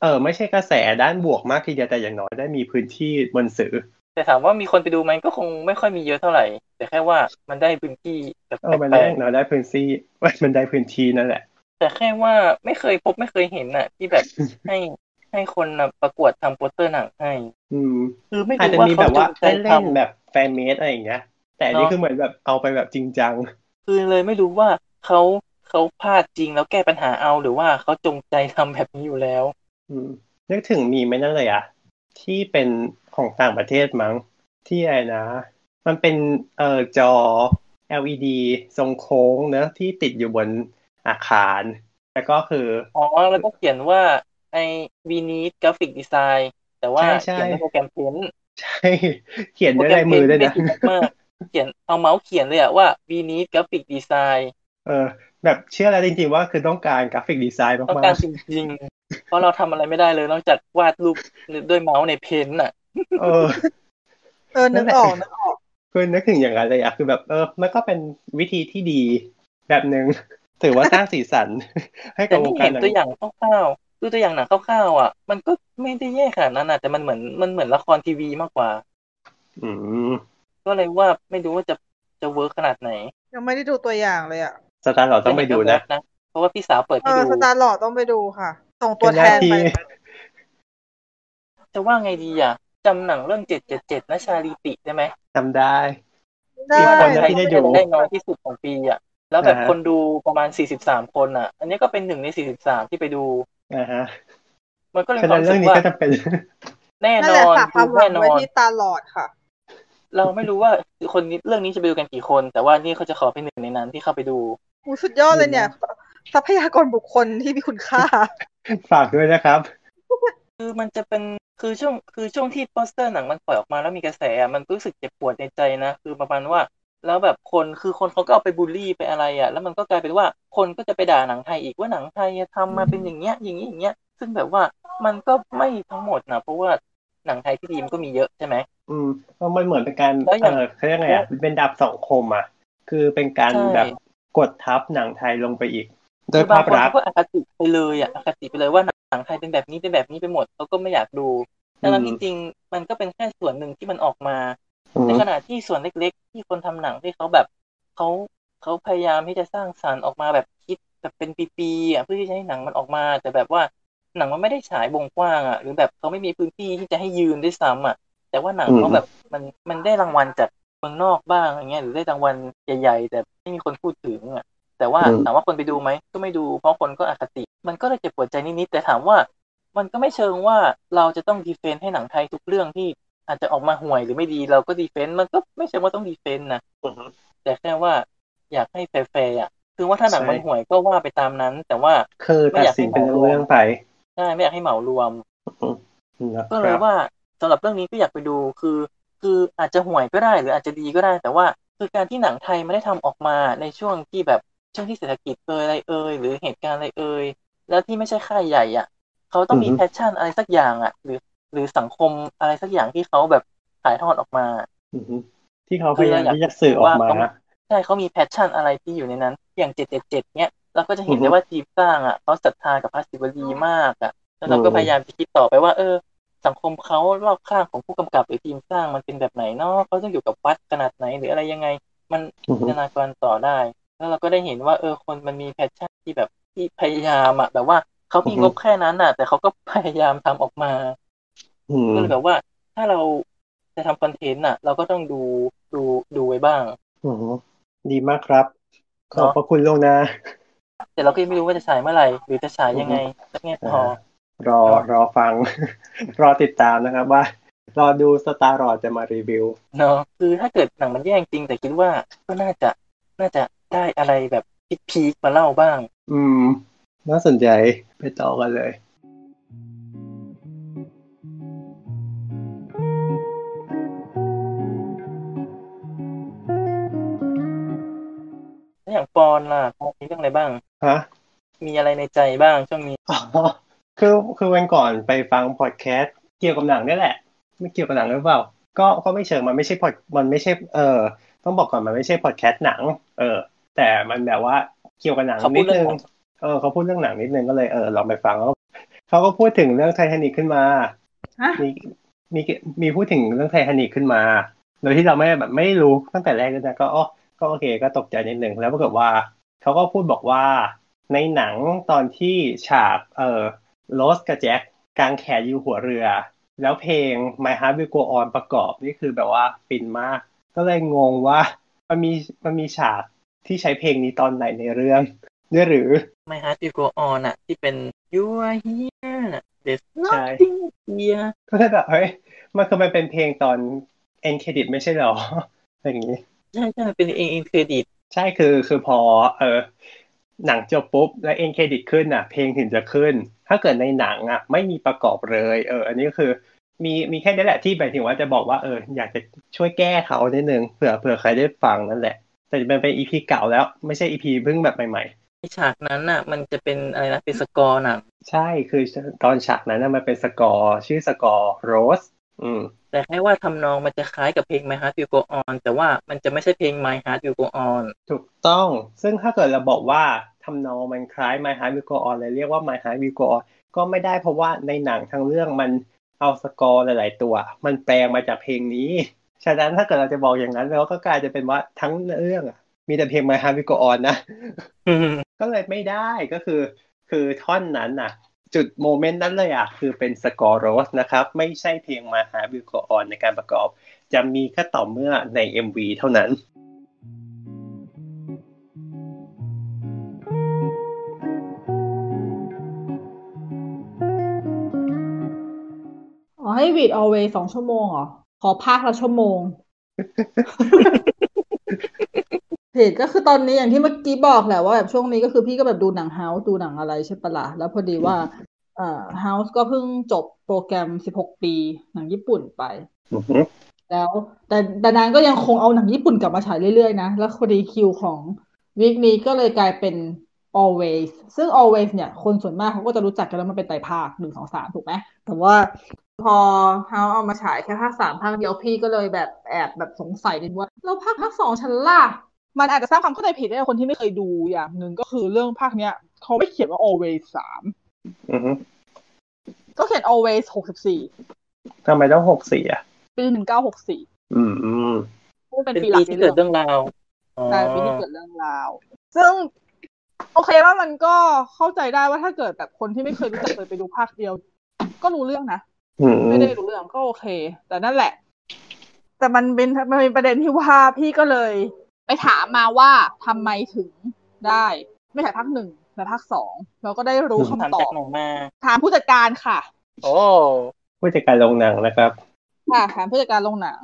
S2: เออไม่ใช่กระแสด้านบวกมากทีเดียวแต่อย่างน้อยได้มีพื้นที่บนสื่อ
S3: แต่ถามว่ามีคนไปดูไหมก็คงไม่ค่อยมีเยอะเท่าไหร่ แต่แค่ว่ามันได้พื้นที่แบบ
S2: เออมัน
S3: แปล
S2: ได้
S3: ก
S2: อย่างน้อยได้พื้นที่มันได้พื้นที่นั่นแหละ
S3: ๆแต่แค่ว่าไม่เคยพบไม่เคยเห็นอะ ที่แบบให้ให้คนน่ะประกวดทำโปสเตอร์หนังให้
S2: อืม
S3: คือไม่
S2: อาจ
S3: รู้
S2: จะ
S3: ว่า
S2: มี
S3: เขา
S2: แบบว่า
S3: จงใจ
S2: เล่
S3: ท
S2: นๆแบบ fanmade อะไรอย่างเงี้ย แต่อันนี่
S3: เนอะ
S2: คือเหมือนแบบเอาไปแบบจริงจังำ
S3: คือเลยไม่รู้ว่าเขาเขาพลาดจริงแล้วแก้ปัญหาเอาหรือว่าเขาจงใจทำแบบนี้อยู่แล้ว
S2: อืมนึกถึงมีไหมนั่นเลยอะที่เป็นของต่างประเทศมั้งที่อะไรนะ มันเป็นเอ่อจอ LED ทรงโค้งเนอะที่ติดอยู่บนอาคาร แล้วก็คือ
S3: อ๋อ แล้วก็เขียนว่า I we need graphic design แต่ว่า
S2: ใช่ใช่
S3: เขียนในโปรแกรม Paint
S2: ใช่ เขียน
S3: โปร
S2: ด้วย
S3: แกร
S2: ลาย
S3: มเพ
S2: มื
S3: น
S2: อด้วย
S3: ไม่
S2: นะ
S3: ดีมากๆ เขียนเอาเมาส์เขียนเลยอะว่า we need graphic design
S2: เออ แบบเชื่อแล้วจริงๆว่าคือต้องการ graphic design
S3: ต้อง
S2: มา
S3: การ
S2: ก
S3: จริงๆ เพราะเราทำอะไรไม่ได้เลยนอกจากวาดรูปด้วยเมาส์ใน Paint น่ะ
S2: ๆเออ
S4: เออนึกออกนึกออก
S2: คือนึกถึงอย่างนั้นเลยอะคือแบบเออมันก็เป็นวิธีที่ดีแบบหนึ่งถือว่าสร้างสีสัน ให้
S3: แต่
S2: กับว
S3: นี่
S2: งการ
S3: เห็น
S2: หนัง
S3: ตัวอย่างคร่าวๆดูตัวอย่างหนังคร่าวๆอะ มันก็ไม่ได้แย่ขนาดนั้นอะแต่มันเหมือนมันเหมือนละครทีวีมากกว่า
S2: อืม
S3: ก็เลยว่าไม่รู้ว่าจะจะเวิร์กขนาดไหน
S4: ยังไม่ได้ดูตัวอย่างเลยอะ
S2: สตาร์หลอดต้องไปดูนะ
S3: นะเพราะว่าพี่สาวเปิด
S4: เอ
S3: ให้
S4: อ
S3: ดู
S4: สตาร์หลอดต้องไปดูค่ะ ส่งตั
S2: เป็
S4: วน
S2: ห
S4: แท
S2: น้านที่
S4: ไป
S3: จะว่าไงดีอะจำหนังเรื่องเจ็ดเจ็ดเจ็ดนะชาลีติได้ไหม
S2: จำได้
S4: ได้
S2: อีกคน
S3: ไทย
S2: ที่ได้
S3: ก็
S2: ดู
S3: ได้น้อยที่สุดของปีอะ แล้วแบบ
S2: อ่าฮะ
S3: คนดูประมาณสี่สิบสามคนอะ อันนี้ก็เป็นหนึ่งในสี่สิบสามที่ไปดู
S2: นะฮะ
S3: มันก็เลย
S2: ฉะ
S3: ควา
S2: นั้
S3: ม
S2: น
S3: รู้
S2: เรื่
S3: สึ
S2: อกงนี้
S3: ว่า
S2: ก็จะเป็น
S3: แน่
S4: นั่
S3: น
S4: นแหละ
S3: อน
S4: ฝากความหวั
S3: แน่
S4: ง
S3: นอ
S4: ไว้
S3: น
S4: ที่ตาหลอดค่ะ
S3: เราไม่รู้ว่าคนนี้เรื่องนี้จะไปดูกันกี่คน แต่ว่านี่เขาจะขอเป็นหนึ่งในนั้นที่เข้าไปดู
S4: อูสุดยอดเลยเนี่ย ทรัพยากรบุคคลที่มีคุณค่า
S2: ฝากด้วยนะครับ
S3: คือมันจะเป็นคือช่วงคือช่วงที่โปสเตอร์หนังมันปล่อยออกมาแล้วมีกระแสอะมันรู้สึกเจ็บปวดในใจนะคือประมาณว่าแล้วแบบคนคือคนเขาก็เอาไปบูลลี่ไปอะไรอะ แล้วมันก็กลายเป็นว่าคนก็จะไปด่าหนังไทยอีกว่าหนังไทยอะทำมาเป็นอย่างเงี้ยอย่างนี้อย่างเงี้ย ซึ่งแบบว่ามันก็ไม่ทั้งหมดนะเพราะว่าหนังไทยที่ดีมันก็มีเยอะใช่ไหม
S2: อืมเพราะมันเหมือนเป็นการ
S3: แล้วอย่าง
S2: เออเขาเรียกไงอะเป็นดาบสองคมอะ คือเป็นการ
S3: ใช่
S2: แบบกดทับหนังไทยลงไปอีกโด
S3: คื
S2: ย
S3: อบา
S2: ภางพ
S3: คน
S2: ลักษ
S3: เขา
S2: ณ์
S3: ก็อคติไปเลยอะอคติไปเลยว่าหนังไทยเป็นแบบนี้เป็นแบบนี้ไปหมดเขาก็ไม่อยากดูดังนั้นที่จริงมันก็เป็นแค่ส่วนหนึ่งที่มันออกมา
S2: อืม
S3: ในขณะที่ส่วนเล็กๆ ที่คนทำหนังที่เขาแบบเขาเขาพยายามที่จะสร้างสรรค์ออกมาแบบคิดแบบเป็นปีๆอะเพื่อที่จะให้หนังมันออกมา แต่แบบว่าหนังมันไม่ได้ฉายวงกว้างอะหรือแบบเขาไม่มีพื้นที่ที่จะให้ยืนด้วยซ้ำอะ แต่ว่าหนังเขาแบบมันมันได้รางวัลจากเมืองนอกบ้างอะไรเงี้ยหรือได้รางวัลใหญ่ๆ แต่ไม่มีคนพูดถึงอะแต่ว่าถามว่าคนไปดูไหมก็ไม่ดู เพราะคนก็อคติ มันก็เลยเจ็บปวดใจนิดๆแต่ถามว่า มันก็ไม่เชิงว่าเราจะต้องดีเฟนต์ให้หนังไทยทุกเรื่องที่อาจจะออกมาห่วยหรือไม่ดีเราก็ดีเฟนต์มันก็ไม่เชิงว่าต้องดีเฟนต์นะ
S2: อือฮึ
S3: แต่แค่ว่าอยากให้แฟร์ๆอะคือว่าถ้าหนัง
S2: ใช่
S3: มันห่วยก็ว่าไปตามนั้น แต่ว่า
S2: คือตัดสินเป็นเรื่องๆไป
S3: ใช่ไม่อยากให้เหมารวม
S2: นะ
S3: ก็
S2: ค
S3: เลย
S2: รับ
S3: ว่า สำหรับเรื่องนี้ก็อยากไปดูคือ คืออาจจะห่วยก็ได้หรืออาจจะดีก็ได้ แต่ว่าคือการที่หนังไทยไม่ได้ทำออกมาในช่วงที่แบบช่วงที่เศรษฐกิจเอยอะไรเอยหรือเหตุการณ์อะไรเอยแล้วที่ไม่ใช่ค่ายใหญ่อะเขาต้องมี
S2: อือฮึ
S3: passion อะไรสักอย่างอะ หรือ หรือสังคมอะไรสักอย่างที่เขาแบบถ่ายทอดออกมา
S2: อือฮึที่เขาพยายามที่จะสื่อออกมา
S3: ใช่เขามี passion อะไรที่อยู่ในนั้น อย่างเจ็ดเจ็ดเจ็ดเนี้ยเราก็จะเห็น
S2: อือฮึ
S3: ได้ว่าทีมสร้างอะเขาศรัทธากับพระศิวลีมากอะแล้วเราก็
S2: อืม
S3: พยายามจะคิดต่อไปว่า เออ สังคมเขารอบข้างของผู้กำกับหรือทีมสร้างมันเป็นแบบไหนเนาะเขาต้องอยู่กับวัดขนาดไหนหรืออะไรยังไง มัน
S2: อือฮึ
S3: จินตนาการต่อได้ แล้วเราก็ได้เห็นว่า เออคนมันมี passion ที่แบบที่พยายามอะแบบว่าเขามีงบแค่นั้นอะ แต่เขาก็พยายามทำออกมา
S2: อืม
S3: ก็เลยแบบว่า ถ้าเราจะทำคอนเทนต์อะ เราก็ต้องดูดูดูไว้บ้าง
S2: อืมดีมากครับ ขอบ
S3: เนาะ
S2: พระคุณลวงหนะ
S3: แต่เราก็ยังไม่รู้ว่าจะฉายเมื่อไหร่ หรือจะฉายยังไงสักแง่พอ
S2: รอรอฟัง รอติดตามนะครับว่ารอดูสตาร์รอดจะมารีวิว
S3: เนาะคือถ้าเกิดหนังมันแย่งจริงแต่คิดว่าก็น่าจะน่าจะได้อะไรแบบพีคๆมาเล่าบ้าง
S2: อืม น่าสนใจไปต่อกันเลย
S3: แล้วอย่างปอนล่ะปอนมีเรื่องอะไรบ้าง
S2: ฮะ
S3: มีอะไรในใจบ้างช่วงนี้
S2: อ๋อ คือคือวันก่อนไปฟังพอดแคสต์เกี่ยวกับหนังนี่แหละ ไม่เกี่ยวกับหนังหรือเปล่า ก็ก็ไม่เชิงมันไม่ใช่พอดมันไม่ใช่เออต้องบอกก่อนมันไม่ใช่พอดแคสต์หนัง เออ แต่มันแบบว่าเกี่ยวกับหนัง
S3: เขาพู
S2: นิ
S3: ด
S2: ด
S3: เรื่
S2: นึ
S3: อง
S2: ง
S3: หนัง
S2: เออเขาพูดเรื่องหนังนิดนึงก็เลยเออลองไปฟังแล้วเขาก็พูดถึงเรื่องไททานิกขึ้นมา
S4: ฮะ
S2: มีมีมีพูดถึงเรื่องไททานิกขึ้นมา โดยที่เราไม่แบบไม่รู้ตั้งแต่แรกเลยนะก็อ๋อก็โอเคก็ตกใจนิดหนึ่งแล้วปรากฏว่าเขาก็พูดบอกว่าในหนังตอนที่ฉากเอ่อ โรสกับแจ็คกางแขนอยู่หัวเรือ แล้วเพลง My Heart Will Go On ประกอบนี่คือแบบว่าฟินมาก ก็เลยงงว่ามันมีมันมีฉากที่ใช้เพลงนี้ตอนไหนในเรื่องด้วยหรือ
S3: My Heart Will Go On อะที่เป็น You Are Here น่ะ There's
S2: ใช่
S3: Nothing I Fear
S2: ก็เลยแบบเฮ้ยมันคือมันเป็นเพลงตอน end credit ไม่ใช่เหรออะไรอย่างนี้
S3: ใช่ใช่เป็น end credit
S2: ใช่คือคือพอเออหนังจบปุ๊บ แล้ว end credit ขึ้นอะ เพลงถึงจะขึ้น ถ้าเกิดในหนังอะไม่มีประกอบเลยเอออันนี้ก็คือมีมีแค่นี้แหละที่หมายถึงว่าจะบอกว่าเอออยากจะช่วยแก้เขานิดนึงเผื่อเผื่อใครได้ฟังนั่นแหละ แต่มันเป็น EP เก่าแล้ว ไม่ใช่ EP เพิ่งแบบใหม่
S3: ในฉากนั้นน่ะ มันจะเป็นอะไรนะเป็นสกอร์หนัง
S2: ๆใช่คือตอนฉากนั้นนะมันเป็นสกอร์ชื่อสกอร์โรสอืม
S3: แต่แค่ว่าทำนองมันจะคล้ายกับเพลง My Heart Will Go On แต่ว่ามันจะไม่ใช่เพลง My Heart Will Go On
S2: ถูกต้อง ซึ่งถ้าเกิดเราบอกว่า ทำนองมันคล้าย My Heart Will Go On เลยเรียกว่า My Heart Will Go On ก็ไม่ได้เพราะว่าในหนังทั้งเรื่องมันเอาสกอร์หลาย ๆ ตัว มันแปลงมาจากเพลงนี้ ฉะนั้นถ้าเกิดเราจะบอกอย่างนั้นเราก็กลายจะเป็นว่าทั้งเรื่องอะมีแต่เพลง My Heart Will Go On นะก็เลยไม่ได้ก็คือ คือท่อนนั้นน่ะ จุด moment นั้นเลยอะ คือเป็นสกอร์โรสนะครับ ไม่ใช่เพลง My Heart Will Go On ในการประกอบ จะมีแค่ต่อเมื่อใน MV เท่านั้น
S4: อ๋อให้วีด always สองชั่วโมงเหรอ ขอภาคละชั่วโมงเหตุก็คือตอนนี้อย่างที่เมื่อกี้บอกแหละว่าแบบช่วงนี้ก็คือพี่ก็แบบดูหนังเฮาส์ดูหนังอะไรใช่ปะละ่ะแล้วพอดีว่าเอ่อเฮาส์ก็เพิ่งจบโปรแกรม16ปี หนังญี่ปุ่นไป
S2: อือฮึ
S4: แล้ว แต่แต่นางก็ยังคงเอาหนังญี่ปุ่นกลับมาฉายเรื่อยๆนะ แล้วพอดีคิวของวีคนี้ก็เลยกลายเป็น always ซึ่ง always เนี่ย คนส่วนมากเขาก็จะรู้จักกันแล้วมันเป็นไตรภาคหนึ่งสองสามถูกไหมแต่ว่าพอเฮาเอามาฉายแค่ภาคสามภาคเดียวพี่ก็เลยแบบแอบแบบสงสัยนิดว่า แล้วภาคภาคสองฉันล่ะ มันอาจจะสร้างความเข้าใจผิดให้กับคนที่ไม่เคยดูอย่างหนึ่งก็คือเรื่องภาคเนี้ยเขาไม่เขียนว่า always สาม
S2: อือฮึ
S4: ก็เขียน always หกสิบสี่
S2: ทำไมต้องหกสี่อะ
S4: ปีหนึ่งเก้าหกสี่
S2: อืมอืม
S4: เป็น
S3: เป็น
S4: ปีหลั
S3: ปี
S4: กใน
S3: ที่
S4: เรื่
S3: เกิ
S4: อ
S3: ด
S4: ง
S3: เรื่องราวอ๋อ
S4: ใช่ปีที่เกิดเรื่องราว ซึ่ง โอเคว่ามันก็เข้าใจได้ว่าถ้าเกิดแบบคนที่ไม่เคยรู้จักเลยไปดูภาคเดียว ก็รู้เรื่องนะ
S2: อืม
S4: ไม่ได้รู้เรื่องก็โอเค แต่นั่นแหละ แต่มันเป็นมันเป็นประเด็นที่ว่าพี่ก็เลย ไปถามมาว่าทำไมถึงได้ ไม่ใช่ภาคหนึ่งแต่ภาคสองเราก็ได้รู้
S3: ถาม
S4: คำตอ
S3: จาก
S4: บ
S3: ไหนมา
S4: ถามผู้จัดการค่ะ
S3: โอ้
S2: ผู้จัดการโรงหนังนะครับ
S4: ค่ะถามผู้จัดการโรงหนัง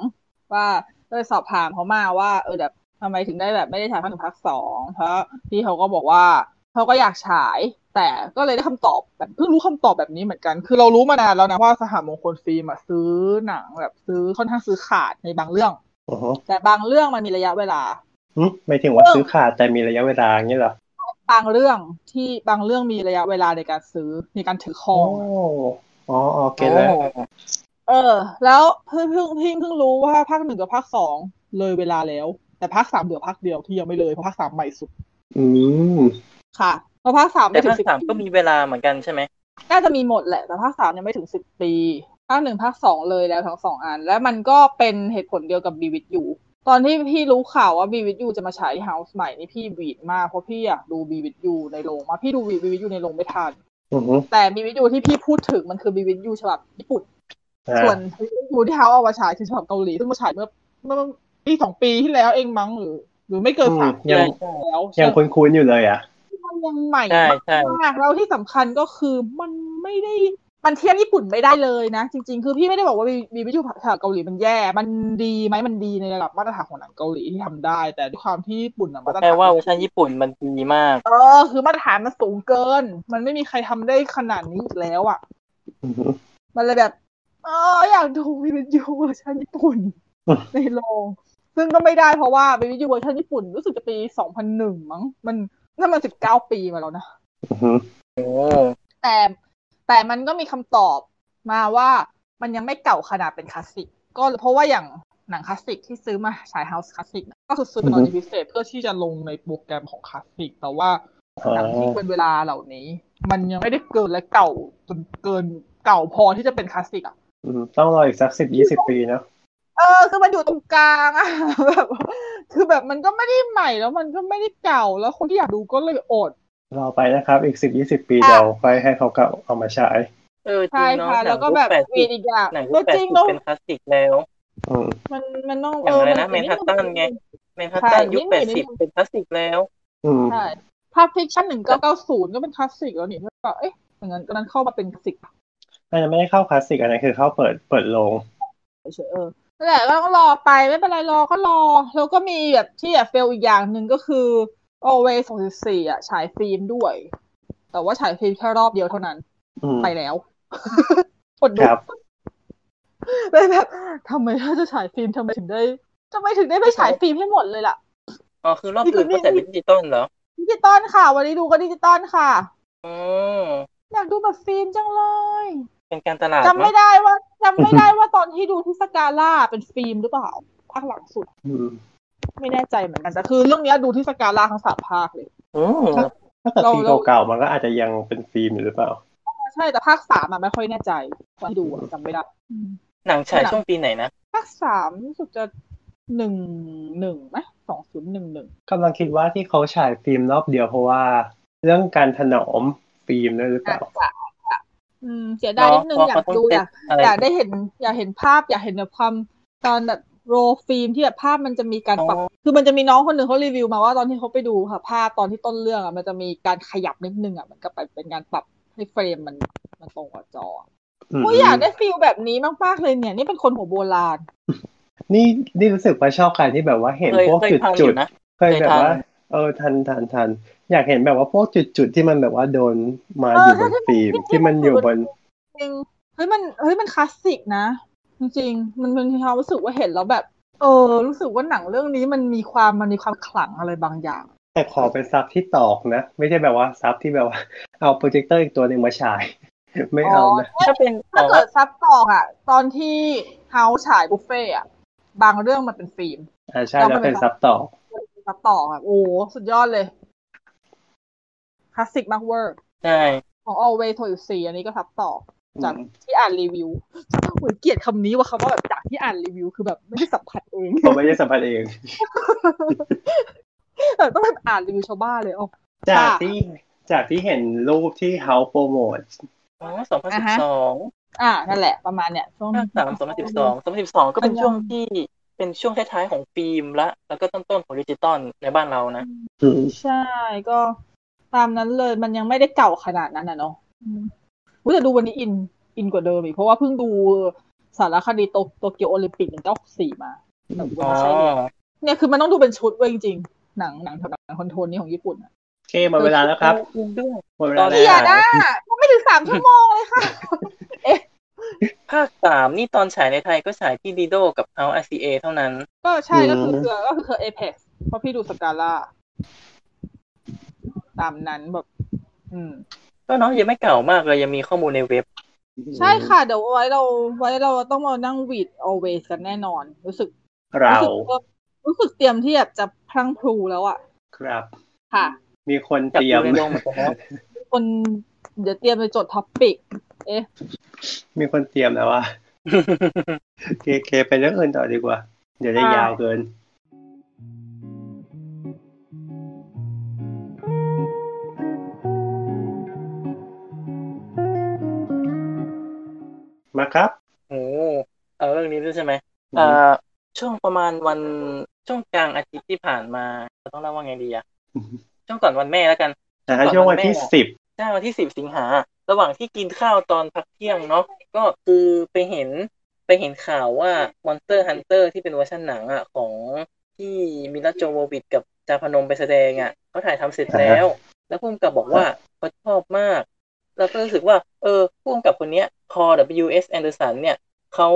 S4: ว่าก็เลยสอบถามเขามาว่า เออแบบ ทำไมถึงได้แบบไม่ได้ฉายภาคหนึ่งภาคสองเพราะพี่เขาก็บอกว่าเขาก็อยากฉาย แต่ก็เลยได้คำตอบแบบเพิ่งรู้คำตอบแบบนี้เหมือนกัน คือเรารู้มานานแล้วนะว่าสหมงคลฟิล์มอะซื้อหนังแบบซื้อค่อนข้างซื้อขาดในบางเรื่อง
S2: อือฮึ
S4: แต่บางเรื่องมันมีระยะเวลา
S2: หึไม่ถึงว่าซื้อขาดแต่มีระยะเวลาอย่างนี้เหรอ
S4: บางเรื่องที่บางเรื่องมีระยะเวลาในการซื้อในการถือคร
S2: อ๋
S4: อ
S2: องอ๋อโอเคแล้ว
S4: เออ แล้วเพิ่งเพิ่งเพิ่งเพิ่งรู้ว่าภาคหนึ่งกับภาคสองเลยเวลาแล้ว แต่ภาคสามเหลือภาคเดียวที่ยังไม่เลยเพราะภาคสามใหม่สุด
S2: อืม
S4: ค่ะเพราะภาคสาม
S3: แต่
S4: ไม่ถึ
S3: ภางค
S4: สิบ
S3: สามก็มีเวลาเหมือนกันใช่ไหม
S4: น่าจะมีหมดแหละ แต่ภาคสามยังไม่ถึงสิบปีภาคหนึ่งภาคสองเลยแล้วทั้งสองอัน และมันก็เป็นเหตุผลเดียวกับบีวิทยูตอนที่พี่รู้ข่าวว่าบีวิทยูจะมาฉายที่เฮาส์ใหม่นี่พี่บีดมากเพราะพี่อยากดูบีวิทยูในโรงมากพี่ดูบีวิทยูในโรงไม่ทัน
S2: อือฮึ
S4: แต่บีวิทยูที่พี่พูดถึงมันคือบีวิทยูฉบับญี่ปุ่น
S2: อ่า
S4: ส่วนบีวิทยูที่เขาเอามาฉายคือฉบับเกาหลีซึ่งมาฉายเมื่อเมื่อ ปีสองปีที่แล้วเองมั้งหรือ หรือไม่เกินสามปี
S2: ยัง
S4: แล้ว
S2: ยังคุ้นๆอยู่เลยอะ
S4: มันยังใหม่
S3: ใช่ใช่
S4: มากแล้วที่สำคัญก็คือมันไม่ได้มันเทียบญี่ปุ่นไม่ได้เลยนะ จริง ๆ คือพี่ไม่ได้บอกว่า Be With You ฉบับเกาหลีมันแย่ มันดีไหมมันดีในระดับมาตรฐานของหนังเกาหลีที่ทำได้ แต่ด้วยความที่ญี่ปุ่นอะมาตร
S3: แค่
S4: ฐาน
S3: ว่าเวอร์ชันญี่ปุ่นมันดีมาก
S4: เออ คือมาตรฐานมันสูงเกิน มันไม่มีใครทำได้ขนาดนี้อีกแล้วอะ
S2: อือฮึ
S4: มันเลยแบบเอออยากดู Be With You เวอร์ชันญี่ปุ่น
S2: อืม
S4: ในโรง ซึ่งก็ไม่ได้เพราะว่า Be With You เวอร์ชันญี่ปุ่นรู้สึกจะปีสองพันหนึ่งมั้ง มันนั่นมันสิบเก้าปีมาแล้วนะ
S2: อือฮึ
S3: โอ้
S4: แต่แต่มันก็มีคำตอบมาว่ามันยังไม่เก่าขนาดเป็นคลาสสิก ก็เพราะว่าอย่างหนังคลาสสิกที่ซื้อมาฉายเฮาส์คลาสสิกก็คือซื้อเป็นกรณีพิเศษเพื่อที่จะลงในโปรแกรมของคลาสสิก แต่ว่า
S2: อ่า
S4: หนังที่เป็นเวลาเหล่านี้ มันยังไม่ได้เกินและเก่าจนเกินเก่าพอที่จะเป็นคลาสสิกอะ
S2: อืมต้องรออีกสักสิบยี่สิบปีเนาะ
S4: เออ คือมันอยู่ตรงกลางอะแบบคือแบบมันก็ไม่ได้ใหม่แล้วมันก็ไม่ได้เก่าแล้วคนที่อยากดูก็เลยอด
S2: รอไปนะครับ อีกสิบยี่สิบปี
S4: ค่ะ
S2: เดี๋ยวค่อยให้เขาเก่าเอามาฉาย
S3: เออจริ
S4: ใช่
S3: งเนาะ
S4: ค่ะ
S3: หนั
S4: แล้
S3: ง
S4: วก็
S3: ยุ
S4: แบ
S3: ค
S4: บ
S3: แปด
S4: วี
S3: สิบ
S4: ดอีกอย่าง
S3: หนังยุ
S4: ก็
S3: คแป
S4: จ
S3: ด
S4: ริ
S3: สิ
S4: ง
S3: บ
S4: เนาะ
S3: เป็นคลาสสิกแล้ว
S2: อืม
S4: มันมันต้อง
S3: อย่างอะไรนะ
S4: มั
S3: แมนฮัตตันไงแมนฮัตตันยุคแปดสิบเป็นคลาสสิกแล้ว
S2: อืม
S4: ใช่ภาพฟิกชั่นหนึ่งเก้าเก้าศูนย์ก็เป็นคลาสสิกแล้วนี่ก็เอ๊ะอย่างนั้นก็นั้นเข้ามาเป็นคลาสสิก
S2: อันนั้นไม่ได้เข้าคลาสสิกอันนั้นคือเข้าเปิดเปิดโรง
S4: เฉยๆเออ นั่นแหละก็ต้องรอไปไม่เป็นไรรอก็รอ แล้วก็มีแบบที่อยาก fail อีกอย่างหนึ่งก็คือ Always สองสี่อะฉายฟิล์มด้วย แต่ว่าฉายฟิล์มแค่รอบเดียวเท่านั้น
S2: อืม
S4: ไปแล้วอดดู
S2: ครับ
S4: เลยแบบทำไมถ้าจะฉายฟิล์มทำไมถึงได้ทำไมถึงได้ไม่ฉายฟิล์มให้หมดเลยล่ะ
S3: อ๋อคือรอบอื่นก็แต่เป็นดิจิตอลเหรอ
S4: ดิจิตอลค่ะ วันนี้ดูก็ดิจิตอลค่ะ
S3: อ๋อ
S4: อยากดูแบบฟิล์มจังเลย
S3: เป็นการตลาด
S4: จำไม่
S3: เนาะ
S4: ได้ว่าจำไม่ได้ว่าตอนที่ดูที่สกาล่าเป็นฟิล์มหรือเปล่าภาคหลังสุด
S2: อืม
S4: ไม่แน่ใจเหมือนกันแต่คือเรื่องเนี้ยดูที่สกาล่าทั้งสามภาคเลย
S3: อืม
S2: ถ้าเกิด
S4: เรา
S2: ปี
S4: เรา
S2: เก่าๆมันก็อาจจะยังเป็นฟิล์มอยู่หรือเปล่า
S4: ใช่แต่ภาคสามอะไม่ค่อยแน่ใจตอนที่ดูอะจำไม่ได้อืม
S3: หนังฉายช่วงปีไหนนะ
S4: ภภาคสามรู้สึกจะหนึ่งหนึ่งไหมสองศูนย์หนึ่งหนึ่ง
S2: กำลังคิดว่าที่เขาฉายฟิล์มรอบเดียวเพราะว่า เรื่องการถนอมฟิล์มด้วยหรือเป
S4: อาจ
S2: ล่า
S4: จะ อืมเสียดายนิดนึง
S3: เพราะ
S4: อยาก
S3: เขาต้อง
S4: ดู
S3: เซ็
S4: อ
S3: ต
S4: ยาก
S3: อะไร
S4: อยากได้เห็น อยากเห็นภาพ อยากเห็นแบบความตอนแบบโรฟิล์มที่แบบภาพมันจะมีการปรับ
S3: อ๋อ
S4: คือมันจะมีน้องคนหนึ่งเขารีวิวมาว่าตอนที่เขาไปดูค่ะ ภาพตอนที่ต้นเรื่องอะมันจะมีการขยับนิดนึงอะมันก็ไปเป็นการปรับให้ frame มันมันตรงกับจอ
S2: อืม
S4: โอ้ยอยากได้ feel แบบนี้มากๆเลยเนี่ย นี่เป็นคนหัวโบราณ
S2: นี่นี่รู้สึกว่าชอบการที่แบบว่าเห็น
S3: เคย
S2: พวก
S3: เคย
S2: จุด
S3: ทันอ
S2: จุด
S3: ยู่นะ
S2: เคยแบบว่า
S3: เคยทัน
S2: เออทันทันทัน อยากเห็นแบบว่าพวกจุดจุดที่มันแบบว่าโดนมา
S4: เอ
S2: อ
S4: อยู่
S2: บน
S4: ที่
S2: ฟิล์ม
S4: ที่
S2: ที่มันอยู่บน
S4: จริงเฮ้ยมันเฮ้ยมันคลาสสิกนะ จริงๆมันมันมีความรู้สึกว่าเห็นแล้วแบบ เออ รู้สึกว่าหนังเรื่องนี้มันมีความมันมีความขลังอะไรบางอย่าง
S2: แต่ขอเป็นซับที่ตอกนะ ไม่ใช่แบบว่าซับที่แบบว่าเอาโปรเจคเตอร์อีกตัวหนึ่งมาฉายไม่เอานะ
S3: ถ้าเป็น
S4: ถ้า
S3: อ๋อ
S4: เกิดซับต่อกอะ ตอนที่เฮาฉายบุฟเฟ่อะบางเรื่องมันเป็นฟิล์ม
S2: อ่าใช่แล้วเป็นซับตอก
S4: ซับต่อกอะโอ้สุดยอดเลย คลาสสิกมากเวอร์
S3: ใช่
S4: ของ Always t o y o u See อันนี้ก็ซับต่อจากที่อ่านรีวิวโอ้ยเกลียดคำนี้ว่าคำว่าแบบจากที่อ่านรีวิวคือแบบไม่ได้สัมผัสเอง
S2: ผมไม่ได้สัมผัสเอง
S4: แบบต้องไปอ่านรีวิวชาวบ้านเลยอ๋อ
S2: จาก
S4: ค่ะ
S2: ที่จากที่เห็นรูปที่เขาโปรโมท
S3: อ๋อสองพันสิ
S4: อ่า
S3: บ
S4: ฮะ
S3: สอง
S4: อ่านั่นแหละประมาณเนี้ยช่วง
S3: ภาคสามสองพันสิบสองสองพันสิบสองก็เป็นช่วงที่เป็นช่วงท้ายๆของฟิล์มละ แล้วก็ต้นๆของดิจิตอลในบ้านเรานะ
S2: อืม
S4: ใช่ก็ ตามนั้นเลยมันยังไม่ได้เก่าขนาดนั้นนะเนาะอืมอุ๊ยแต่ดูวันนี้อินอินกว่าเดิมอีกเพราะว่าเพิ่งดูสารคดีโตโตเกียวโอลิมปิกหนึ่งเก้าสี่มาแต่ดูวัน
S3: อ๋อ
S4: นี้ใช่เลยเนี่ยคือมันต้องดูเป็นชุดเว้ยจริงๆหนังหนังหนังคอนโทรลนี้ของญี่ปุ่นอะ
S2: โอเคหมดเวลาแล้วครับ
S3: จริงด้วย
S2: หมดเวลา
S3: ตอน
S2: แล้
S3: นี้
S4: เกียวดอะยังไม่ถึงสามชั่วโมงเลยค่ะ
S3: ภาคสามนี่ตอนฉายในไทยก็ฉายที่ดีโดกับเอา RCA เท่านั้น
S4: ก็ใช่ก็คือเครือก็คือเครือเอเพเพราะพี่ดูสกาล่า ตามนั้นแบบ อืม
S3: ก็เนาะยังไม่เก่ามากเลยยังมีข้อมูลในเว็บ
S4: ใช่ค่ะ เดี๋ยวไว้เรา ไว้เราต้องมานั่งวีด always กันแน่นอน รู้สึก
S2: เรา
S4: รู้สึกว่ารู้สึกเตรียมที่แบบจะพลังพลูแล้วอะ
S2: ครับ
S4: ค่ะ
S2: มีคน
S3: จับ
S2: เตรี
S3: อย
S2: ม
S3: ยู่ในโรงเหมือนกันแล้ว
S4: คนเดี๋ยวเตรียมไปจดท็อปปิก เอ๊ะ
S2: มีคนเตรียมแล้วว่าเคเคไปเรื่องอื่นต่อดีกว่า เดี๋ยวได้ยาวเกิน มาครับ
S3: โอ้เอาเรื่องนี้ด้วยใช่ไหมเอ่อช่วงประมาณวันช่วงกลางอาทิตย์ที่ผ่านมาจะต้องเล่าว่าไงดีอะช่วงก่อนวันแม่แล้วกัน
S2: นะฮะช่วงวันที่สิบ
S3: ใช่วันที่สิบสิงหา ระหว่างที่กินข้าวตอนพักเที่ยงเนาะก็คือไปเห็นไปเห็นข่าวว่า Monster Hunter ที่เป็นเวอร์ชันหนังอะของที่มิลาโจโววิดกับจาพนมไปแสดงอะเขาถ่ายทำเสร็จแล้ว แล้วพุ่มกับบอกว่าเขาชอบมาก แล้วก็รู้สึกว่า เออพุ่มกับคนเนี้ยพอ W.S. Anderson เนี่ยเขา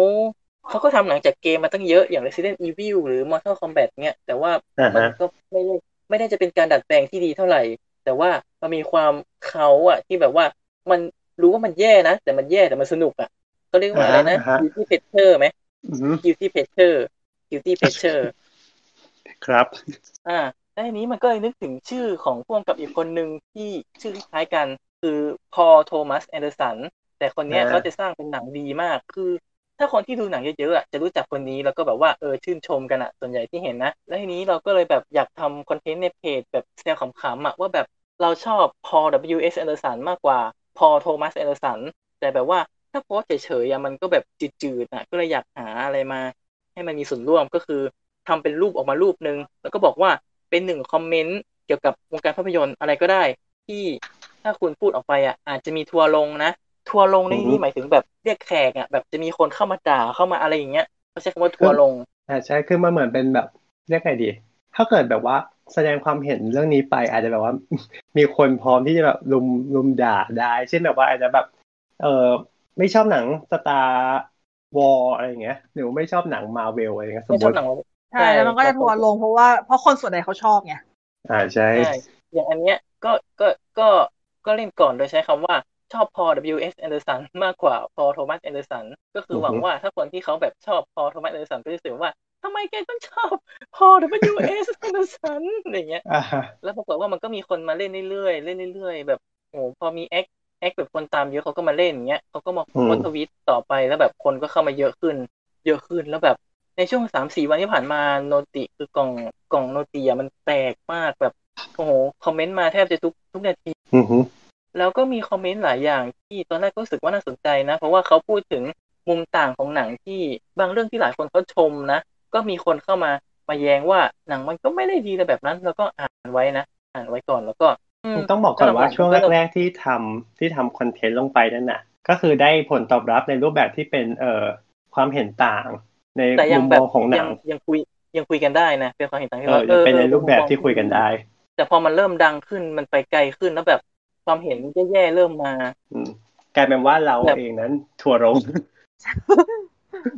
S3: เขาก็ทำหนังจากเกมมาตั้งเยอะอย่าง Resident Evil หรือ Mortal Kombat เนี่ยแต่ว่า
S2: อ่า
S3: มัน
S2: ฮะ
S3: ก็ไม่ได้ไม่ได้จะเป็นการดัดแปลงที่ดีเท่าไหร่ แต่ว่ามันมีความเขาอะที่แบบว่ามันรู้ว่ามันแย่นะ แต่มันแย่แต่มันสนุกอะเขาเรียกว่าอะไรนะ
S2: อ่าฮะ
S3: guilty pleasure ไหม
S2: อืม
S3: guilty pleasure guilty pleasure
S2: ครับ
S3: อ่าแล้วทีนี้มันก็เลยนึกถึงชื่อของพ่วงกับอีกคนหนึ่งที่ชื่อคล้ายกัน คือ Paul Thomas Anderson แต่คนเนี้ย
S2: อ่า
S3: เขาจะสร้างเป็นหนังดีมาก คือ ถ้าคนที่ดูหนังเยอะๆอะจะรู้จักคนนี้แล้วก็แบบว่าเออชื่นชมกันอะส่วนใหญ่ที่เห็นนะ แล้วทีนี้เราก็เลยแบบอยากทำคอนเทนต์ในเพจแบบแซวขำๆอะว่าแบบเราชอบพอ W.S. Anderson มากกว่า Paul Thomas Anderson แต่แบบว่าถ้าโพสต์เฉยๆอะมันก็แบบจืดๆอะก็เลยอยากหาอะไรมา ให้มันมีส่วนร่วมก็คือทำเป็นรูปออกมารูปหนึ่งแล้วก็บอกว่าเป็นหนึ่งคอมเมนต์เกี่ยวกับวงการภาพยนตร์อะไรก็ได้ ที่ ถ้าคุณพูดออกไปอะ อาจจะมีทัวร์ลงนะทัวร์ลงใน
S2: อือฮึ
S3: นี้หมายถึงแบบเรียกแขกอะแบบจะมีคนเข้ามาด่าเข้ามาอะไรอย่างเงี้ยเขาใช้คำว่าทัวร์ลง
S2: อ่าใช่คือมันเหมือนเป็นแบบเรียกไงดี ถ้าเกิดแบบว่าแสดงความเห็นเรื่องนี้ไป อาจจะแบบว่า มีคนพร้อมที่จะแบบลุมลุมด่าได้เช่นแบบว่าอาจจะแบบ เออไม่ชอบหนัง Star Wars อะไรอย่างเงี้ยหรือว่าไม่ชอบหนังมาเวลอะไรเงี้ยสม
S3: ไม่ชอบหนัง
S4: ใช่แล้วมันก็จะทัวร์ลงเพราะว่าเพราะคนส่วนใหญ่เขาชอบไง
S2: อ่าใช่
S3: ใช่อย่างอันเนี้ยก็ก็ก็ ก็เล่นก่อนโดยใช้คำว่าชอบพอ W.S. Anderson มากกว่า Paul Thomas Anderson ก็คือหวังว่าถ้าคนที่เขาแบบชอบ Paul Thomas Anderson ก็จะรู้สึกว่าทำไมแกต้องชอบพอ W.S. Anderson อะไรเงี้ย
S2: อ่าฮะ
S3: แล้วปรากฏว่ามันก็มีคนมาเล่นเรื่อยๆเล่นเรื่อยๆแบบโอ้พอมี acc acc แบบคนตามเยอะเขาก็มาเล่นอย่างเงี้ยเขาก็มาโพสต์ทวิตต่อไปแล้วแบบคนก็เข้ามาเยอะขึ้น เยอะขึ้นแล้วแบบในช่วงสามสี่วันที่ผ่านมา noti คือกล่องกล่อง noti อะมันแตกมากแบบ โอ้โหคอมเมนต์มาแทบจะทุกทุกนาที
S2: อือฮึ
S3: แล้วก็มีคอมเมนต์หลายอย่างที่ตอนแรกก็รู้สึกว่าน่าสนใจนะ เพราะว่าเขาพูดถึงมุมต่างของหนังที่บางเรื่องที่หลายคนเขาชมนะ ก็มีคนเข้ามามาแย้งว่าหนังมันก็ไม่ได้ดีแต่แบบนั้น แล้วก็อ่านไว้นะอ่านไว้ก่อนแล้วก็ม
S2: ต้องบอกก่อนว่าช่วง
S3: ก็
S2: แรกๆที่ทำที่ทำคอนเทนต์ลงไปนั่นน่ะ ก็คือได้ผลตอบรับในรูปแบบที่เป็นเอ่อความเห็นต่าง ใน
S3: แต่ยั
S2: มุ
S3: ง
S2: ม
S3: แบ
S2: ม
S3: บ
S2: องของหนั
S3: ยัง
S2: ง
S3: ยังคุยยังคุยกันได้นะเป็นความเห็นต่างที่
S2: เออ
S3: ว่า
S2: ยังเป็นใน
S3: ออ
S2: รูปแบบ
S3: มุมมอง
S2: ที่คุยกันได้
S3: แต่พอมันเริ่มดังขึ้นมันไปไกลขึ้นแล้วแบบความเห็นแย่ๆเริ่มมา
S2: อืมกลายเป็นว่าเรา
S3: แบบ
S2: เองนั้นทัวร์ลง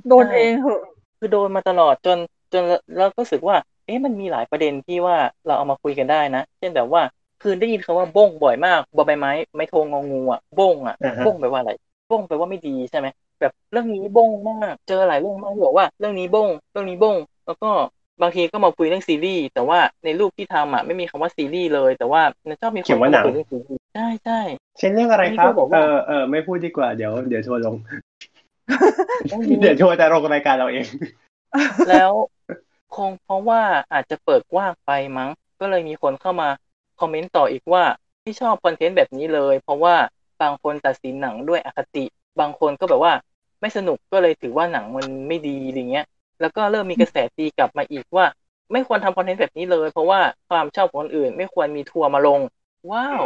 S4: โดนเองเหอะ
S3: คือโดนมาตลอดจนจนเราก็รู้สึกว่า เอ๊ะมันมีหลายประเด็นที่ว่าเราเอามาคุยกันได้นะ เช่นแบบว่าคือได้ยินคำว่าบ้งบ่อยมากบอใบไม้ไม่โทงงองูอะบ้งอะ
S2: อ่าฮะ
S3: บ้งแปลว่าอะไรบ้งแปลว่าไม่ดีใช่ไหมแบบเรื่องนี้บ้งมาก เจอหลายเรื่องมากที่บอกว่า เรื่องนี้บ้งเรื่องนี้บ้งแล้วก็ บางทีก็มาคุยเรื่องซีรีส์แต่ว่าในรูปที่ทำอะไม่มีคำว่าซีรีส์เลย แต่ว่ามันชอบมีค
S2: เขีย
S3: น
S2: นว่าหนัง
S3: คุยเรื่องซีรีส์ใช่ใช่
S2: เช่นเรื่องอะไรครับ
S3: นี่ก็บอก
S2: เอ
S3: ว่า
S2: อเออไม่พูดดีกว่าเดี๋ยวเดี๋ยวทัวร์ลง
S3: เรื่องนี้
S2: เดี๋ยวทัวร์จะลงรายการเราเอง
S3: แล้วคงเพราะว่าอาจจะเปิดกว้างไปมั้ง ก็เลยมีคนเข้ามาคอมเมนต์ต่ออีกว่าไม่ชอบคอนเทนต์แบบนี้เลย เพราะว่าบางคนตัดสินหนังด้วยอคติ บางคนก็แบบว่า ไม่สนุกก็เลยถือว่าหนังมันไม่ดีอะไรเงี้ย แล้วก็เริ่มมีกระแสตีกลับมาอีกว่า ไม่ควรทำคอนเทนต์แบบนี้เลย เพราะว่าความชอบของคนอื่น ไม่ควรมีทัวร์มาลง ว้าว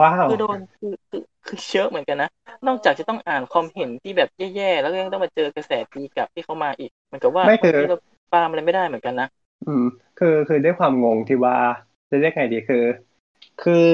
S2: ว้าว
S3: คือโดนคือคือคือเยอะเหมือนกันนะ นอกจากจะต้องอ่านคอมเห็นที่แบบแย่ๆ แล้วก็ยังต้องมาเจอกระแสตีกลับที่เข้ามาอีกเหมือนกับว่า
S2: ไม่คือ
S3: บางทีเราปาล์มอะไรไม่ได้เหมือนกันนะ
S2: อืม คือคือด้วยความงงที่ว่าจะเรียกไงดีคือ คือ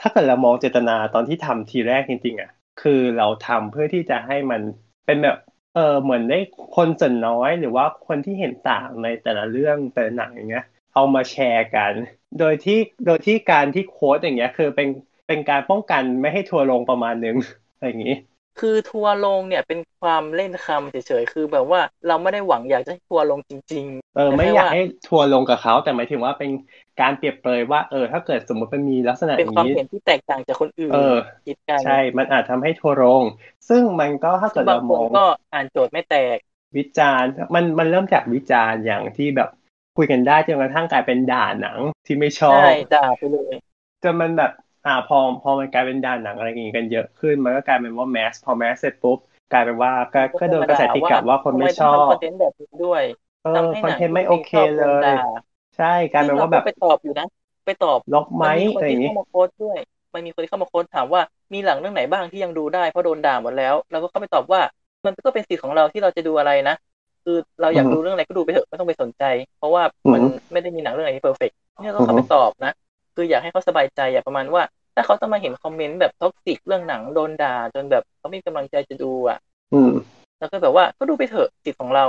S2: ถ้าเกิดเรามองเจตนาตอนที่ทำทีแรกจริงๆอะ คือเราทำเพื่อที่จะให้มันเป็นแบบ เออเหมือนได้คนส่วนน้อยหรือว่าคนที่เห็นต่างในแต่ละเรื่องแต่ละหนังอย่างเงี้ย เอามาแชร์กัน โดยที่โดยที่การที่โค้ดอย่างเงี้ยคือเป็นเป็นการป้องกันไม่ให้ทัวร์ลงประมาณนึงอะไรอย่างงี้
S3: คือทัวร์ลงเนี่ยเป็นความเล่นคำเฉยๆ คือแบบว่าเราไม่ได้หวังอยากจะให้ทัวร์ลงจริง
S2: เออ
S3: แต่
S2: ไม่
S3: แค่
S2: อยาก
S3: ว่า
S2: ให้ทัวร์ลงกับเขา แต่หมายถึงว่าเป็นการเปรียบเปรยว่าเออถ้าเกิดสมมติมันมีลักษณะ
S3: ๆเป็นความ
S2: นี้
S3: เห็นที่แตกต่างจากคนอื่น
S2: เออ
S3: คิดกัน
S2: ใช่ มันอาจทำให้ทัวร์ลง ซึ่งมันก็ถ้า
S3: ซึ่
S2: เกิ
S3: ง
S2: ด
S3: บาง
S2: เรา
S3: ค
S2: ม
S3: น
S2: อง
S3: ก็อ่านโจทย์ไม่แตก
S2: วิจารณ์มันมันเริ่มจากวิจารณ์อย่างที่แบบคุยกันได้จนกระทั่งกลายเป็นด่าหนังที่ไม่ชอบ
S3: ใช่ด่าไปเลย
S2: จนมันแบบ อ่าพอพอมันกลายเป็นด่าหนังอะไรอย่างงี้กันเยอะขึ้น มันก็กลายเป็นว่าแมสพอแมสเสร็จปุ๊บกลายเป็นว่าก็ก็โดนกระแสตีกลับว่าคนไม่ชอ
S3: ทำ
S2: บ
S3: คอนเทนต์แบบนี้ด้วย
S2: เออ
S3: ทำให้
S2: คอน
S3: หนัง
S2: เทนต์ไม่โอเค
S3: ที่
S2: เล
S3: ชอบโดน
S2: ย
S3: ด่า
S2: ใช่กลายเป็นว่าแบบ
S3: ซึ่งรก็ไปตอบอยู่นะ ไปตอบ
S2: ลบไหม
S3: มันมีคน
S2: อะไรอย่าง
S3: ที่
S2: งี้
S3: เข้ามาโค้ดด้วยมันมีคนที่เข้ามาโค้ดถามว่ามีหลังเรื่องไหนบ้างที่ยังดูได้เพราะโดนด่าหมดแล้วเราก็เข้าไปตอบว่า มันก็เป็นสิทธิ์ของเราที่เราจะดูอะไรนะคือเราอยาก
S2: อือฮึ
S3: ดูเรื่องอะไรก็ดูไปเถอะไม่ต้องไปสนใจ เพราะว่ามัน
S2: อือฮึ
S3: ไม่ได้มีหนังเรื่องไหนที่ perfect เนี่ยเรา
S2: อือฮึ
S3: เข้าไปตอบนะ คืออยากให้เขาสบายใจอะประมาณว่า ถ้าเขาต้องมาเห็นคอมเมนต์แบบ toxic เรื่องหนังโดนด่า จนแบบเขาไม่มีกำลังใจจะดูอะ
S2: อืม
S3: แล้วก็แบบว่าก็ดูไปเถอะสิทธิ์ของเรา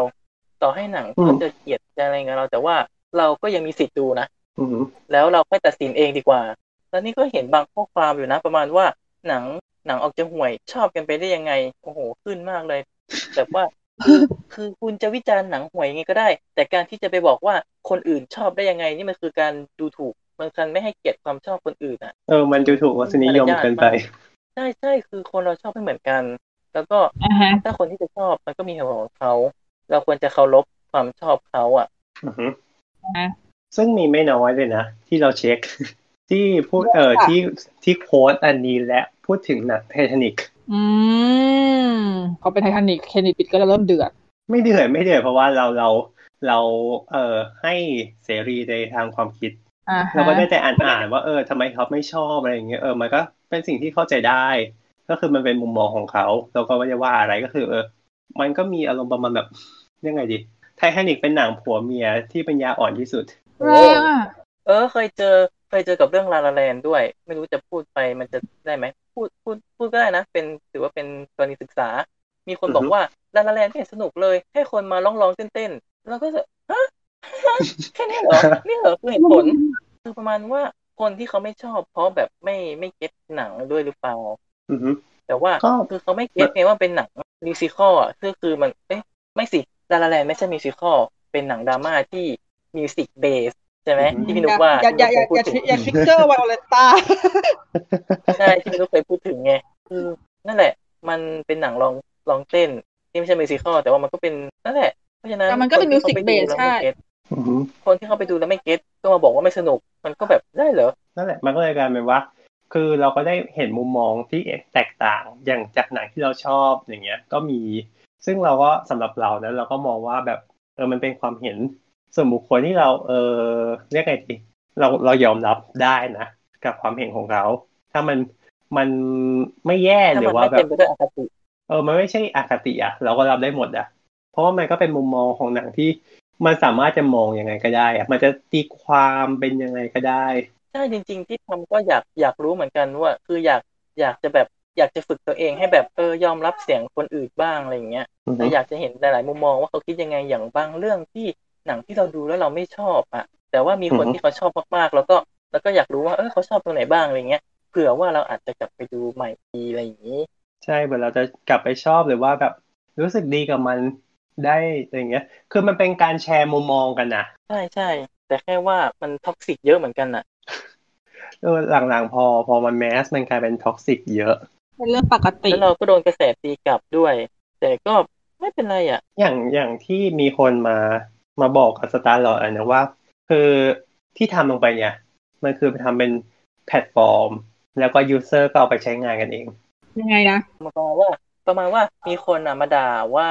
S3: ต่อให้หนัง
S2: อืม
S3: เขาจะเกลียดจะอะไรเงี้ยเรา แต่ว่าเราก็ยังมีสิทธิ์ดูนะ
S2: อืม
S3: แล้วเราค่อยตัดสินเองดีกว่า แล้วนี่ก็เห็นบางข้อความอยู่นะ ประมาณว่าหนังหนังออกจะห่วยชอบกันไปได้ยังไง โอ้โหขึ้นมากเลย แบบว่าคือคือคุณจะวิจารณ์หนังห่วยยังไงก็ได้ แต่การที่จะไปบอกว่าคนอื่นชอบได้ยังไง นี่มันคือการดูถูก มันการไม่ให้เกียรติความชอบคนอื่นอะ
S2: เออ มันดูถูกรสนิยมเกินไป
S3: ใช่ใช่คือคนเราชอบไม่เหมือนกัน แล้วก็
S4: อ่าฮะ
S3: ถ้าคนที่จะชอบมันก็มีเหตุผลของเขา เราควรจะเคารพความชอบเขาอะ
S2: อือฮึ
S4: อ่า
S2: ซึ่งมีไม่น้อยเลยนะ ที่เราเช็ค ที่พูดเออ
S4: ค่ะ
S2: ที่ที่โค้ดอันนี้และพูดถึงหนังไททานิก
S4: อืมพอเป็นไททานิกเคนนิปิดก็จะเริ่มเดือด
S2: ไม่เดือดไม่เดือดเพราะว่าเราเราเราเอ่อให้เสรีในทางความคิด
S4: อ่า
S2: เรา
S4: ฮะ
S2: ก็ได้แต่อ่านอ่านว่าเออทำไมเขาไม่ชอบอะไรอย่างเงี้ยเออมันก็เป็นสิ่งที่เข้าใจได้ ก็คือมันเป็นมุมมองของเขาเราก็ไม่ได้ว่าอะไรก็คือ เออ มันก็มีอารมณ์ประมาณแบบยังไงดีไททานิกเป็นหนังผัวเมียที่เป็นยาอ่อนที่สุด
S4: แรงอะ
S3: เออ เคยเจอเคยเจอกับเรื่องลาลาแลนด้วย ไม่รู้จะพูดไปมันจะได้ไหมพูดพูดพูดก็ได้นะ เป็นถือว่าเป็นกรณีศึกษา มีคนบอ
S2: อื
S3: ก
S2: อฮึ
S3: ว่าลาลาแลนไม่เห็นสนุกเลย ให้คนมาร้องร้องๆเต้นๆแล้วก็จะฮะฮะ แค่นี้เหรอ นี่เหรอคือเหตุผล คือประมาณว่าคนที่เขาไม่ชอบเพราะแบบไม่ไม่เก็ตหนังด้วยหรือเปล่า
S2: อือฮึ
S3: แต่ว่า
S2: ก็
S3: คือเขาไม่เก็ตไงว่าเป็นหนังมิวสิคอลอะคือคือมันเอ๊ะไม่สิลาลาแลนไม่ใช่มิวสิคอลเป็นหนังดราม่าที่มิวสิกเบสใช่ไหม
S2: อือฮึ
S3: ที่พี่นุกว่า
S4: อย่าอย่าอย่าอย่า
S3: ที่
S4: อย่าทริกเกอร์วาโอเลต้า
S3: ใช่ที่พี่นุกเคยพูดถึงไงคือนั่นแหละ มันเป็นหนังลองลองเต้นที่ไม่ใช่มิวสิคอลแต่ว่ามันก็เป็นนั่นแหละราะฉะนั้น
S4: แต่มันก็เป็น
S3: คที่
S4: music
S3: ขาไปดู
S4: base
S3: แล้วไม่
S4: ใช่
S3: เก็ต
S2: อือฮึ
S3: คนที่เขาไปดูแล้วไม่เก็ตก็มาบอกว่าไม่สนุก มันก็แบบได้เหรอ
S2: นั่นแหละ มันก็เลยกลายเป็นว่า คือเราก็ได้เห็นมุมมองที่แตกต่าง อย่างจากหนังที่เราชอบอย่างเงี้ย ก็มี ซึ่งเราก็สำหรับเรานะเราก็มองว่าแบบ เออ มันเป็นความเห็นส่วนบุคคลที่เรา เออเรียกไงดี เราเรายอมรับได้นะ กับความเห็นของเขา ถ้ามัน มันไม่แย่
S3: ถ้า
S2: หรื
S3: มัน
S2: อว่า
S3: ไม่
S2: แบ
S3: เต็ม
S2: บ
S3: ไปด้วยอคติ
S2: เออ มันไม่ใช่อคติอะ เราก็รับได้หมดอะ เพราะว่ามันก็เป็นมุมมองของหนังที่ มันสามารถจะมองยังไงก็ได้อะมันจะตีความเป็นยังไงก็ได้
S3: ใช่จริง ๆ ที่ทำก็อยากอยากรู้เหมือนกันว่า คืออยากอยากจะแบบอยากจะฝึกตัวเองให้แบบเออยอมรับเสียงคนอื่นบ้างอะไรอย่างเงี้ย
S2: อือฮึ
S3: แต่อยากจะเห็นหลายๆมุมมองว่าเขาคิดยังไงอย่างบางเรื่องที่หนังที่เราดูแล้วเราไม่ชอบอะแต่ว่ามีคนที่เขาชอบมากๆ แล้วก็แล้วก็อยากรู้ว่าเออเขาชอบตรงไหนบ้างอะไรเงี้ยเผื่อว่าเราอาจจะกลับไปดูใหม่ดีอะไรอย่างนี้
S2: ใช่เหมือนเราจะกลับไปชอบหรือว่าแบบรู้สึกดีกับมัน ได้อะไรอย่างเงี้ย คือมันเป็นการแชร์มุมมองกันนะ
S3: ใช่ใช่แต่แค่ว่ามัน toxic เยอะเหมือนกันน่ะ
S2: เออหลังๆพอพอมัน mass มันกลายเป็น toxic เยอะ
S4: เป็นเรื่องปกติ
S3: แล้วเราก็โดนกระแสตีกลับด้วย แต่ก็ไม่เป็นไรอะ
S2: อย่างอย่างที่มีคนมามาบอกกับ Star-Lord นะว่า คือที่ทำลงไปเนี่ย มันคือไปทำเป็นแพลตฟอร์ม แล้วก็ user ก็เอาไปใช้งานกันเอง
S4: ยังไงนะ
S3: ประมาณว่า ประมาณว่ามีคนอะมาด่าว่า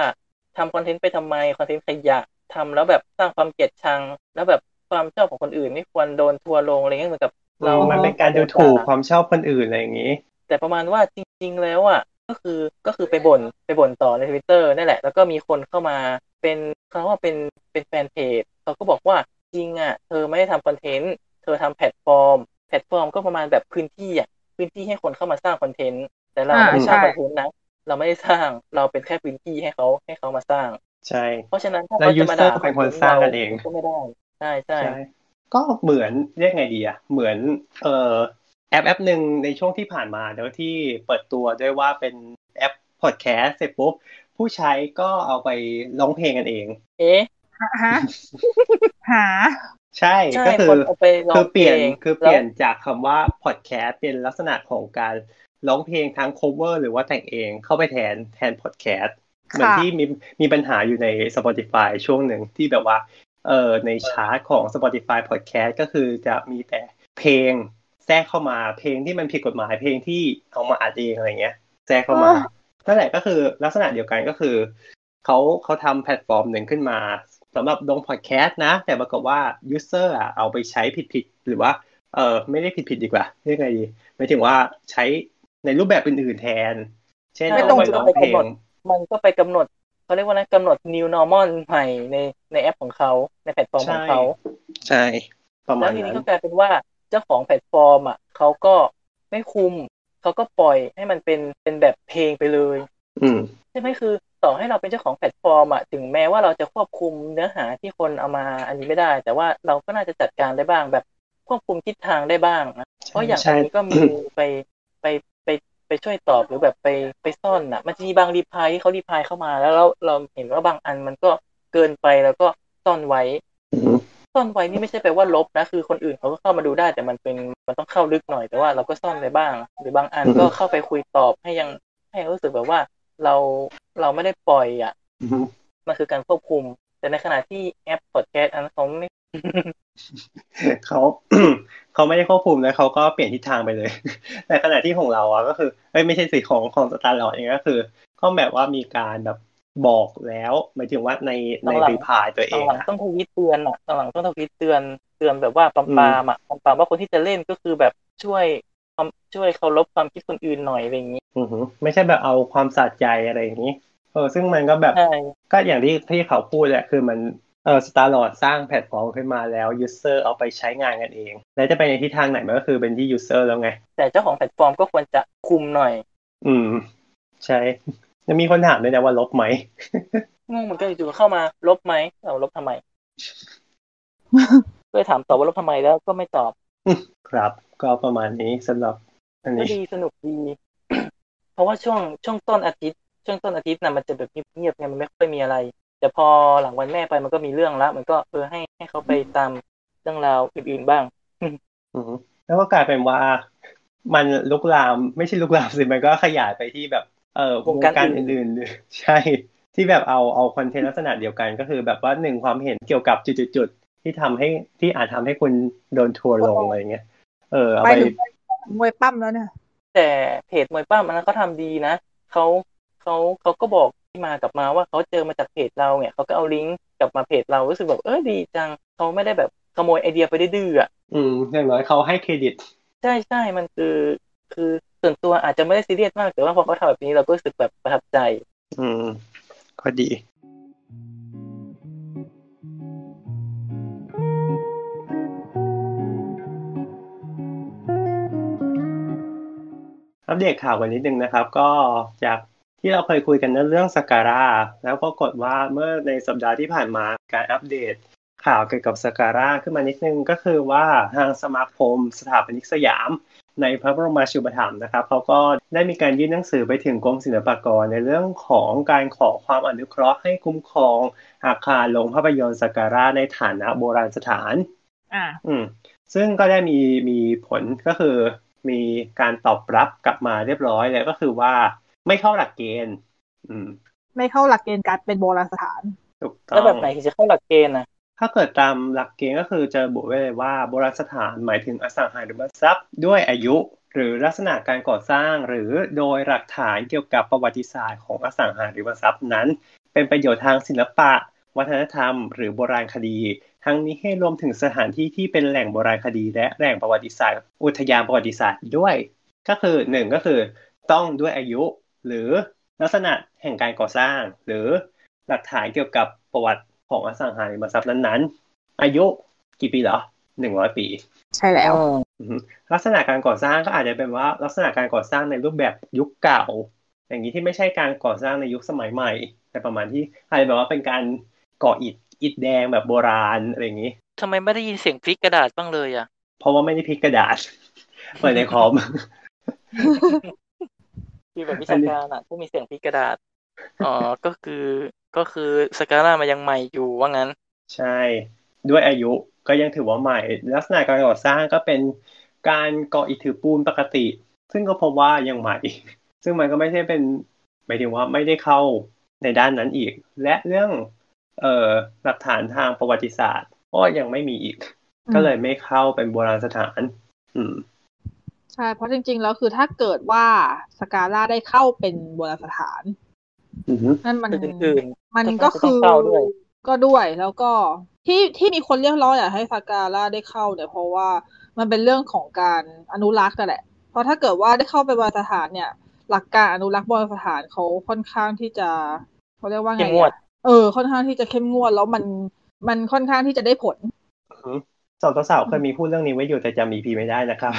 S3: ทำคอนเทนต์ไปทำไมคอนเทนต์ขยะทำแล้วแบบสร้างความเกลียดชัง แล้วแบบความชอบของคนอื่นไม่ควรโดนทัวร์ลงอะไรเงี้ยเหมือนกับ เรา
S2: มันเป็นการดูถูกความชอบคนอื่นอะไรอย่างนี้
S3: แต่ประมาณว่าจริง ๆ แล้วอะก็คือก็คือไปบ่นไปบ่นต่อในทวิตเตอร์นั่นแหละ แล้วก็มีคนเข้ามาเป็นเขาว่าเป็นเป็นแฟนเพจเขาก็บอกว่าจริงอะ เธอไม่ได้ทำคอนเทนต์เธอทำแพลตฟอร์ม แพลตฟอร์มก็ประมาณแบบพื้นที่อะพื้นที่ให้คนเข้ามาสร้างคอนเทนต์แต่เรา
S4: อ่า
S3: ไม่ได้สร้าง
S4: ใช่
S3: คอนเทนต์นะ เราไม่ได้สร้าง เราเป็นแค่พื้นที่ให้เขาให้เขามาสร้าง
S2: ใช่
S3: เพราะฉะนั้นถ้า
S2: แล้ว
S3: เขาจะมาด่า
S2: user เป็นคนสร้างกันเอง
S3: ก็ไม่ได้ใช่ใช่
S2: ใช่ ก็เหมือนเรียกไงดีอะเหมือน เอ่อแอปแอปหนึ่งในช่วงที่ผ่านมาเดี๋ยวที่เปิดตัวด้วยว่าเป็นแอปพอดแคสต์เสร็จปุ๊บผู้ใช้ก็เอาไปร้องเพลงกันเอง
S3: เอ๊ะ
S4: ฮะหา
S2: ใช่
S3: ใช่
S2: ก็คื
S3: ค
S2: อน
S3: เอาไปร้อง
S2: คือเปลี่ยน
S3: เพลง
S2: คือเปลี่ยนจากคำว่าพอดแคสต์เป็นลักษณะของการ ร้องเพลงทั้ง cover หรือว่าแต่งเองเข้าไปแทนแทนพอดแคสต์เหมือนที่มีมีปัญหาอยู่ใน Spotify ช่วงหนึ่งที่แบบว่าเอ่อในชาร์ตของ Spotify Podcast ก็คือจะมีแต่เพลงแทรกเข้ามาเพลงที่มันผิดกฎหมายเพลงที่เอามาอัดเองอะไรเงี้ยแทรกเข้ามา
S4: อ๋อ
S2: นั่นแหละก็คือลักษณะเดียวกันก็คือเขาเขาทำแพลตฟอร์มหนึ่งขึ้นมาสำหรับลงพอดแคสต์นะ แต่ปรากฏว่า user อะเอาไปใช้ผิดๆหรือว่าเออไม่ได้ผิดๆดีกว่าเรียกไงดีหมายถึงว่าใช้ ในรูปแบบอื่นๆแทน เช่น
S3: ไม่
S2: เอา
S3: ตรง
S2: ไป
S3: จุด
S2: ร้อง
S3: ไป
S2: เพล
S3: กำหน
S2: ง
S3: ดมันก็ไปกำหนดเขาเรียกว่านะกำหนด new normal ใหม่ในในแอปของเขาในแพลตฟอร์มของเขา
S2: ใช่ประมา
S3: แล้
S2: ณ
S3: วที
S2: นั้
S3: นี้
S2: น
S3: ก็กลายเป็นว่าเจ้าของแพลตฟอร์มอะเขาก็ไม่คุมเขาก็ปล่อยให้มันเป็นเป็นแบบเพลงไปเลย
S2: อืม
S3: ใช่ไหมคือต่อให้เราเป็นเจ้าของแพลตฟอร์มอะถึงแม้ว่าเราจะควบคุมเนื้อหาที่คนเอามาอันนี้ไม่ได้ แต่ว่าเราก็น่าจะจัดการได้บ้างแบบควบคุมทิศทางได้บ้างนะเพราะอย่างอันนี้ก็มีไปไป ไปไปช่วยตอบหรือแบบไปไปซ่อนอะ มันจะมีบางรีพายที่เขารีพายเข้ามา แล้วเราเราเห็นว่าบางอันมันก็เกินไปแล้วก็ซ่อนไว้
S2: อืม
S3: ซ่อนไว้นี่ไม่ใช่แปลว่าลบนะคือคนอื่นเขาก็เข้ามาดูได้แต่มันเป็นมันต้องเข้าลึกหน่อยแต่ว่าเราก็ซ่อนไว้บ้าง หรือบางอันก็เข้าไปคุยตอบให้ยังให้รู้สึกแบบว่าเราเราไม่ได้ปล่อยอะ
S2: อืม
S3: มันคือการควบคุม แต่ในขณะที่แอปพอดแคสต์อันนั้นเขาไม่
S2: เขาเขาไม่ได้ควบคุมนะเขาก็เปลี่ยนทิศทางไปเลย แต่ขณะที่ของเราอะก็คือเอ้ยไม่ใช่สิของของสตาร์ลอดเองก็คือ ก็แบบว่ามีการแบบบอกแล้วหมายถึงว่าในใน
S3: หลังๆ
S2: รีพายตัวเอ
S3: ตอน
S2: ง
S3: หลัง
S2: อะ
S3: ต้องทวีตเตือนอะตอนหลังต้องทวีตเตือนเตือนแบบว่าปั๊มปามอะปั๊มปามว่าคนที่จะเล่นก็คือแบบช่วยความช่วยเคารพความคิดคนอื่นหน่อยอะไรอย่างนี้
S2: อือหือไม่ใช่แบบเอาความสะใจอะไรอย่างนี้ เออ ซึ่งมันก็แบบ
S3: ใช่
S2: ก็อย่างที่ที่เขาพูดแหละคือมัน เออ Star-Lord สร้างแพลตฟอร์มขึ้นมาแล้ว user เอาไปใช้งานกันเอง แล้วจะไปในทิศทางไหนมันก็คือเป็นที่ user แล้วไง
S3: แต่เจ้าของแพลตฟอร์มก็ควรจะคุมหน่อย
S2: อืม ใช่ยังมีคนถามด้วยนะว่าลบไหม
S3: งงเหมือนกันอยู่ๆเข้ามา ลบไหมเอาลบทำไมก็เลยถามตอบว่าลบทำไมแล้วก็ไม่ตอบ
S2: ครับ ก็ประมาณนี้สำหรับ อัน
S3: ก็
S2: นี้
S3: ดีสนุกดีเพราะว่าช่วงช่วงต้นอาทิตย์ช่วงต้นอาทิตย์น่ะมันจะแบบเงียบๆไงมันไม่ค่อยมีอะไร แต่พอหลังวันแม่ไปมันก็มีเรื่องละมันก็เออให้ให้เขาไปตามเรื่องราวอื่นๆบ้าง
S2: อือฮึแล้วก็กลายเป็นว่ามันลุกลามไม่ใช่ลุกลามสิมันก็ขยายไปที่แบบเออวงการอื่นๆใช่ ที่แบบเอาเอาคอนเทนต์ลักษณะเดียวกันก็คือแบบว่าหนึ่งความเห็นเกี่ยวกับจุดๆๆที่ทำให้ที่อาจทำให้คุณโดนทัวร์ลงอะไรเงี้ยเออเอา
S4: ไป
S2: ไป
S4: ถึงมวยปั้มแล้วเนี่ย
S3: แต่เพจมวยปล้ำอันนั้นเขาทำดีนะเขาเขาเขาก็บอกที่ มากลับมาว่าเขาเจอมาจากเพจเราเนี่ยเขาก็เอาลิงก์กลับมาเพจเรารู้สึกแบบเออดีจังเขาไม่ได้แบบขโมยไอเดียไปดื้อๆอะ
S2: อืมอย่างน้อยเขาให้เครดิต
S3: ใช่ใช่มันคือ คือส่วนตัวอาจจะไม่ได้ซีเรียสมากแต่ว่าพอเขาทำแบบนี้เราก็รู้สึกแบบประทับใจ
S2: อืมก็ดีอัปเดตข่าวกันนิดนึงนะครับ ก็จาก ที่เราเคยคุยกันเรื่องสการ่าแล้วปรากฏว่าเมื่อในสัปดาห์ที่ผ่านมาการอัปเดตข่าวเกี่ยวกับสการ่าขึ้นมานิดนึงก็คือว่าทางสมาคมสถาปนิกสยาม ในพระบรมราชูปถัมภ์นะครับเขาก็ได้มีการยื่นหนังสือไปถึงกรมศิลปากรในเรื่องของการขอความอนุเคราะห์ให้คุ้มครองอาคารโรงภาพยนตร์สการ่าในฐานะโบราณสถาน
S4: อ่า
S2: อืมซึ่งก็ได้มีมีผลก็คือมีการตอบรับกลับมาเรียบร้อยแล้วก็คือว่า ไม่เข้าหลักเกณฑ์ อืม
S4: ไม่เข้าหลักเกณฑ์การเป็นโบราณสถาน
S2: ถูกต้อ
S3: แล้วแบบ
S2: ง
S3: ไหนที่จะเข้าหลักเกณฑ์นะ
S2: ถ้าเกิดตามหลักเกณฑ์ก็คือจะระบุไว้เลยว่าโบราณสถานหมายถึงอสังหาริมทรัพย์ ด้วยอายุ หรือลักษณะการก่อสร้างหรือโดยหลักฐานเกี่ยวกับประวัติศาสตร์ของอสังหาริมทรัพย์นั้น เป็นประโยชน์ทางศิลปะ วัฒนธรรม หรือโบราณคดี ทั้งนี้ให้รวมถึงสถานที่ที่เป็นแหล่งโบราณคดี และแหล่งประวัติศาสตร์ อุทยานประวัติศาสตร์ด้วย ก็คือหนึ่งก็คือ ต้องด้วยอายุ หรือลักษณะแห่งการก่อสร้าง หรือหลักฐานเกี่ยวกับประวัติของอสังหาริมทรัพย์นั้นๆ อายุกี่ปีเหรอหนึ่งร้อยปี
S4: ใช่แล้ว
S2: อือฮึลักษณะการก่อสร้างก็อาจจะเป็นว่าลักษณะการก่อสร้างในรูปแบบยุคเก่า อย่างนี้ที่ไม่ใช่การก่อสร้างในยุคสมัยใหม่ แต่ประมาณที่อาจจะแบบว่าเป็นการก่ออิฐอิฐแดงแบบโบราณอะไรอย่างนี้
S3: ทำไมไม่ได้ยินเสียงพลิกกระดาษบ้างเลยอะ
S2: เพราะว่าไม่ได้พลิกกระดาษเปิดในคอม
S3: คือแบบวิ
S2: อั
S3: ชาน
S2: นี้
S3: การอะต้องมีเสียงพลิกกระดาษอ๋อก็คือก็คือสกาล่ามันยังใหม่อยู่ว่างั้น
S2: ใช่ ด้วยอายุก็ยังถือว่าใหม่ ลักษณะการก่อสร้างก็เป็นการก่ออิฐถือปูนปกติ ซึ่งก็พบว่ายังใหม่ ซึ่งมันก็ไม่ใช่เป็นหมายถึงว่าไม่ได้เข้าในด้านนั้นอีก และเรื่องเอ่อหลักฐานทางประวัติศาสตร์ก็ยังไม่มีอีก
S4: อืม
S2: ก็เลยไม่เข้าเป็นโบราณสถาน อืม
S4: ใช่ เพราะจริง ๆ แล้วคือถ้าเกิดว่าสกาล่าได้เข้าเป็นโบราณสถาน
S2: อือฮึ
S4: นั่นมัน
S3: ตึกอื่น
S4: มัน
S3: ก็
S4: ก็คือ
S3: ต้องเข้าด้วย
S4: ก็ด้วยแล้วก็ที่ที่มีคนเรียกร้องอยากให้สกาล่าได้เข้าเนี่ยเพราะว่ามันเป็นเรื่องของการอนุรักษ์นั่นแหละ เพราะถ้าเกิดว่าได้เข้าไปโบราณสถานเนี่ย หลักการอนุรักษ์โบราณสถานเขาค่อนข้างที่จะเขาเรียกว่าไง
S3: เข้
S4: อะ
S3: มงวด
S4: เออค่อนข้างที่จะเข้มงวดแล้วมันมันค่อนข้างที่จะได้ผล
S2: อือฮึสองต่อสาวเคยมีพูดเรื่องนี้ไว้อยู่แต่จำอีพีไม่ได้นะครับ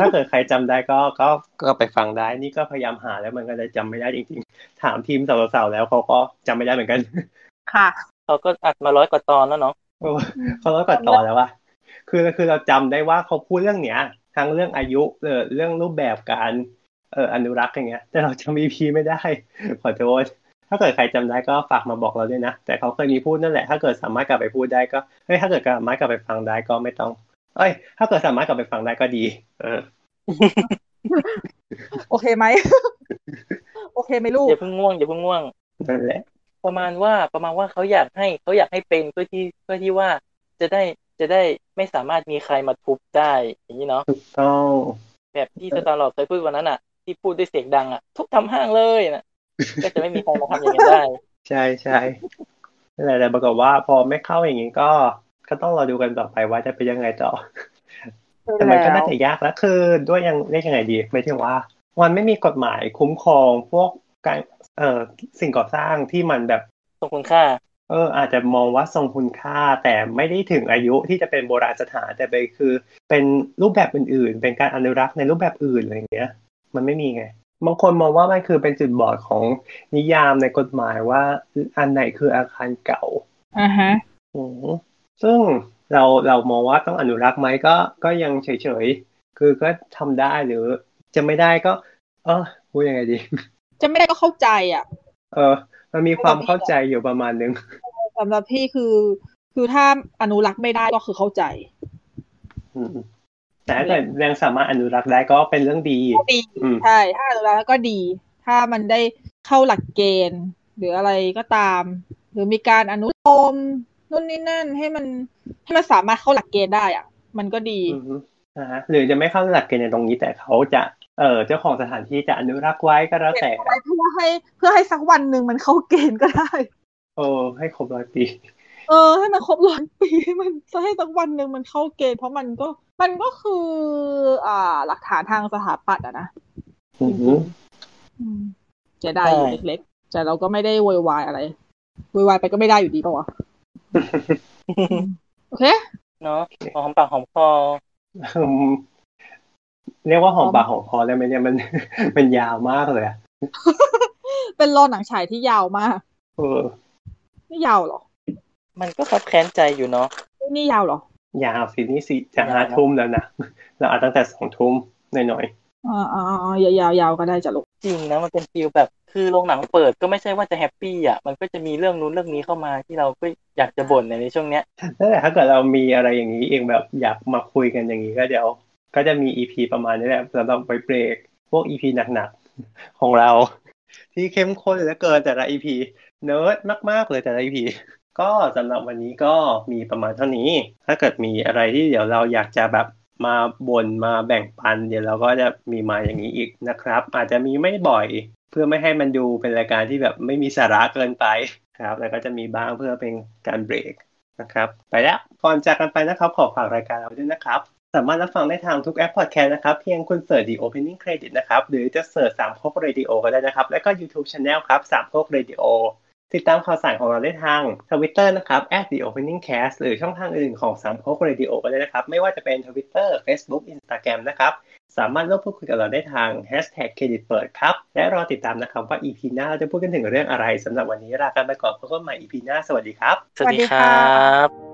S2: ถ้าเกิดใครจำได้ก็ก็ก็ไปฟังได้ นี่ก็พยายามหาแล้วมันก็เลยจำไม่ได้จริงๆ ถามทีมสาวสาวๆแล้วเขาก็จำไม่ได้เหมือนกัน
S4: ค่ะ
S3: เขาก็อัดมาร้อยกว่าตอนแล้วเนาะ
S2: โอ้เขาร้อยกว่าตอนแล้ววะคือคือเราจำได้ว่าเขาพูดเรื่องเนี้ยทั้งเรื่องอายุเออเรื่องรูปแบบการเอออนุรักษ์อย่างเงี้ย แต่เราจำ EP ไม่ได้ขอโทษถ้าเกิดใครจำได้ก็ฝากมาบอกเราด้วยนะ แต่เขาเคยมีพูดนั่นแหละ ถ้าเกิดสามารถกลับไปพูดได้ก็เฮ้ยถ้าเกิดสามารถกลับไปฟังได้ก็ไม่ต้อง เอ้ย ถ้าเกิดสามารถกลับไปฟังได้ก็ดี เออ
S4: โอเคไหม โอเคไหมลูก
S3: อย่าเพิ่งง่วงอย่าเพิ่งง่วง
S2: นั่นแหละ
S3: ประมาณว่าประมาณว่าเขาอยากให้เขาอยากให้เป็นเพื่อที่เพื่อที่ว่าจะได้จะได้ไม่สามารถมีใครมาทุบได้ อย่างนี้เนาะ
S2: ถูกต้อง
S3: แบบที่สตาร์ลอดเคยพูดวันนั้นอะ ที่พูดด้วยเสียงดังอะ ทุบทำห้างเลยนะก็จะไม่มีใครมาทำอย่างนั้นได้
S2: ใช่ใช่นั่นแหละแต่ปรากฏว่าพอไม่เข้าอย่างนี้ก็ ก็ต้องรอดูกันต่อไปว่าจะเป็นยังไงต่อแต่มันก็น่าจะยากแล้วคือด้วยยังเรียกยังไงดีไม่ถึงว่า มันไม่มีกฎหมายคุ้มครองพวกการเอ่อสิ่งก่อสร้างที่มันแบบ
S3: ทรงคุณค่า
S2: เออ อาจจะมองว่าทรงคุณค่า แต่ไม่ได้ถึงอายุที่จะเป็นโบราณสถานแต่ไปคือ เป็นรูปแบบอื่น ๆ เป็นการอนุรักษ์ในรูปแบบอื่นอะไรอย่างเงี้ย มันไม่มีไงบางคนมองว่ามันคือเป็นจุดบอดของนิยามในกฎหมายว่า อันไหนคืออาคารเก่า
S4: อ่าฮะ
S2: อืม ซึ่งเราเรามองว่าต้องอนุรักษ์ไหมก็ก็ยังเฉยๆ คือก็ทำได้หรือจะไม่ได้ก็ เออพูดยังไงดี
S4: จะไม่ได้ก็เข้าใจอะ
S2: เออ มันมีความเข้าใจอยู่ประมาณนึง
S4: สำหรับพี่คือ คือถ้าอนุรักษ์ไม่ได้ก็คือเข้าใจ
S2: อืมแต่ถ้าเกิดยังสามารถอนุรักษ์ได้ก็เป็นเรื่องดี
S4: ดี
S2: อืม
S4: ใช่ถ้าอนุรักษ์ก็ดี ถ้ามันได้เข้าหลักเกณฑ์ หรืออะไรก็ตาม หรือมีการอนุโลม นู่นนี่นั่นให้มันให้มันสามารถเข้าหลักเกณฑ์ได้อะ มันก็ดี
S2: อือฮึนะฮะหรือจะไม่เข้าหลักเกณฑ์ในตรงนี้แต่เขาจะเออเจ้าของสถานที่จะอนุรักษ์ไว้ก็แล้วแต่
S4: เก็บเอาไว้เพื่อให้เพื่อให้สักวันหนึ่งมันเข้าเกณฑ์ก็ได้
S2: โอ้ให้ครบร้อยปี
S4: เออ ให้มันครบร้อยปีให้มันจะให้สักวันหนึ่งมันเข้าเกณฑ์เพราะมันก็ มันก็คือ อ่า หลักฐานทางสถาปัตย์อะนะ
S2: อือฮึ
S4: อืมจะได้อยู่เล็กๆแต่เราก็ไม่ได้โวยวายอะไรโวยวายไปก็ไม่ได้อยู่ดีปะวะ โอเค
S3: เนาะหอมปากหอมคอ
S2: อืมเรียกว่าหอมปากหอมคอได้ไหมเนี่ยมันมันยาวมากเลยอะ
S4: เป็นรอหนังฉายที่ยาวมาก
S2: เออ
S4: นี่ยาวเหรอ
S3: มันก็คับแค้นใจอยู่เนาะ
S4: นี่ยาวเหรอ
S2: ยาวสินี่สิจะ
S3: ยาว
S2: ห้า
S3: นะ
S2: ทุ่มแล้วนะเราอัดตั้งแต่สองทุ่มหน่อย
S4: อ่าอ่าอ่ายาวยาวก็ได้จ้ะลูก
S3: จริงนะ มันเป็น feel แบบ คือโรงหนังเปิดก็ไม่ใช่ว่าจะ happy อะ มันก็จะมีเรื่องนู้นเรื่องนี้เข้ามาที่เราก็อยากจะบ่นในช่วงเนี้ย
S2: นั่นแหละถ้าเกิดเรามีอะไรอย่างนี้เองแบบอยากมาคุยกันอย่างนี้ก็เดี๋ยว ก็จะมี EP ประมาณนี้แหละสำหรับไปเบรกพวก EP หนักๆของเรา ที่เข้มข้นเหลือเกินแต่ละ EP nerd มากๆเลยแต่ละ EP ก็สำหรับวันนี้ก็มีประมาณเท่านี้ ถ้าเกิดมีอะไรที่เดี๋ยวเราอยากจะแบบ มาบ่นมาแบ่งปัน เดี๋ยวเราก็จะมีมาอย่างนี้อีกนะครับ อาจจะมีไม่บ่อย เพื่อไม่ให้มันดูเป็นรายการที่แบบไม่มีสาระเกินไปครับแล้วก็จะมีบ้างเพื่อเป็นการเบรกนะครับ ไปแล้วก่อนจากกันไปนะครับ ขอฝากรายการเราด้วยนะครับ สามารถรับฟังได้ทางทุกแอปพอดแคสต์นะครับ เพียงคุณ search The Opening Credit นะครับ หรือจะ search สามโคกเรดิโอก็ได้นะครับ แล้วก็ YouTube Channel ครับสามโคกเรดิโอ ติดตามข่าวสารของเราได้ทาง Twitter นะครับ @The Opening Cast หรือช่องทางอื่นของสามโคกเรดิโอก็ได้นะครับ ไม่ว่าจะเป็น Twitter Facebook Instagram นะครับ สามารถร่วมพูดคุยกับเราได้ทาง Hashtag เครดิตเปิดครับ และรอติดตามนะครับว่า EP หน้าเราจะพูดกันถึงเรื่องอะไรสำหรับวันนี้ลากันไปก่อนพบกันใหม่ EP หน้า สวัสดีครับ
S3: สวัสดี
S4: สวัสดีค่ะ
S3: รับ